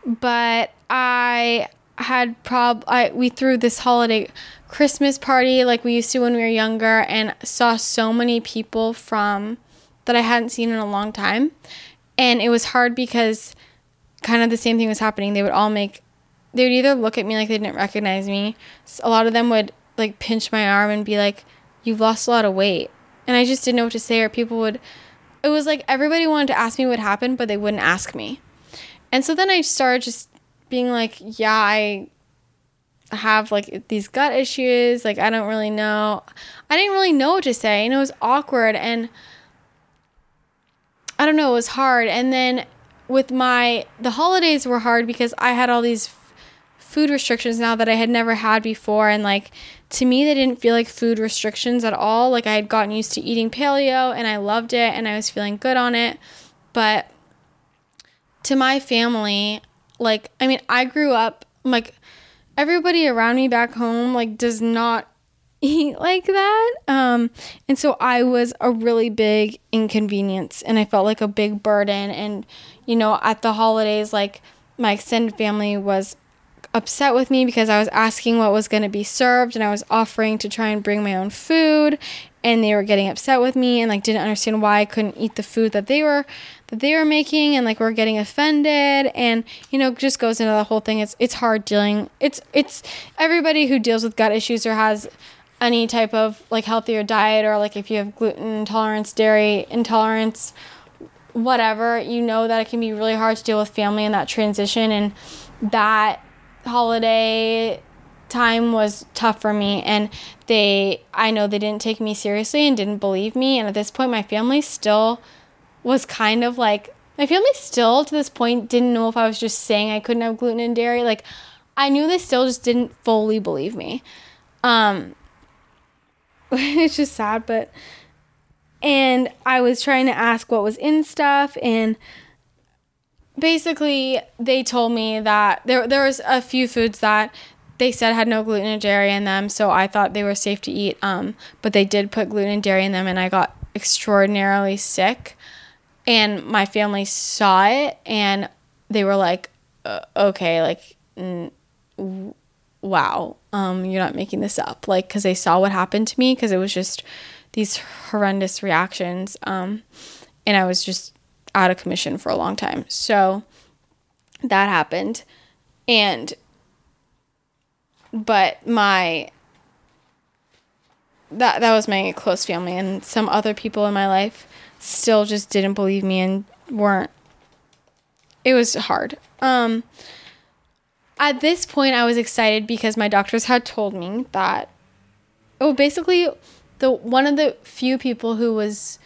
but I had prob I we threw this holiday Christmas party like we used to when we were younger and saw so many people from that I hadn't seen in a long time. And it was hard because kind of the same thing was happening. They would all make they would either look at me like they didn't recognize me. A lot of them would like pinch my arm and be like, "You've lost a lot of weight." And I just didn't know what to say or people would it was like everybody wanted to ask me what happened, but they wouldn't ask me. And so then I started just being like, yeah, I have like these gut issues. Like, I don't really know. I didn't really know what to say. And it was awkward. And I don't know, it was hard. And then with my, the holidays were hard because I had all these food restrictions now that I had never had before. And like, to me, they didn't feel like food restrictions at all. Like, I had gotten used to eating paleo and I loved it and I was feeling good on it. But to my family, like, I mean, I grew up, like, everybody around me back home, like, does not *laughs* eat like that. Um, and so I was a really big inconvenience and I felt like a big burden. And, you know, at the holidays, like, my extended family was upset with me because I was asking what was going to be served and I was offering to try and bring my own food and they were getting upset with me and like didn't understand why I couldn't eat the food that they were that they were making and like were getting offended. And you know just goes into the whole thing. It's it's hard dealing it's it's everybody who deals with gut issues or has any type of like healthier diet or like if you have gluten intolerance dairy intolerance whatever you know that it can be really hard to deal with family in that transition and that holiday time was tough for me and they I know they didn't take me seriously and didn't believe me and at this point my family still was kind of like my family still to this point didn't know if I was just saying I couldn't have gluten and dairy. Like I knew they still just didn't fully believe me. Um *laughs* it's just sad but and I was trying to ask what was in stuff and basically they told me that there there was a few foods that they said had no gluten and dairy in them, so I thought they were safe to eat. Um, but they did put gluten and dairy in them, and I got extraordinarily sick. And my family saw it, and they were like, uh, "Okay, like, n- w- wow, um, you're not making this up." Like, because they saw what happened to me, because it was just these horrendous reactions, um, and I was just out of commission for a long time. So that happened. And but my that that was my close family and some other people in my life still just didn't believe me and weren't it was hard. Um at this point I was excited because my doctors had told me that oh basically the one of the few people who was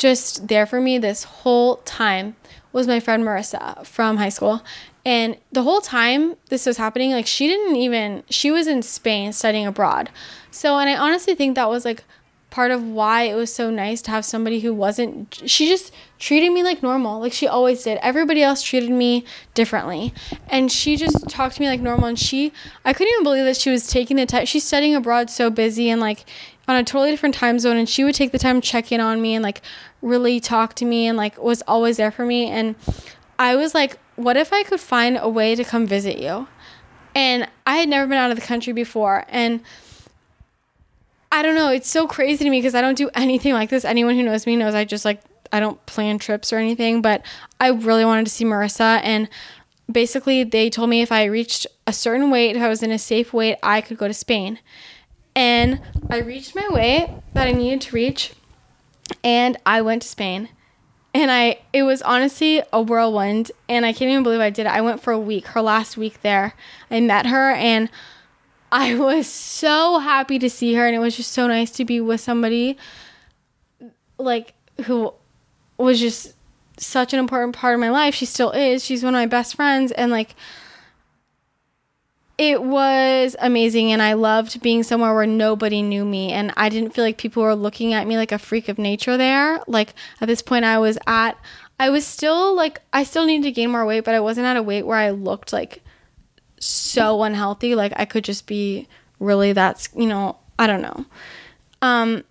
just there for me this whole time was my friend Marissa from high school. And the whole time this was happening, like she didn't even, she was in Spain studying abroad. So, and I honestly think that was like part of why it was so nice to have somebody who wasn't, she just treated me like normal, like she always did. Everybody else treated me differently. And she just talked to me like normal. And she, I couldn't even believe that she was taking the time, she's studying abroad so busy and like on a totally different time zone. And she would take the time to check in on me and like really talk to me and like was always there for me. And I was like, what if I could find a way to come visit you? And I had never been out of the country before. And I don't know, it's so crazy to me because I don't do anything like this. Anyone who knows me knows I just like, I don't plan trips or anything, but I really wanted to see Marissa. And basically, they told me if I reached a certain weight, if I was in a safe weight, I could go to Spain. And I reached my weight that I needed to reach, and I went to Spain and I it was honestly a whirlwind and I can't even believe I did it. I went for a week, her last week there. I met her and I *laughs* was so happy to see her and it was just so nice to be with somebody like who was just such an important part of my life. She still is. She's one of my best friends and like it was amazing and I loved being somewhere where nobody knew me and I didn't feel like people were looking at me like a freak of nature there. Like at this point I was at I was still like I still needed to gain more weight, but I wasn't at a weight where I looked like so unhealthy. Like I could just be really that's, you know, I don't know. Um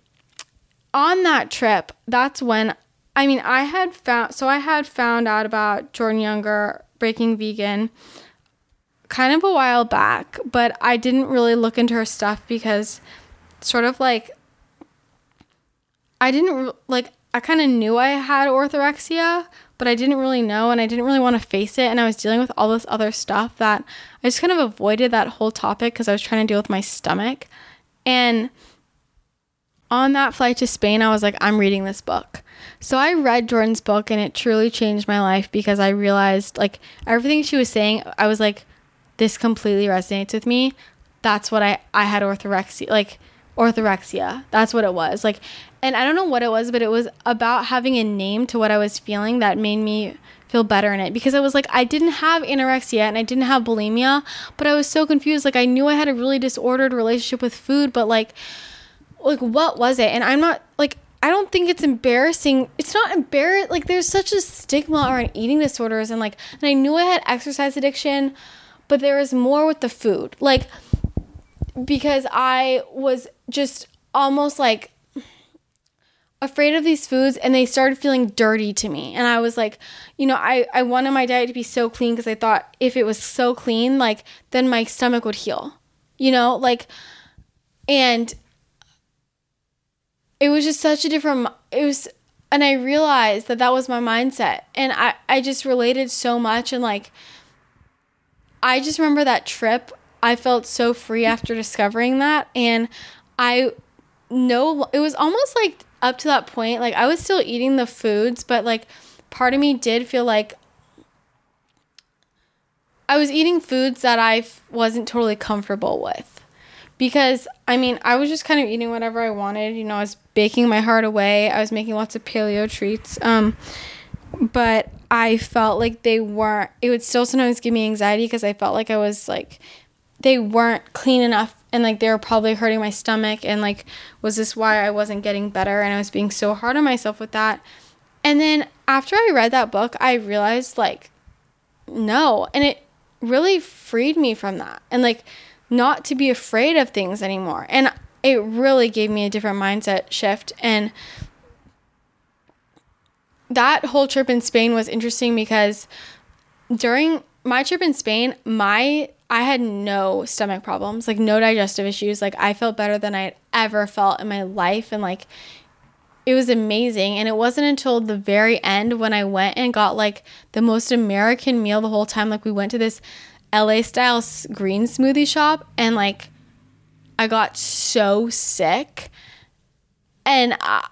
on that trip, that's when I mean, I had found so I had found out about Jordan Younger breaking vegan kind of a while back, but I didn't really look into her stuff because sort of like I didn't like I kind of knew I had orthorexia, but I didn't really know and I didn't really want to face it and I was dealing with all this other stuff that I just kind of avoided that whole topic cuz I was trying to deal with my stomach. And on that flight to Spain, I was like I'm reading this book. So I read Jordan's book and it truly changed my life because I realized like everything she was saying, I was like this completely resonates with me. That's what I I had orthorexia like orthorexia. That's what it was. Like and I don't know what it was, but it was about having a name to what I was feeling that made me feel better in it because I was like I didn't have anorexia and I didn't have bulimia, but I was so confused like I knew I had a really disordered relationship with food, but like like what was it? And I'm not like I don't think it's embarrassing. It's not embarrassing. Like there's such a stigma around eating disorders and like and I knew I had exercise addiction, but there was more with the food. Like because I was just almost like afraid of these foods and they started feeling dirty to me. And i was like you know i, I wanted my diet to be so clean because i thought if it was so clean like then my stomach would heal you know? Like and it was just such a different it was and i realized that that was my mindset. And i i just related so much and like i just remember that trip i felt so free after discovering that and i know it was almost like up to that point like i was still eating the foods but like part of me did feel like i was eating foods that I f- wasn't totally comfortable with because I mean, I was just kind of eating whatever I wanted. You know, I was baking my heart away. I was making lots of paleo treats. Um, but I felt like they weren't. It would still sometimes give me anxiety because I felt like I was like they weren't clean enough and like they were probably hurting my stomach and like was this why I wasn't getting better and I was being so hard on myself with that. And then after I read that book, I realized like no, and it really freed me from that. And like not to be afraid of things anymore. And it really gave me a different mindset shift. And that whole trip in Spain was interesting because during my trip in Spain, my I had no stomach problems, like no digestive issues. Like I felt better than I had ever felt in my life. And like it was amazing. And it wasn't until the very end when I went and got like the most American meal the whole time. Like we went to this LA style green smoothie shop. And like I got so sick. And I,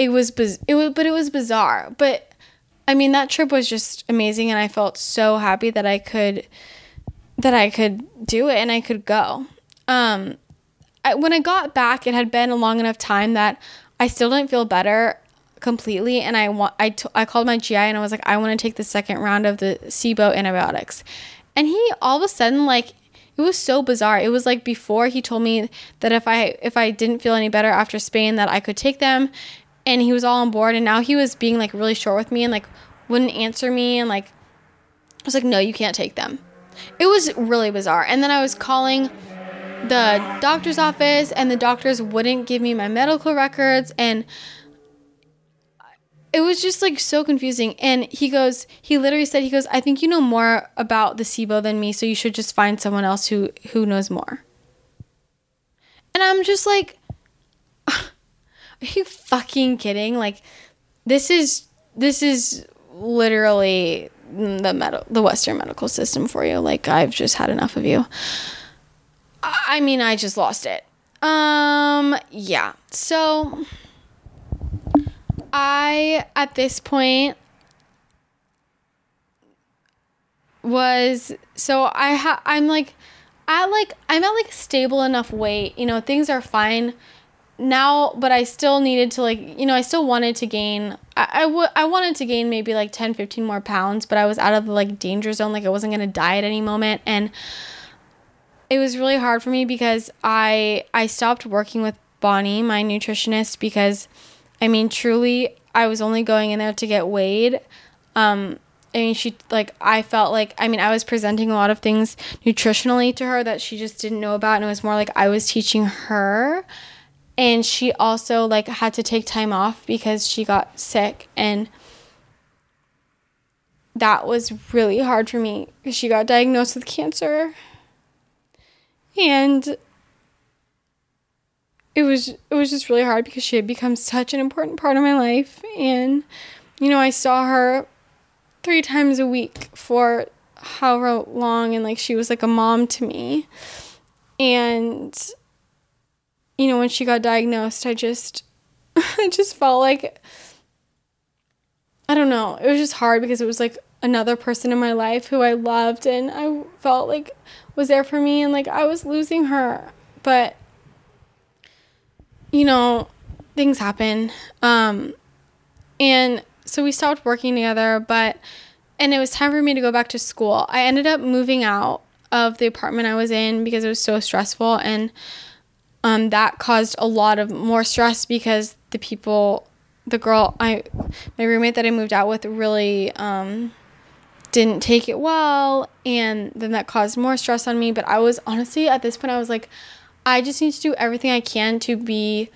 it was it was but it was bizarre. But I mean that trip was just amazing and I felt so happy that I could that I could do it and I could go. Um I, when I got back it had been a long enough time that I still didn't feel better completely and I want I, t- I called my GI and I was like I want to take the second round of the SIBO antibiotics. And he all of a sudden like it was so bizarre. It was like before he told me that if I if I didn't feel any better after Spain that I could take them and he was all on board and now he was being like really short with me and like wouldn't answer me and like I was like no, you can't take them. It was really bizarre. And then I was calling the doctor's office and the doctors wouldn't give me my medical records and it was just like so confusing. And he goes, he literally said, he goes, I think you know more about the SIBO than me, so you should just find someone else who who knows more. And I'm just like, are you fucking kidding? Like, this is this is literally the med- the Western medical system for you. Like, I've just had enough of you. I mean, I just lost it. Um, yeah. So I at this point was so I ha I'm like at like I'm at like stable enough weight. You know, things are fine now, but I still needed to like, you know, I still wanted to gain I, I, w- I wanted to gain maybe like 10 15 more pounds, but I was out of the like danger zone. Like I wasn't going to die at any moment. And it was really hard for me because I I stopped working with Bonnie, my nutritionist because I mean, truly, I was only going in there to get weighed. Um, I mean, she like I felt like I mean I was presenting a lot of things nutritionally to her that she just didn't know about, and it was more like I was teaching her, and she also like had to take time off because she got sick, and that was really hard for me because she got diagnosed with cancer. And it was it was just really hard because she had become such an important part of my life and you know, I saw her 3 times a week for however long and like she was like a mom to me. And you know, when she got diagnosed, I just *laughs* I just felt like I don't know. It was just hard because it was like another person in my life who I loved and I felt like was there for me and like I was losing her. But you know, things happen. Um and so we stopped working together, but and it was time for me to go back to school. I ended up moving out of the apartment I was in because it was so stressful and um, that caused a lot of more stress because the people the girl I my roommate that I moved out with really um, didn't take it well and then that caused more stress on me but I was honestly at this point I was like I just need to do everything I can to be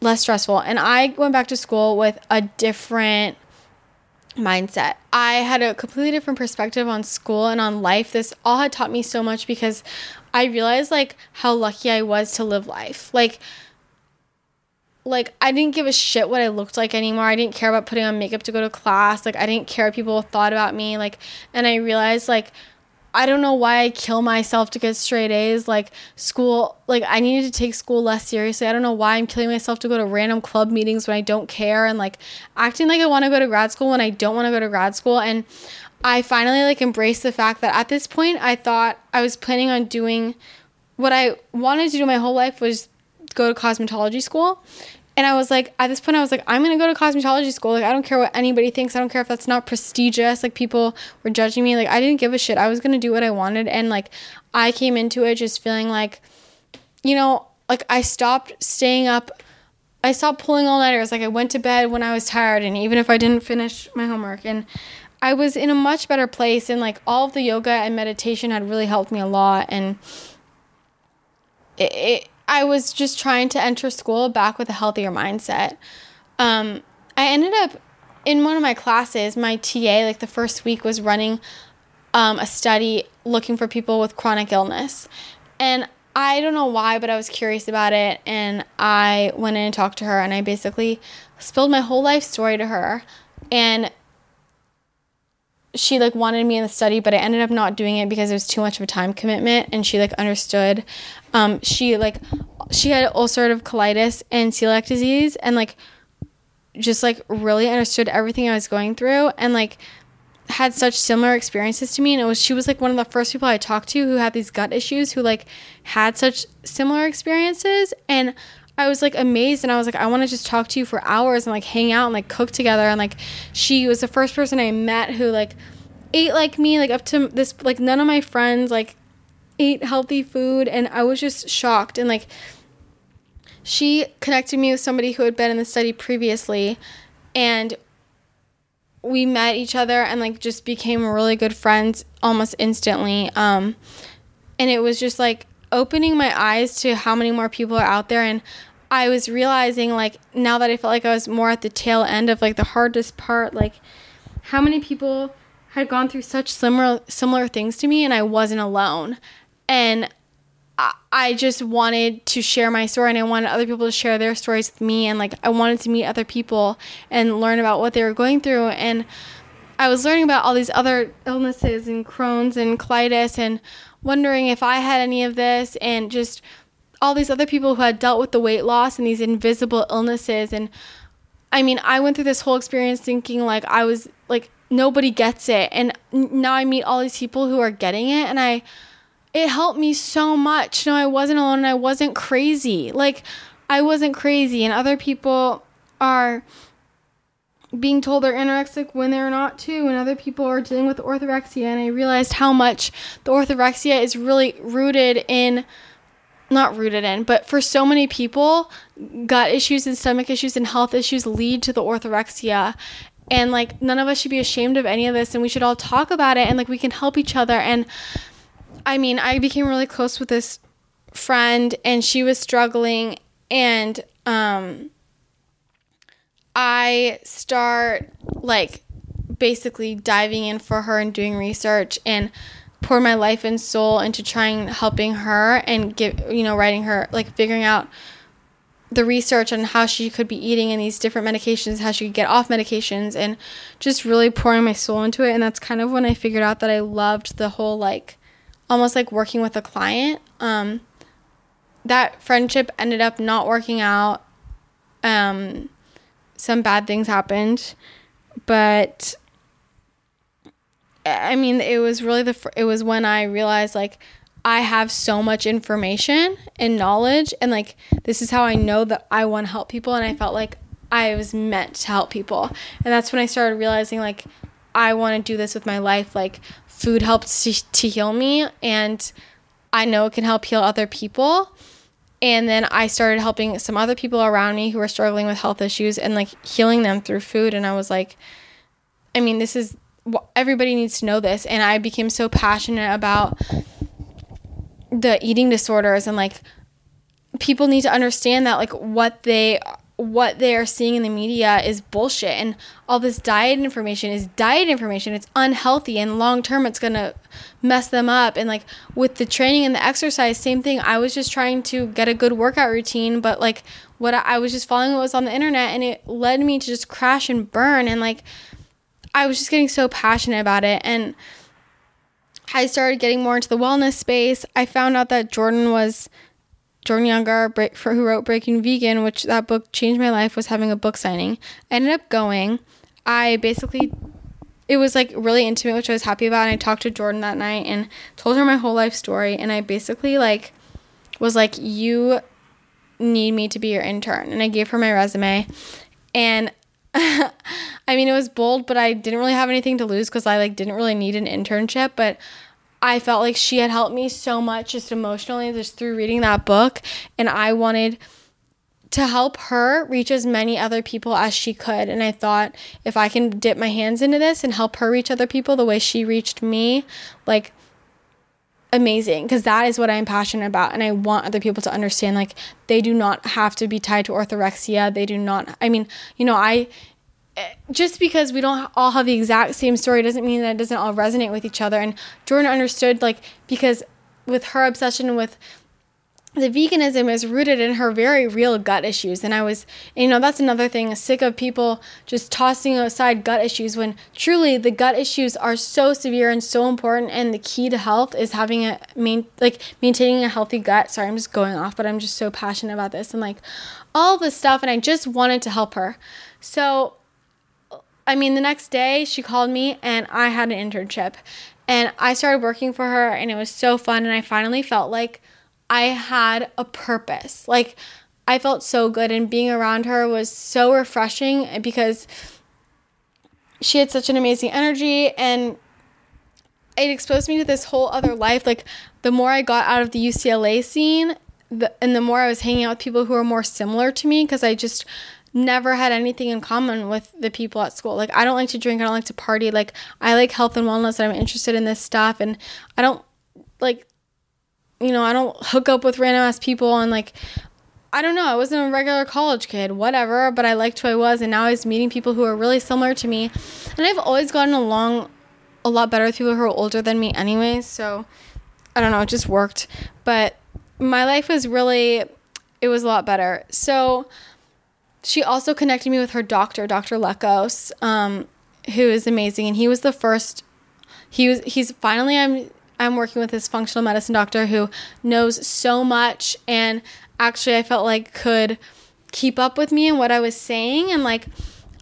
less stressful and I went back to school with a different mindset. I had a completely different perspective on school and on life. This all had taught me so much because I realized like how lucky I was to live life. Like like I didn't give a shit what I looked like anymore. I didn't care about putting on makeup to go to class. Like I didn't care what people thought about me. Like and I realized like I don't know why I kill myself to get straight A's. Like school, like I needed to take school less seriously. I don't know why I'm killing myself to go to random club meetings when I don't care and like acting like I want to go to grad school when I don't want to go to grad school. And I finally like embraced the fact that at this point I thought I was planning on doing what I wanted to do my whole life was go to cosmetology school. And I was like, at this point, I was like, I'm gonna go to cosmetology school. Like, I don't care what anybody thinks. I don't care if that's not prestigious. Like, people were judging me. Like, I didn't give a shit. I was gonna do what I wanted. And like, I came into it just feeling like, you know, like I stopped staying up. I stopped pulling all nighters. Like, I went to bed when I was tired, and even if I didn't finish my homework, and I was in a much better place. And like, all of the yoga and meditation had really helped me a lot. And it, it I was just trying to enter school back with a healthier mindset. Um, I ended up in one of my classes, my TA, like the first week, was running um, a study looking for people with chronic illness. And I don't know why, but I was curious about it. And I went in and talked to her, and I basically spilled my whole life story to her. And she like wanted me in the study but i ended up not doing it because it was too much of a time commitment and she like understood um, she like she had ulcerative colitis and celiac disease and like just like really understood everything i was going through and like had such similar experiences to me. And it was she was like one of the first people i talked to who had these gut issues who like had such similar experiences. And I was like amazed and I was like, I want to just talk to you for hours and like hang out and like cook together. And like, she was the first person I met who like ate like me, like up to this, like, none of my friends like ate healthy food. And I was just shocked. And like, she connected me with somebody who had been in the study previously. And we met each other and like just became really good friends almost instantly. Um, and it was just like opening my eyes to how many more people are out there and I was realizing like now that I felt like I was more at the tail end of like the hardest part like how many people had gone through such similar similar things to me and I wasn't alone. And I, I just wanted to share my story and I wanted other people to share their stories with me and like I wanted to meet other people and learn about what they were going through. And I was learning about all these other illnesses and Crohn's and colitis and wondering if I had any of this and just all these other people who had dealt with the weight loss and these invisible illnesses. And I mean, I went through this whole experience thinking like I was like nobody gets it. And now I meet all these people who are getting it and I it helped me so much. No, I wasn't alone and I wasn't crazy. Like I wasn't crazy. And other people are being told they're anorexic when they're not too. And other people are dealing with orthorexia. And i realized how much the orthorexia is really rooted in not rooted in but for so many people gut issues and stomach issues and health issues lead to the orthorexia. And like none of us should be ashamed of any of this and we should all talk about it and like we can help each other. And i mean i became really close with this friend and she was struggling and um I start like basically diving in for her and doing research and pour my life and soul into trying helping her and give you know writing her like figuring out the research on how she could be eating and these different medications how she could get off medications and just really pouring my soul into it. And that's kind of when i figured out that i loved the whole like almost like working with a client. Um, that friendship ended up not working out. Um, some bad things happened but I mean, it was really the fir- it was when I realized like I have so much information and knowledge and like this is how I know that I want to help people and I felt like I was meant to help people. And that's when I started realizing like I want to do this with my life like food helps to, to heal me and I know it can help heal other people. And then I started helping some other people around me who were struggling with health issues and like healing them through food and I was like I mean, this is everybody needs to know this and i became so passionate about the eating disorders and like people need to understand that like what they what they are seeing in the media is bullshit and all this diet information is diet information. It's unhealthy and long term it's going to mess them up and like with the training and the exercise same thing. I was just trying to get a good workout routine but like what i, I was just following what was on the internet and it led me to just crash and burn and like I was just getting so passionate about it. And I started getting more into the wellness space. I found out that Jordan was Jordan Younger, who wrote Breaking Vegan, which that book changed my life, was having a book signing. I ended up going. I basically, it was like really intimate, which I was happy about. And I talked to Jordan that night and told her my whole life story. And I basically like was like, you need me to be your intern. And I gave her my resume. And *laughs* I mean, it was bold, but I didn't really have anything to lose because I like didn't really need an internship. But I felt like she had helped me so much just emotionally just through reading that book, and I wanted to help her reach as many other people as she could. And I thought if I can dip my hands into this and help her reach other people the way she reached me, like amazing because that is what I'm passionate about and I want other people to understand like they do not have to be tied to orthorexia. They do not I mean you know I eh, just because we don't all have the exact same story doesn't mean that it doesn't all resonate with each other. And Jordan understood like because with her obsession with the veganism is rooted in her very real gut issues. And i was you know that's another thing sick of people just tossing aside gut issues when truly the gut issues are so severe and so important. And the key to health is having a main like maintaining a healthy gut. Sorry i'm just going off but i'm just so passionate about this and like all this stuff. And i just wanted to help her. So i mean the next day she called me and i had an internship. And i started working for her and it was so fun. And i finally felt like I had a purpose. Like I felt so good and being around her was so refreshing eh, because she had such an amazing energy and it exposed me to this whole other life. Like the more I got out of the UCLA scene, the, and the more I was hanging out with people who were more similar to me because I just never had anything in common with the people at school. Like I don't like to drink, I don't like to party. Like I like health and wellness and I'm interested in this stuff and I don't like you know, I don't hook up with random ass people and like I don't know, I wasn't a regular college kid, whatever, but I liked who I was and now I was meeting people who are really similar to me. And I've always gotten along a lot better with people who are older than me anyways, so I don't know, it just worked. But my life was really it was a lot better. So she also connected me with her doctor, Dr. Lekos, um, who is amazing and he was the first he was he's finally I'm I'm working with this functional medicine doctor who knows so much and actually I felt like could keep up with me and what I was saying and like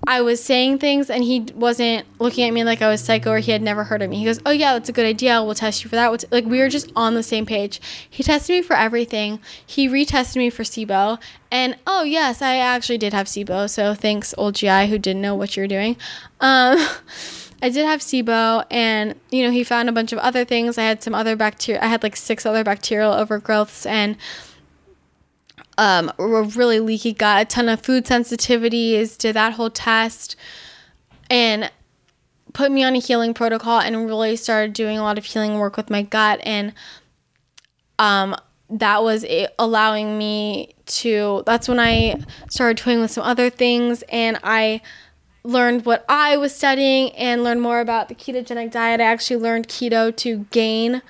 I was saying things and he wasn't looking at me like I was psycho or he had never heard of me. He goes, "Oh yeah, that's a good idea. We'll test you for that." Like we were just on the same page. He tested me for everything. He retested me for SIBO, and oh yes, I actually did have SIBO. So thanks, old GI, who didn't know what you were doing. Um, *laughs* I did have SIBO, and you know he found a bunch of other things. I had some other bacteria. I had like six other bacterial overgrowths and um, a really leaky gut, a ton of food sensitivities. Did that whole test, and put me on a healing protocol, and really started doing a lot of healing work with my gut, and um, that was allowing me to. That's when I started toying with some other things, and I learned what I was studying and learned more about the ketogenic diet. I actually learned keto to gain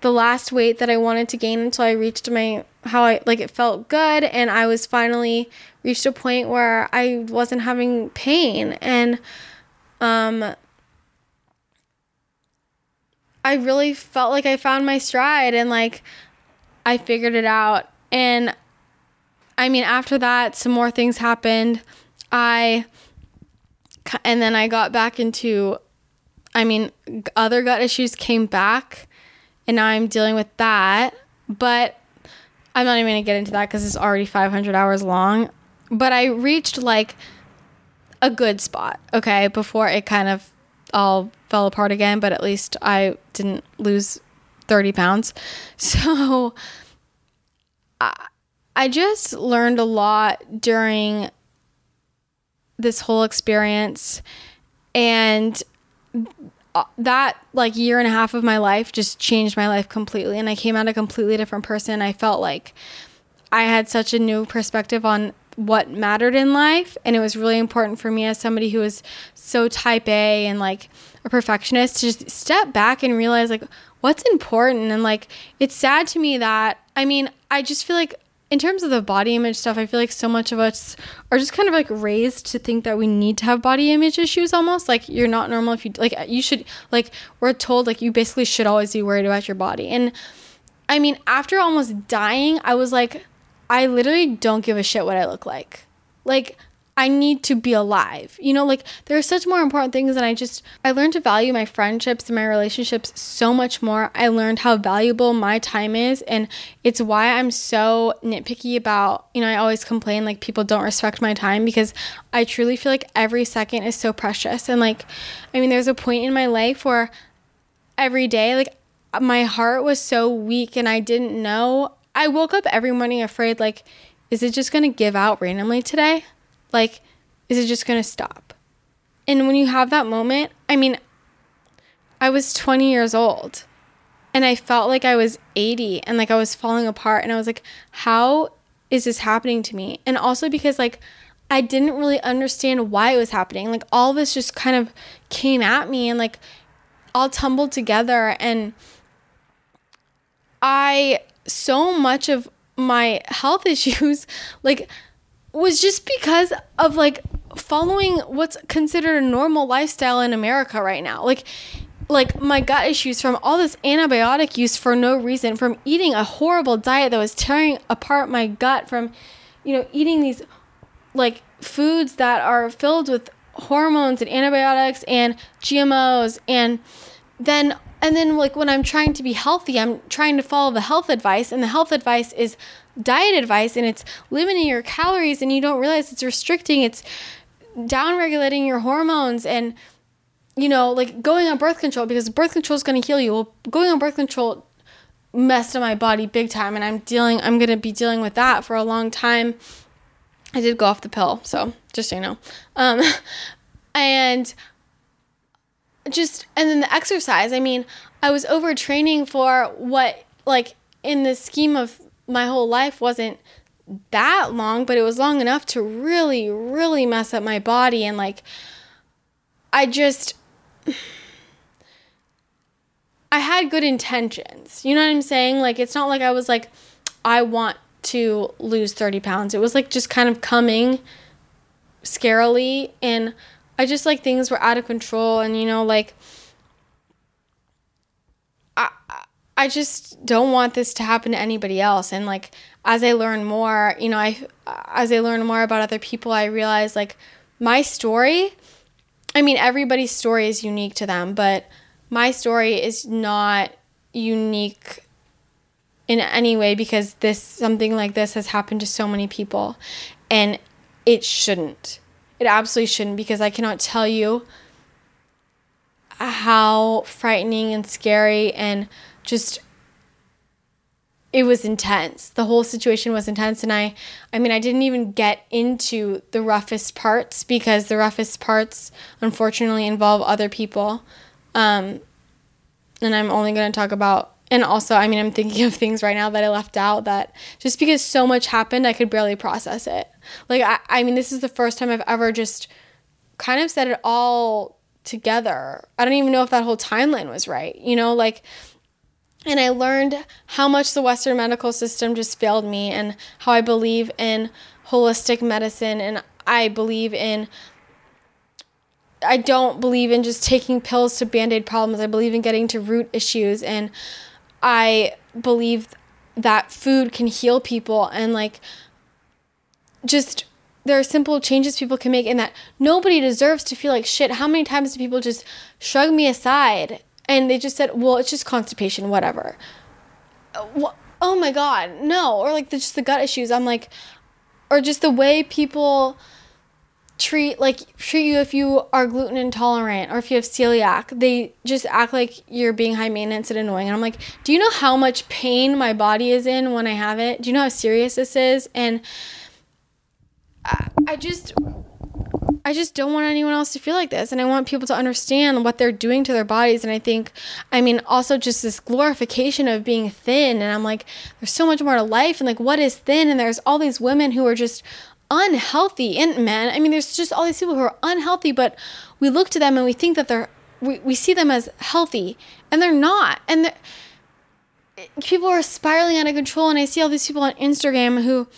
the last weight that I wanted to gain until I reached my how I like it felt good and I was finally reached a point where I wasn't having pain and um I really felt like I found my stride and like I figured it out and I mean after that some more things happened. I and then I got back into I mean other gut issues came back and now I'm dealing with that. But I'm not even gonna get into that because it's already 500 hours long. But I reached like a good spot, okay, before it kind of all fell apart again. But at least I didn't lose 30 pounds. *laughs* So I, I just learned a lot during this whole experience. And uh, that like year and a half of my life just changed my life completely. And i came out a completely different person. I felt like i had such a new perspective on what mattered in life. And it was really important for me as somebody who was so type a and like a perfectionist to just step back and realize like what's important? And like it's sad to me that i mean i just feel like in terms of the body image stuff, I feel like so much of us are just kind of like raised to think that we need to have body image issues almost. Like you're not normal if you like you should like we're told like you basically should always be worried about your body. And I mean, after almost dying, I was like I literally don't give a shit what I look like. Like I need to be alive. You know, like there are such more important things and I just I learned to value my friendships and my relationships so much more. I learned how valuable my time is and it's why I'm so nitpicky about, you know, I always complain like people don't respect my time because I truly feel like every second is so precious and like I mean there's a point in my life where every day like my heart was so weak and I didn't know. I woke up every morning afraid like is it just going to give out randomly today? Like, is it just going to stop? And when you have that moment, I mean, I was 20 years old and I felt like I was 80 and like I was falling apart. And I was like, how is this happening to me? And also because like I didn't really understand why it was happening. Like all this just kind of came at me and like all tumbled together. And I, so much of my health *laughs* issues, like, was just because of like following what's considered a normal lifestyle in America right now. Like like my gut issues from all this antibiotic use for no reason, from eating a horrible diet that was tearing apart my gut, from you know, eating these like foods that are filled with hormones and antibiotics and GMOs and then and then like when I'm trying to be healthy, I'm trying to follow the health advice and the health advice is diet advice and it's limiting your calories and you don't realize it's restricting, it's down regulating your hormones and you know, like going on birth control because birth control is going to heal you. Well, going on birth control messed up my body big time and I'm dealing I'm going to be dealing with that for a long time. I did go off the pill, so just so you know. Um *laughs* and just and then the exercise. I mean, I was overtraining for what like in the scheme of my whole life wasn't that long, but it was long enough to really, really mess up my body. And like, I just, I had good intentions. You know what I'm saying? Like, it's not like I was like, I want to lose 30 pounds. It was like just kind of coming scarily. And I just like things were out of control. And, you know, like, I just don't want this to happen to anybody else. And like as I learn more, you know, I as I learn more about other people, I realize like my story, I mean everybody's story is unique to them, but my story is not unique in any way because this something like this has happened to so many people and it shouldn't. It absolutely shouldn't because I cannot tell you how frightening and scary and just it was intense. The whole situation was intense and I I mean I didn't even get into the roughest parts because the roughest parts unfortunately involve other people. Um and I'm only going to talk about and also I mean I'm thinking of things right now that I left out that just because so much happened I could barely process it. Like I I mean this is the first time I've ever just kind of said it all together. I don't even know if that whole timeline was right. You know, like and I learned how much the Western medical system just failed me and how I believe in holistic medicine and I believe in I don't believe in just taking pills to band aid problems. I believe in getting to root issues and I believe that food can heal people and like just there are simple changes people can make and that nobody deserves to feel like shit. How many times do people just shrug me aside and they just said, "Well, it's just constipation, whatever." Uh, oh my god, no. Or like the, just the gut issues. I'm like or just the way people treat like treat you if you are gluten intolerant or if you have celiac they just act like you're being high maintenance and annoying and i'm like do you know how much pain my body is in when i have it do you know how serious this is and i, I just I just don't want anyone else to feel like this. And I want people to understand what they're doing to their bodies. And I think, I mean, also just this glorification of being thin. And I'm like, there's so much more to life. And like, what is thin? And there's all these women who are just unhealthy and men. I mean, there's just all these people who are unhealthy, but we look to them and we think that they're, we, we see them as healthy and they're not. And they're, people are spiraling out of control. And I see all these people on Instagram who,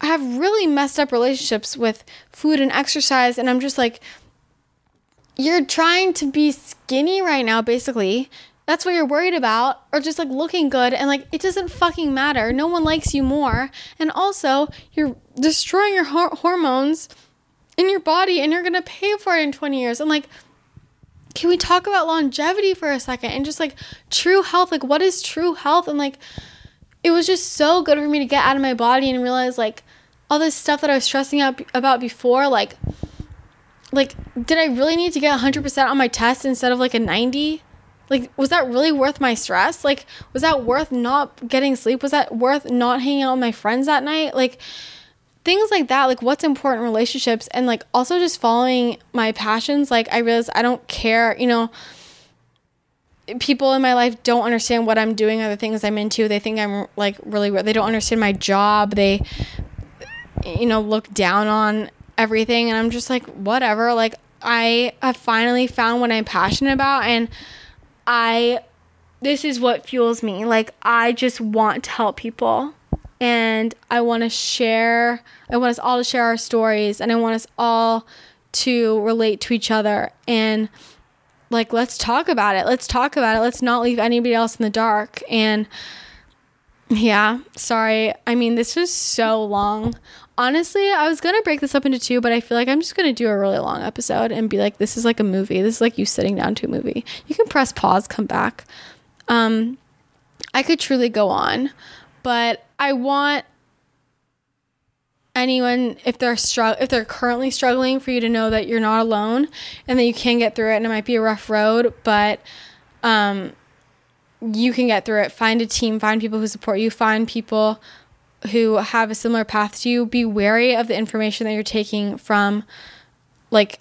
have really messed up relationships with food and exercise and I'm just like you're trying to be skinny right now basically. That's what you're worried about or just like looking good and like it doesn't fucking matter. No one likes you more and also you're destroying your hor- hormones in your body and you're going to pay for it in 20 years. And like can we talk about longevity for a second and just like true health? Like what is true health and like it was just so good for me to get out of my body and realize like all this stuff that I was stressing out about before, like, like, did I really need to get 100% on my test instead of like a 90? Like, was that really worth my stress? Like, was that worth not getting sleep? Was that worth not hanging out with my friends that night? Like, things like that. Like, what's important relationships and like also just following my passions. Like, I realized I don't care, you know people in my life don't understand what I'm doing or the things I'm into. They think I'm like really they don't understand my job. They you know, look down on everything. And I'm just like, whatever. Like, I have finally found what I'm passionate about. And I, this is what fuels me. Like, I just want to help people. And I want to share, I want us all to share our stories. And I want us all to relate to each other. And, like, let's talk about it. Let's talk about it. Let's not leave anybody else in the dark. And, yeah, sorry. I mean, this was so long honestly, I was gonna break this up into two, but I feel like I'm just gonna do a really long episode and be like, this is like a movie. This is like you sitting down to a movie. You can press pause, come back. Um, I could truly go on, but I want anyone if they're str- if they're currently struggling for you to know that you're not alone and that you can get through it and it might be a rough road, but um, you can get through it. Find a team, find people who support you, find people who have a similar path to you, be wary of the information that you're taking from like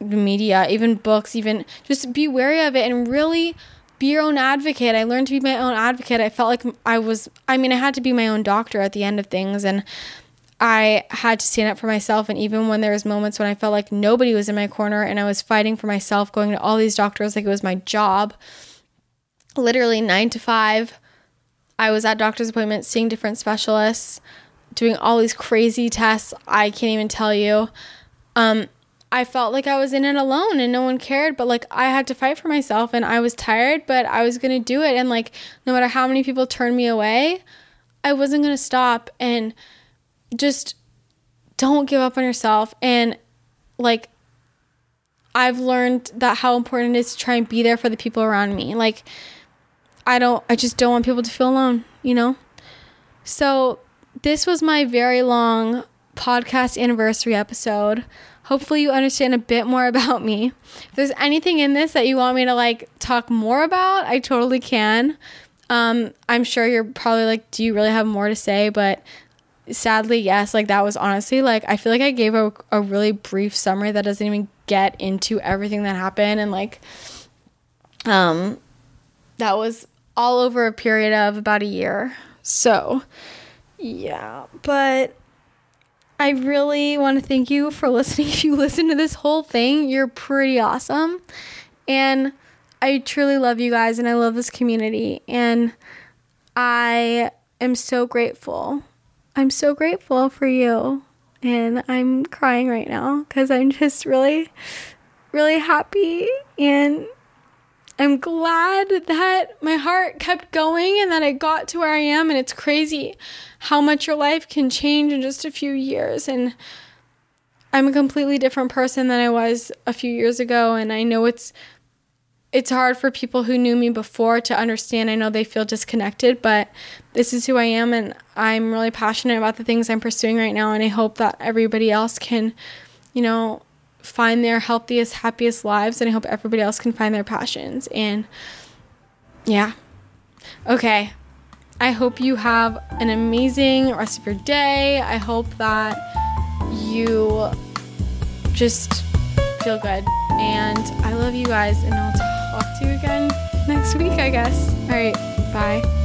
media, even books, even just be wary of it and really be your own advocate. I learned to be my own advocate. I felt like I was, I mean, I had to be my own doctor at the end of things. And I had to stand up for myself. And even when there was moments when I felt like nobody was in my corner and I was fighting for myself, going to all these doctors like it was my job, literally nine to five, I was at doctor's appointments, seeing different specialists, doing all these crazy tests. I can't even tell you. Um, I felt like I was in it alone and no one cared, but like I had to fight for myself and I was tired, but I was to do it. And like, no matter how many people turned me away, I wasn't to stop and just don't give up on yourself. And like, I've learned that how important it is to try and be there for the people around me. Like, I don't, I just don't want people to feel alone, you know? So, this was my very long podcast anniversary episode. Hopefully, you understand a bit more *laughs* about me. If there's anything in this that you want me to like talk more about, I totally can. Um, I'm sure you're probably like, do you really have more to say? But sadly, yes, like that was honestly like, I feel like I gave a, a really brief summary that doesn't even get into everything that happened. And like, um, that was all over a period of about a year. So, yeah, but I really want to thank you for listening. *laughs* If you listen to this whole thing, you're pretty awesome. And I truly love you guys and I love this community. And I am so grateful. I'm so grateful for you. And I'm crying right now because I'm just really, really happy. And I'm glad that my heart kept going and that I got to where I am. And it's crazy how much your life can change in just a few years. And I'm a completely different person than I was a few years ago. And I know it's it's hard for people who knew me before to understand. I know they feel disconnected, but this is who I am and I'm really passionate about the things I'm pursuing right now and I hope that everybody else can, you know, find their healthiest, happiest lives and I hope everybody else can find their passions and yeah. Okay. I hope you have an amazing rest of your day. I hope that you just feel good. And I love you guys and I'll talk to you again next week, I guess. All right, bye.